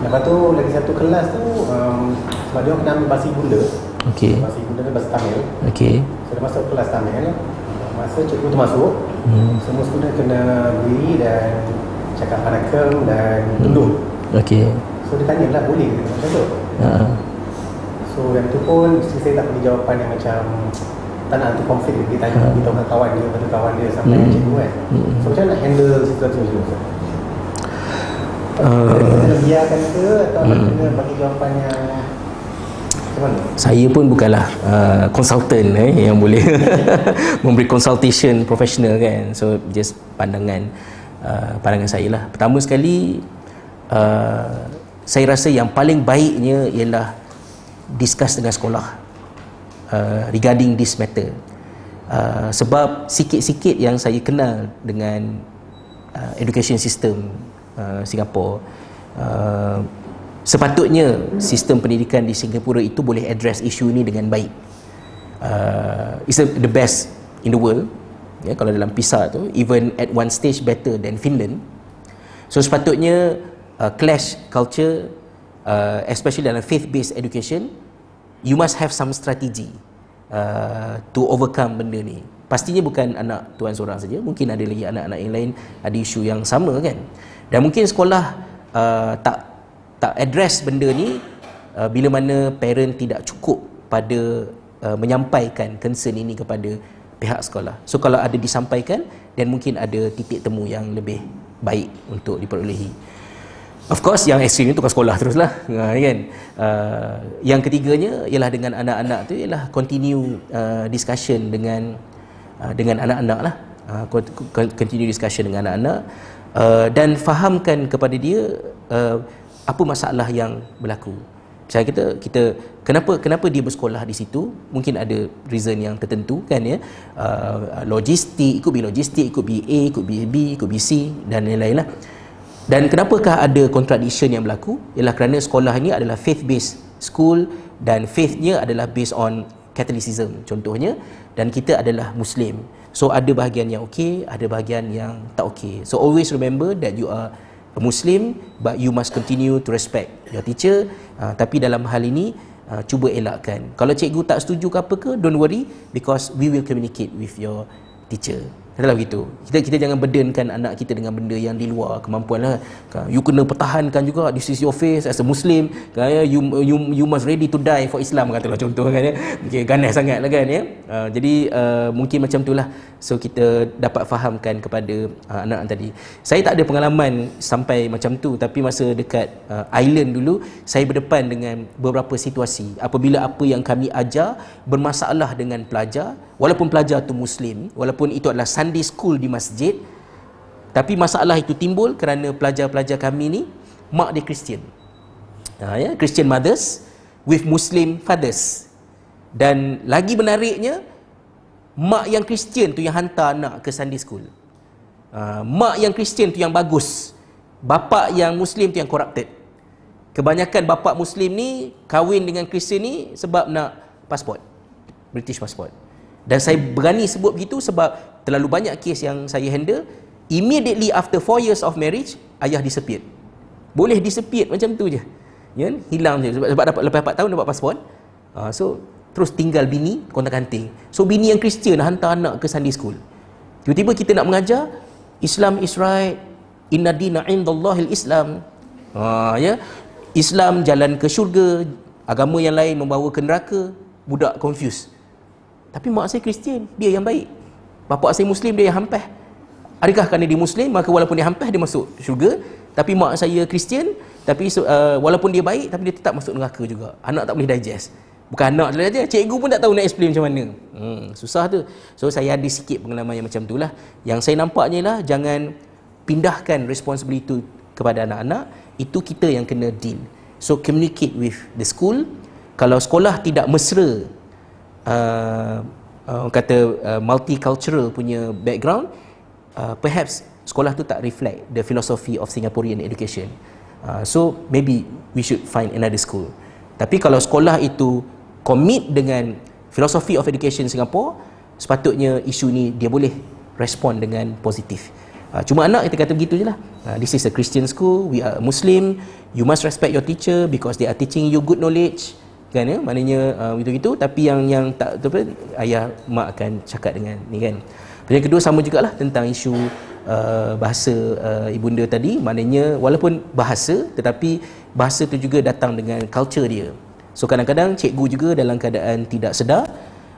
Lepas tu lagi satu kelas tu um, Sebab dia kena ambil bahasa ibunda Okey. Bahasa ibu dia bahasa Tamil. Okey. So dia masuk kelas Tamil. Masa cikgu tu masuk, hmm. semua student kena berdiri dan cakap anakem dan tunduk. Hmm. Okey. So dia tanya lah boleh ke macam tu? Uh. So yang tu pun saya tak beri jawapan yang macam tak nak tu konflik dia tanya uh. kita orang kawan dia lepas kawan dia sampai hmm. cikgu kan. Hmm. So macam nak handle situasi macam tu? Uh, biarkan ke atau hmm. kena bagi jawapan yang saya pun bukanlah uh, eh, yang boleh memberi consultation professional kan so just pandangan uh, pandangan saya lah pertama sekali uh, saya rasa yang paling baiknya ialah discuss dengan sekolah uh, regarding this matter. Uh, sebab sikit-sikit yang saya kenal dengan uh, education system uh, Singapore uh, sepatutnya sistem pendidikan di Singapura itu boleh address isu ini dengan baik. Uh, it's the best in the world ya, kalau dalam PISA tu even at one stage better than Finland. So sepatutnya uh, clash culture uh, especially dalam faith based education you must have some strategy uh, to overcome benda ni pastinya bukan anak tuan seorang saja mungkin ada lagi anak-anak yang lain ada isu yang sama kan dan mungkin sekolah uh, tak tak address benda ni uh, bila mana parent tidak cukup pada uh, menyampaikan concern ini kepada pihak sekolah. So kalau ada disampaikan dan mungkin ada titik temu yang lebih baik untuk diperolehi. Of course yang ekstrim itu ke sekolah teruslah. Uh, kan. Uh, yang ketiganya ialah dengan anak-anak tu ialah continue uh, discussion dengan uh, dengan anak-anak lah. Uh, continue discussion dengan anak-anak. Uh, dan fahamkan kepada dia uh, apa masalah yang berlaku. Saya kita kita kenapa kenapa dia bersekolah di situ? Mungkin ada reason yang tertentu kan ya? Uh, logistik ikut be logistik ikut be A ikut be B ikut be C dan lain-lain lah dan kenapakah ada contradiction yang berlaku ialah kerana sekolah ini adalah faith based school dan faithnya adalah based on Catholicism contohnya dan kita adalah Muslim. So ada bahagian yang okey, ada bahagian yang tak okey. So always remember that you are a Muslim but you must continue to respect your teacher. Uh, tapi dalam hal ini uh, cuba elakkan. Kalau cikgu tak setuju ke apa ke, don't worry because we will communicate with your teacher. Adalah begitu. Kita kita jangan burdenkan anak kita dengan benda yang di luar kemampuan lah. Kan? You kena pertahankan juga this is your face as a Muslim. Kan? Ya? You, you you must ready to die for Islam katalah contoh kan ya. Okay, ganas sangat lah kan ya. Uh, jadi uh, mungkin macam itulah. So kita dapat fahamkan kepada uh, anak tadi. Saya tak ada pengalaman sampai macam tu tapi masa dekat uh, island dulu saya berdepan dengan beberapa situasi apabila apa yang kami ajar bermasalah dengan pelajar walaupun pelajar tu muslim walaupun itu adalah Sunday school di masjid tapi masalah itu timbul kerana pelajar-pelajar kami ni mak dia Kristian. Ha, ya, Christian mothers with Muslim fathers. Dan lagi menariknya mak yang Kristian tu yang hantar anak ke Sunday school. Ha, mak yang Kristian tu yang bagus. Bapa yang Muslim tu yang corrupted. Kebanyakan bapa Muslim ni kahwin dengan Kristian ni sebab nak pasport. British passport. Dan saya berani sebut begitu sebab terlalu banyak kes yang saya handle immediately after 4 years of marriage ayah disappeared boleh disappeared macam tu je. Ya hilang je. Sebab, sebab dapat lepas 4 tahun dapat pasport. Uh, so terus tinggal bini kontak kanting so bini yang Kristian hantar anak ke Sunday school. Tiba-tiba kita nak mengajar Islam is right inna dina indallahil Islam uh, ya. Islam jalan ke syurga agama yang lain membawa ke neraka. Budak confused tapi mak saya Kristian dia yang baik Bapa saya Muslim dia yang hampah. Adakah kerana dia Muslim maka walaupun dia hampah dia masuk syurga tapi mak saya Kristian tapi uh, walaupun dia baik tapi dia tetap masuk neraka juga. Anak tak boleh digest. Bukan anak saja, cikgu pun tak tahu nak explain macam mana. Hmm, susah tu. So saya ada sikit pengalaman yang macam itulah. Yang saya nampaknya lah jangan pindahkan responsibility kepada anak-anak, itu kita yang kena deal. So communicate with the school. Kalau sekolah tidak mesra uh, uh, kata uh, multicultural punya background uh, perhaps sekolah tu tak reflect the philosophy of Singaporean education. Uh, so maybe we should find another school. Tapi kalau sekolah itu commit dengan philosophy of education Singapore sepatutnya isu ni dia boleh respond dengan positif. Uh, cuma anak kita kata begitu je lah. Uh, this is a Christian school we are Muslim you must respect your teacher because they are teaching you good knowledge kan ya? Maknanya uh, gitu-gitu tapi yang yang tak apa ayah mak akan cakap dengan ni kan? Yang kedua sama jugalah tentang isu uh, bahasa uh, ibunda tadi. Maknanya walaupun bahasa tetapi bahasa tu juga datang dengan culture dia. So kadang-kadang cikgu juga dalam keadaan tidak sedar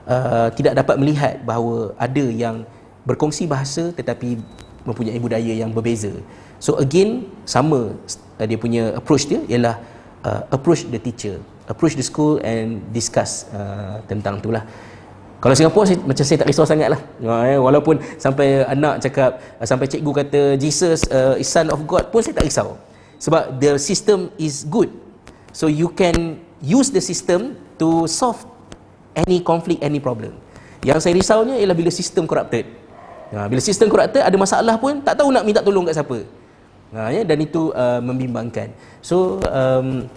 uh, tidak dapat melihat bahawa ada yang berkongsi bahasa tetapi mempunyai budaya yang berbeza. So again sama uh, dia punya approach dia ialah uh, approach the teacher approach the school and discuss uh, tentang tu lah. Kalau Singapura saya, macam saya tak risau sangat lah. Eh, walaupun sampai anak cakap uh, sampai cikgu kata Jesus uh, is son of God pun saya tak risau. Sebab the system is good. So you can use the system to solve any conflict any problem. Yang saya risaunya ialah bila sistem corrupted. Ha, bila sistem corrupted ada masalah pun tak tahu nak minta tolong kat siapa. Ha, ya, dan itu uh, membimbangkan. So um,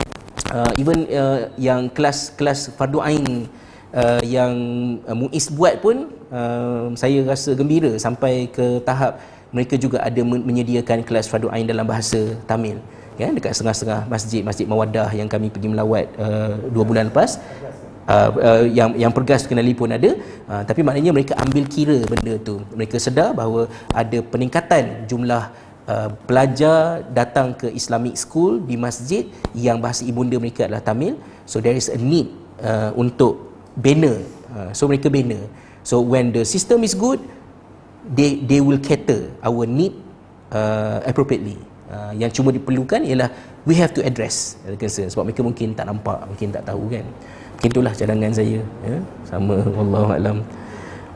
uh, even uh, yang kelas-kelas fardu ain uh, yang uh, Muiz buat pun uh, saya rasa gembira sampai ke tahap mereka juga ada menyediakan kelas fardu ain dalam bahasa Tamil. Ya dekat setengah-setengah masjid masjid Mawaddah yang kami pergi melawat uh, dua bulan lepas. Uh, uh, yang yang pergas kenali pun ada. Uh, tapi maknanya mereka ambil kira benda tu. Mereka sedar bahawa ada peningkatan jumlah Uh, pelajar datang ke Islamic school di masjid yang bahasa ibunda mereka adalah Tamil. So there is a need uh, untuk banner. Uh, so mereka banner. So when the system is good they they will cater our need uh, appropriately. Uh, yang cuma diperlukan ialah we have to address the concern sebab mereka mungkin tak nampak mungkin tak tahu kan. Mungkin itulah cadangan saya ya. Sama wallahu alam.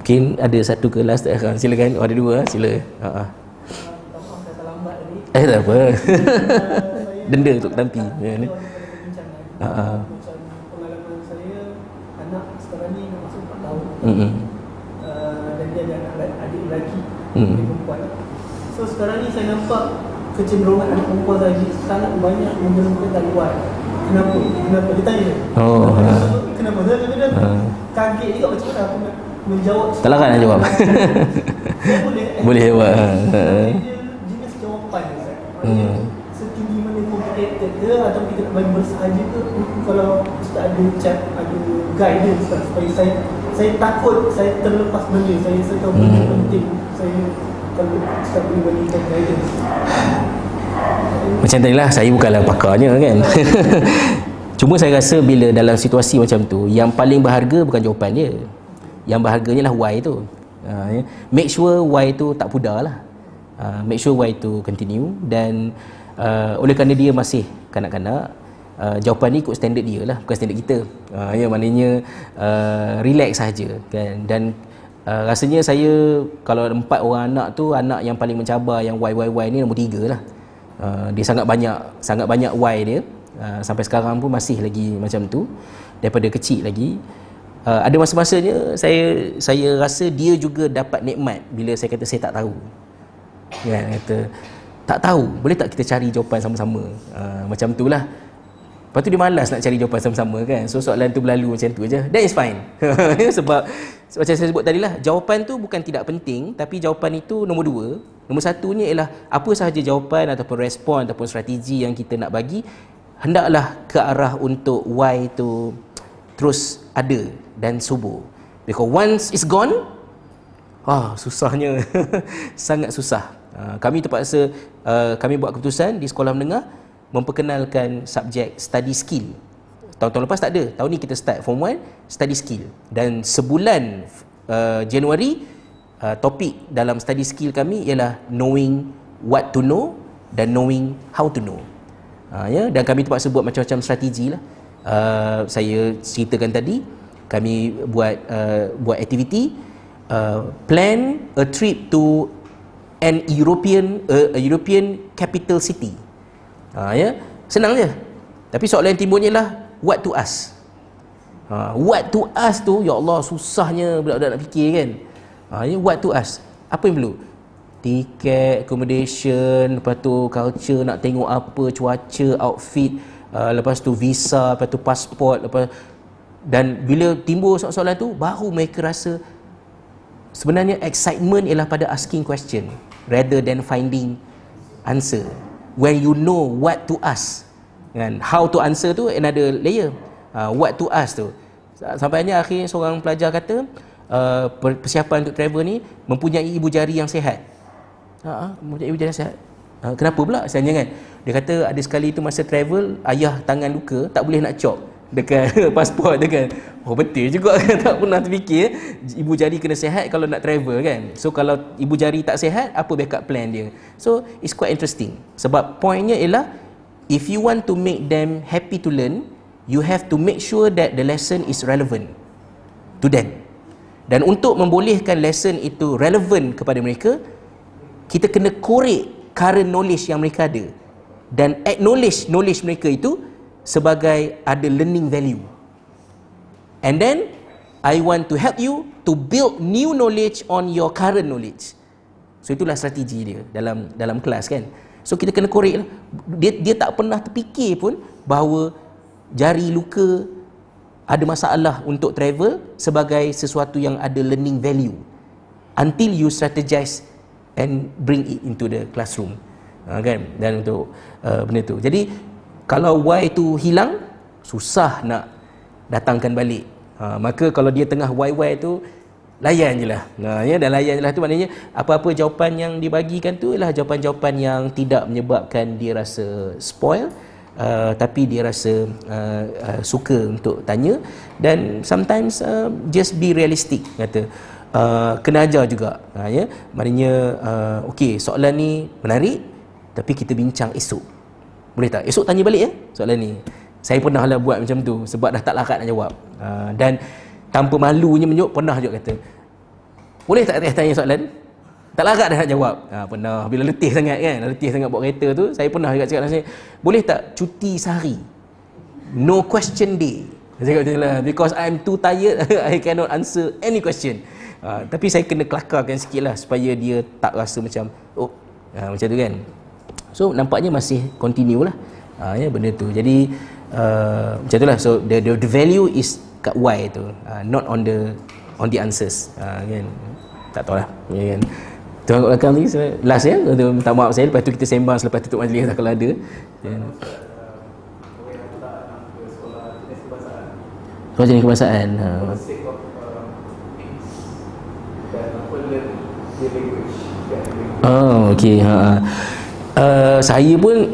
Mungkin ada satu kelas silakan. Oh, ada dua sila. Ha uh-huh. Eh tak apa. Denda untuk tampi. Ya ni. Ha ah. Pengalaman saya anak sekarang ni masuk 4 tahun. Hmm. dan dia ada anak adik lelaki. Hmm. perempuan. So sekarang ni saya nampak kecenderungan anak perempuan saya sangat banyak memerlukan luar. kenapa kenapa dia tanya Oh, kenapa, ha. kenapa saya kadang Ha. kaget juga macam mana aku menjawab Tak larat nak jawab. Boleh eh? Boleh jawab. Hmm. setinggi mana complicated ke atau kita nak main bersahaja ke? Kalau Ustaz ada chat ada guidance Ustaz supaya saya saya takut saya terlepas benda. Saya saya tahu benda Hmm. penting. Saya kalau Ustaz boleh berikan guidance. Macam tadi lah Saya bukanlah pakarnya kan? Cuma saya rasa Bila dalam situasi macam tu Yang paling berharga Bukan jawapan dia. Yang berharganya lah why tu. Uh, ya. Make sure why tu tak pudar lah uh, Make sure why tu continue. Dan uh, Oleh kerana dia masih Kanak-kanak uh, Jawapan ni ikut standard dia lah Bukan standard kita. Uh, Ya maknanya uh, Relax saja kan? Dan Uh, rasanya saya kalau empat orang anak tu anak yang paling mencabar yang YYY ni nombor tiga lah. Uh, dia sangat banyak sangat banyak Y dia. Uh, sampai sekarang pun masih lagi macam tu daripada kecil lagi. Uh, ada masa-masanya saya saya rasa dia juga dapat nikmat bila saya kata saya tak tahu kan kata tak tahu boleh tak kita cari jawapan sama-sama uh, macam tu lah Lepas tu dia malas nak cari jawapan sama-sama kan So soalan tu berlalu macam tu aja. That is fine Sebab Macam saya sebut tadi lah Jawapan tu bukan tidak penting Tapi jawapan itu nombor dua Nombor satunya ialah Apa sahaja jawapan Ataupun respon Ataupun strategi yang kita nak bagi Hendaklah ke arah untuk Why tu Terus ada Dan subur Because once it's gone Ah, susahnya. Sangat susah. Uh, kami terpaksa uh, kami buat keputusan di sekolah menengah memperkenalkan subjek study skill. Tahun-tahun lepas tak ada. Tahun ni kita start form 1 study skill dan sebulan uh, Januari uh, topik dalam study skill kami ialah knowing what to know dan knowing how to know. Uh, ya dan kami terpaksa buat macam-macam strategi lah. Uh, saya ceritakan tadi kami buat uh, buat aktiviti uh, plan a trip to an European uh, a European capital city. Ha, ya senang je. Tapi soalan yang timbulnya lah what to ask. Ha, what to ask tu ya Allah susahnya budak-budak nak fikir kan. Ha, ya what to ask. Apa yang perlu? Tiket, accommodation, lepas tu culture nak tengok apa, cuaca, outfit, uh, lepas tu visa, lepas tu pasport, lepas dan bila timbul soalan-soalan tu baru mereka rasa sebenarnya excitement ialah pada asking question rather than finding answer. When you know what to ask kan? How to answer tu another layer. Uh, what to ask tu. Sampainya akhir seorang pelajar kata uh, persiapan untuk travel ni mempunyai ibu jari yang sihat. Ha, ha mempunyai ibu jari yang sihat. Uh, kenapa pula? Sebenarnya kan dia kata ada sekali tu masa travel ayah tangan luka tak boleh nak cop dekat pasport dia kan. Oh betul juga kan? Tak pernah terfikir. Ibu jari kena sihat kalau nak travel kan? So kalau ibu jari tak sihat apa backup plan dia? So it's quite interesting. Sebab pointnya ialah if you want to make them happy to learn you have to make sure that the lesson is relevant to them. Dan untuk membolehkan lesson itu relevant kepada mereka kita kena korek current knowledge yang mereka ada. Dan acknowledge knowledge mereka itu sebagai ada learning value. And then I want to help you to build new knowledge on your current knowledge. So itulah strategi dia dalam dalam kelas kan. So kita kena korek lah. Dia dia tak pernah terfikir pun bahawa jari luka ada masalah untuk travel sebagai sesuatu yang ada learning value until you strategize and bring it into the classroom. Ha, kan? Dan untuk uh, benda tu. Jadi kalau Y tu hilang susah nak datangkan balik. Ha, maka kalau dia tengah YY tu layan je lah. Ha, ya, dan layan je lah tu maknanya apa-apa jawapan yang dibagikan tu ialah jawapan-jawapan yang tidak menyebabkan dia rasa spoil uh, tapi dia rasa uh, uh, suka untuk tanya dan sometimes uh, just be realistic kata. Uh, kena ajar juga. Ha, ya? maknanya uh, ok soalan ni menarik tapi kita bincang esok boleh tak? Esok tanya balik ya soalan ni. Saya pernah lah buat macam tu sebab dah tak larat nak jawab. Uh, dan tanpa malunya menyuk pernah juga kata. Boleh tak tanya soalan? Tak larat dah nak jawab. Ha, pernah bila letih sangat kan, letih sangat bawa kereta tu, saya pernah juga cakap dengan boleh tak cuti sehari? No question day. Saya kata lah, because I'm too tired, I cannot answer any question. Ha, tapi saya kena kelakarkan sikit lah supaya dia tak rasa macam, oh, ha, macam tu kan. So nampaknya masih continue lah. Ha, ya, benda tu. Jadi uh, macam itulah so the, the the value is kat why tu. Uh, not on the on the answers. Uh, kan? Tak tahu lah ya, kan? Tuan kat belakang ni last ya? Minta maaf saya. Lepas tu kita sembang selepas tutup majlis tak kalau ada. Ya. Sekolah jenis kebangsaan. Ha. Oh, okey. Ha. Uh, saya pun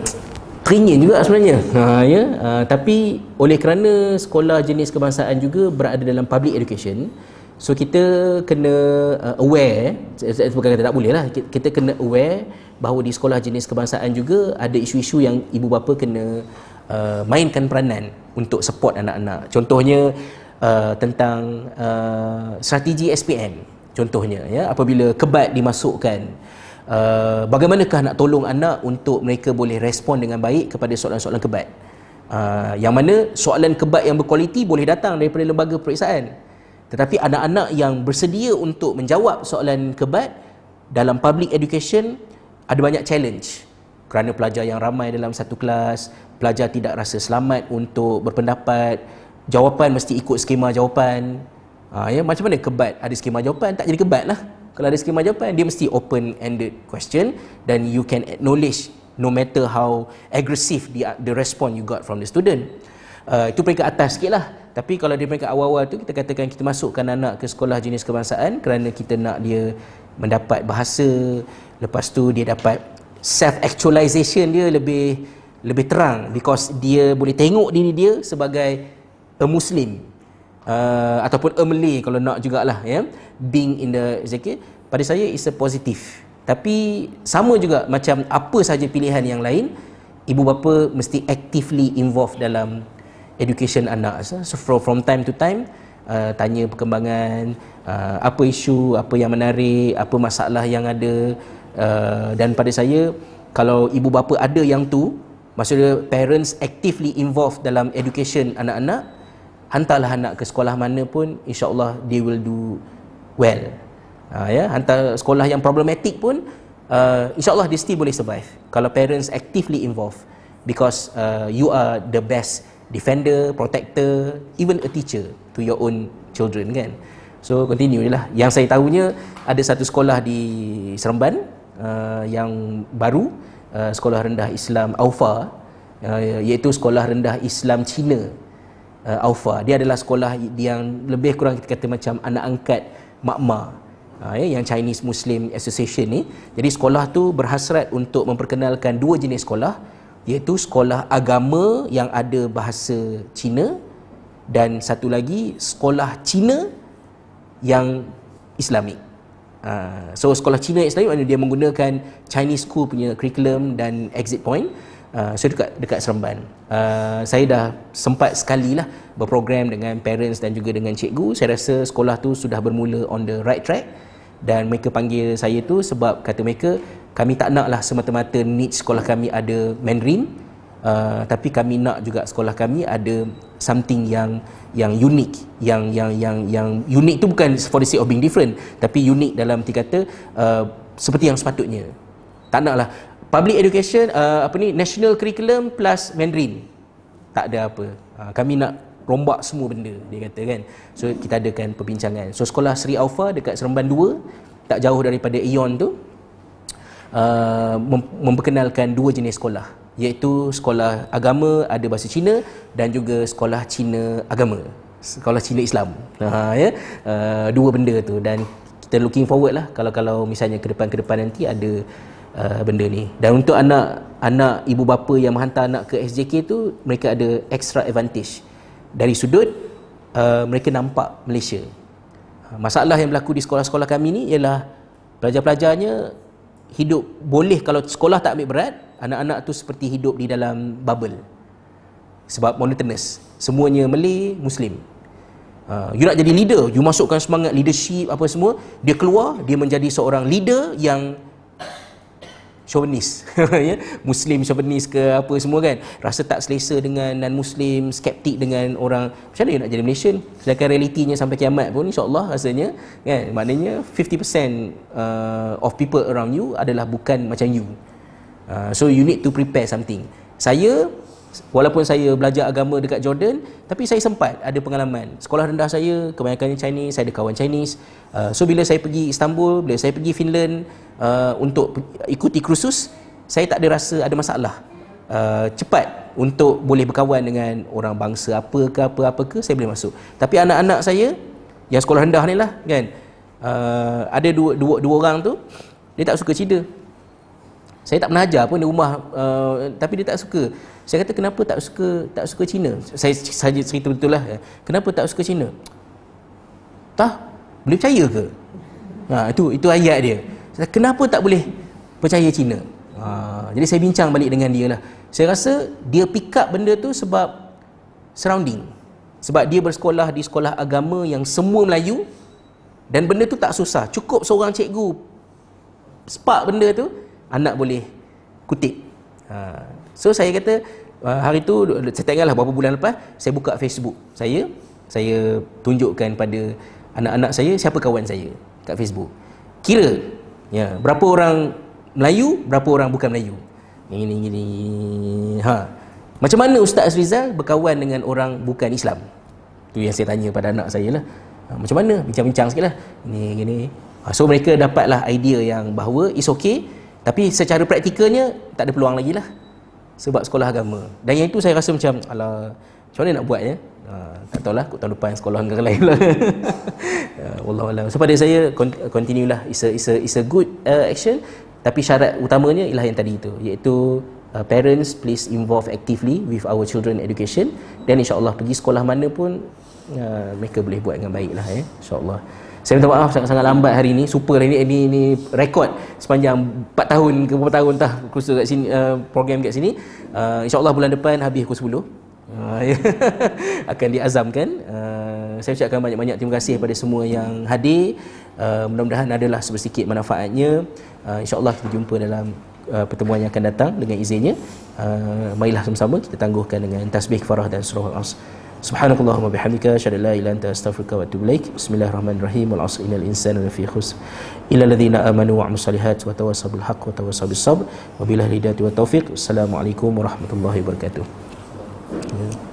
teringin juga sebenarnya. Ha ya. Uh, tapi oleh kerana sekolah jenis kebangsaan juga berada dalam public education, so kita kena uh, aware bukan kata tak boleh lah. Kita kena aware bahawa di sekolah jenis kebangsaan juga ada isu-isu yang ibu bapa kena uh, mainkan peranan untuk support anak-anak. Contohnya uh, tentang uh, strategi SPM. Contohnya ya apabila kebat dimasukkan Uh, bagaimanakah nak tolong anak untuk mereka boleh respon dengan baik kepada soalan-soalan kebat uh, yang mana soalan kebat yang berkualiti boleh datang daripada lembaga periksaan. Tetapi anak-anak yang bersedia untuk menjawab soalan kebat dalam public education ada banyak challenge. Kerana pelajar yang ramai dalam satu kelas pelajar tidak rasa selamat untuk berpendapat jawapan mesti ikut skema jawapan. Uh, ya macam mana kebat ada skema jawapan? Tak jadi kebat lah kalau ada skema jawapan dia mesti open ended question dan you can acknowledge no matter how aggressive the the response you got from the student. Uh, itu peringkat atas sikit lah. Tapi kalau di peringkat awal-awal tu kita katakan kita masukkan anak ke sekolah jenis kebangsaan kerana kita nak dia mendapat bahasa. Lepas tu dia dapat self actualization dia lebih lebih terang because dia boleh tengok diri dia sebagai a muslim uh, ataupun a kalau nak jugalah ya. Being in the zakir pada saya is a positif tapi sama juga macam apa saja pilihan yang lain ibu bapa mesti actively involved dalam education anak so from, from time to time uh, tanya perkembangan uh, apa isu apa yang menarik apa masalah yang ada. Uh, dan pada saya kalau ibu bapa ada yang tu maksudnya parents actively involved dalam education anak-anak hantarlah anak ke sekolah mana pun insyaallah they will do well. Ha, ya hantar sekolah yang problematik pun uh, insyaallah dia still boleh survive. Kalau parents actively involved because uh, you are the best defender protector even a teacher to your own children kan? So continue lah. Yang saya tahunya ada satu sekolah di Seremban uh, yang baru uh, sekolah rendah Islam Aufa uh, iaitu sekolah rendah Islam Cina uh, Alpha. Dia adalah sekolah yang lebih kurang kita kata macam anak angkat makma uh, ya, yang Chinese Muslim Association ni. Jadi sekolah tu berhasrat untuk memperkenalkan dua jenis sekolah iaitu sekolah agama yang ada bahasa Cina dan satu lagi sekolah Cina yang Islamik. Uh, so sekolah Cina Islamik dia menggunakan Chinese school punya curriculum dan exit point Uh, so dekat dekat Seremban. Uh, saya dah sempat sekali lah berprogram dengan parents dan juga dengan cikgu. Saya rasa sekolah tu sudah bermula on the right track. Dan mereka panggil saya tu sebab kata mereka kami tak nak lah semata-mata need sekolah kami ada Mandarin. Uh, tapi kami nak juga sekolah kami ada something yang yang unik yang yang yang yang unik tu bukan for the sake of being different. Tapi unik dalam kata uh, seperti yang sepatutnya. Tak nak lah public education uh, apa ni national curriculum plus mandarin. Tak ada apa. Uh, kami nak rombak semua benda dia kata kan. So kita adakan perbincangan. So sekolah Sri Alpha dekat Seremban 2 tak jauh daripada Ion tu uh, mem- memperkenalkan dua jenis sekolah. Iaitu sekolah agama ada bahasa Cina dan juga sekolah Cina agama. Sekolah Cina Islam. Ha ya? Uh, dua benda tu. Dan kita looking forward lah. Kalau kalau misalnya ke depan ke depan nanti ada uh, benda ni. Dan untuk anak anak ibu bapa yang menghantar anak ke SJK tu mereka ada extra advantage. Dari sudut uh, mereka nampak Malaysia. Uh, masalah yang berlaku di sekolah-sekolah kami ni ialah pelajar-pelajarnya hidup boleh kalau sekolah tak ambil berat anak-anak tu seperti hidup di dalam bubble. Sebab monotonous. Semuanya Malay Muslim. Uh, you nak jadi leader, you masukkan semangat leadership apa semua, dia keluar, dia menjadi seorang leader yang chauvinis ya? Muslim chauvinis ke apa semua kan. Rasa tak selesa dengan non muslim skeptik dengan orang macam mana nak jadi Malaysian? Sedangkan realitinya sampai kiamat pun insyaallah rasanya kan? Maknanya 50% uh, of people around you adalah bukan macam you. Uh, so you need to prepare something. Saya walaupun saya belajar agama dekat Jordan tapi saya sempat ada pengalaman. Sekolah rendah saya kebanyakannya Chinese saya ada kawan Chinese. Uh, so bila saya pergi Istanbul bila saya pergi Finland uh, untuk ikuti kursus saya tak ada rasa ada masalah. Uh, cepat untuk boleh berkawan dengan orang bangsa apa ke apa apa ke saya boleh masuk. Tapi anak-anak saya yang sekolah rendah ni lah kan uh, ada dua, dua, dua orang tu dia tak suka Cina saya tak pernah ajar pun di rumah uh, tapi dia tak suka saya kata kenapa tak suka tak suka Cina? Saya saja cerita betul lah. Kenapa tak suka Cina? Tah, boleh percaya ke? Ha, itu itu ayat dia. Kenapa tak boleh percaya Cina? Ha, jadi saya bincang balik dengan dia lah. Saya rasa dia pick up benda tu sebab surrounding. Sebab dia bersekolah di sekolah agama yang semua Melayu dan benda tu tak susah. Cukup seorang cikgu spark benda tu, anak boleh kutip. Ha, so saya kata uh, hari tu saya tak ingatlah berapa bulan lepas saya buka Facebook saya. Saya tunjukkan pada anak-anak saya siapa kawan saya kat Facebook. Kira ya berapa orang Melayu berapa orang bukan Melayu. Ini ini ha. Macam mana Ustaz Rizal berkawan dengan orang bukan Islam? Tu yang saya tanya pada anak saya lah. Ha, macam mana? Bincang-bincang sikit lah ini gini. Ha, so mereka dapatlah idea yang bahawa is okay. Tapi secara praktikalnya tak ada peluang lagi lah sebab sekolah agama. Dan yang itu saya rasa macam ala macam mana nak buat ya? Ha, tak tahulah aku tahun depan sekolah negara lain lah wallahualam so pada saya continue lah is a, is a, is a good uh, action. Tapi syarat utamanya ialah yang tadi itu iaitu uh, parents please involve actively with our children education. Dan insyaAllah pergi sekolah mana pun uh, mereka boleh buat dengan baik lah ya insyaAllah saya minta maaf sangat-sangat lambat hari ini. Super ini ini ini rekod sepanjang 4 tahun ke berapa tahun tah kursus kat sini uh, program kat sini. Uh, insya-Allah bulan depan habis pukul 10. Uh, ya. akan diazamkan. Uh, saya ucapkan banyak-banyak terima kasih kepada semua yang hadir. Uh, mudah-mudahan adalah sedikit manfaatnya. Uh, insya-Allah kita jumpa dalam uh, pertemuan yang akan datang dengan izinnya. Uh, marilah sama-sama kita tangguhkan dengan tasbih farah dan surah Subhanakallahumma bihamdika asyhadu an la ilaha illa anta astaghfiruka wa atubu ilaik. Bismillahirrahmanirrahim. Wal 'asri innal insana lafi khusr. Illa alladziina aamanu wa 'amilus shalihaati wa tawassaw bil haqqi wa tawassaw bis sabr. Wabillahi hidayati wa tawfiq. Assalamualaikum warahmatullahi wabarakatuh. Yeah.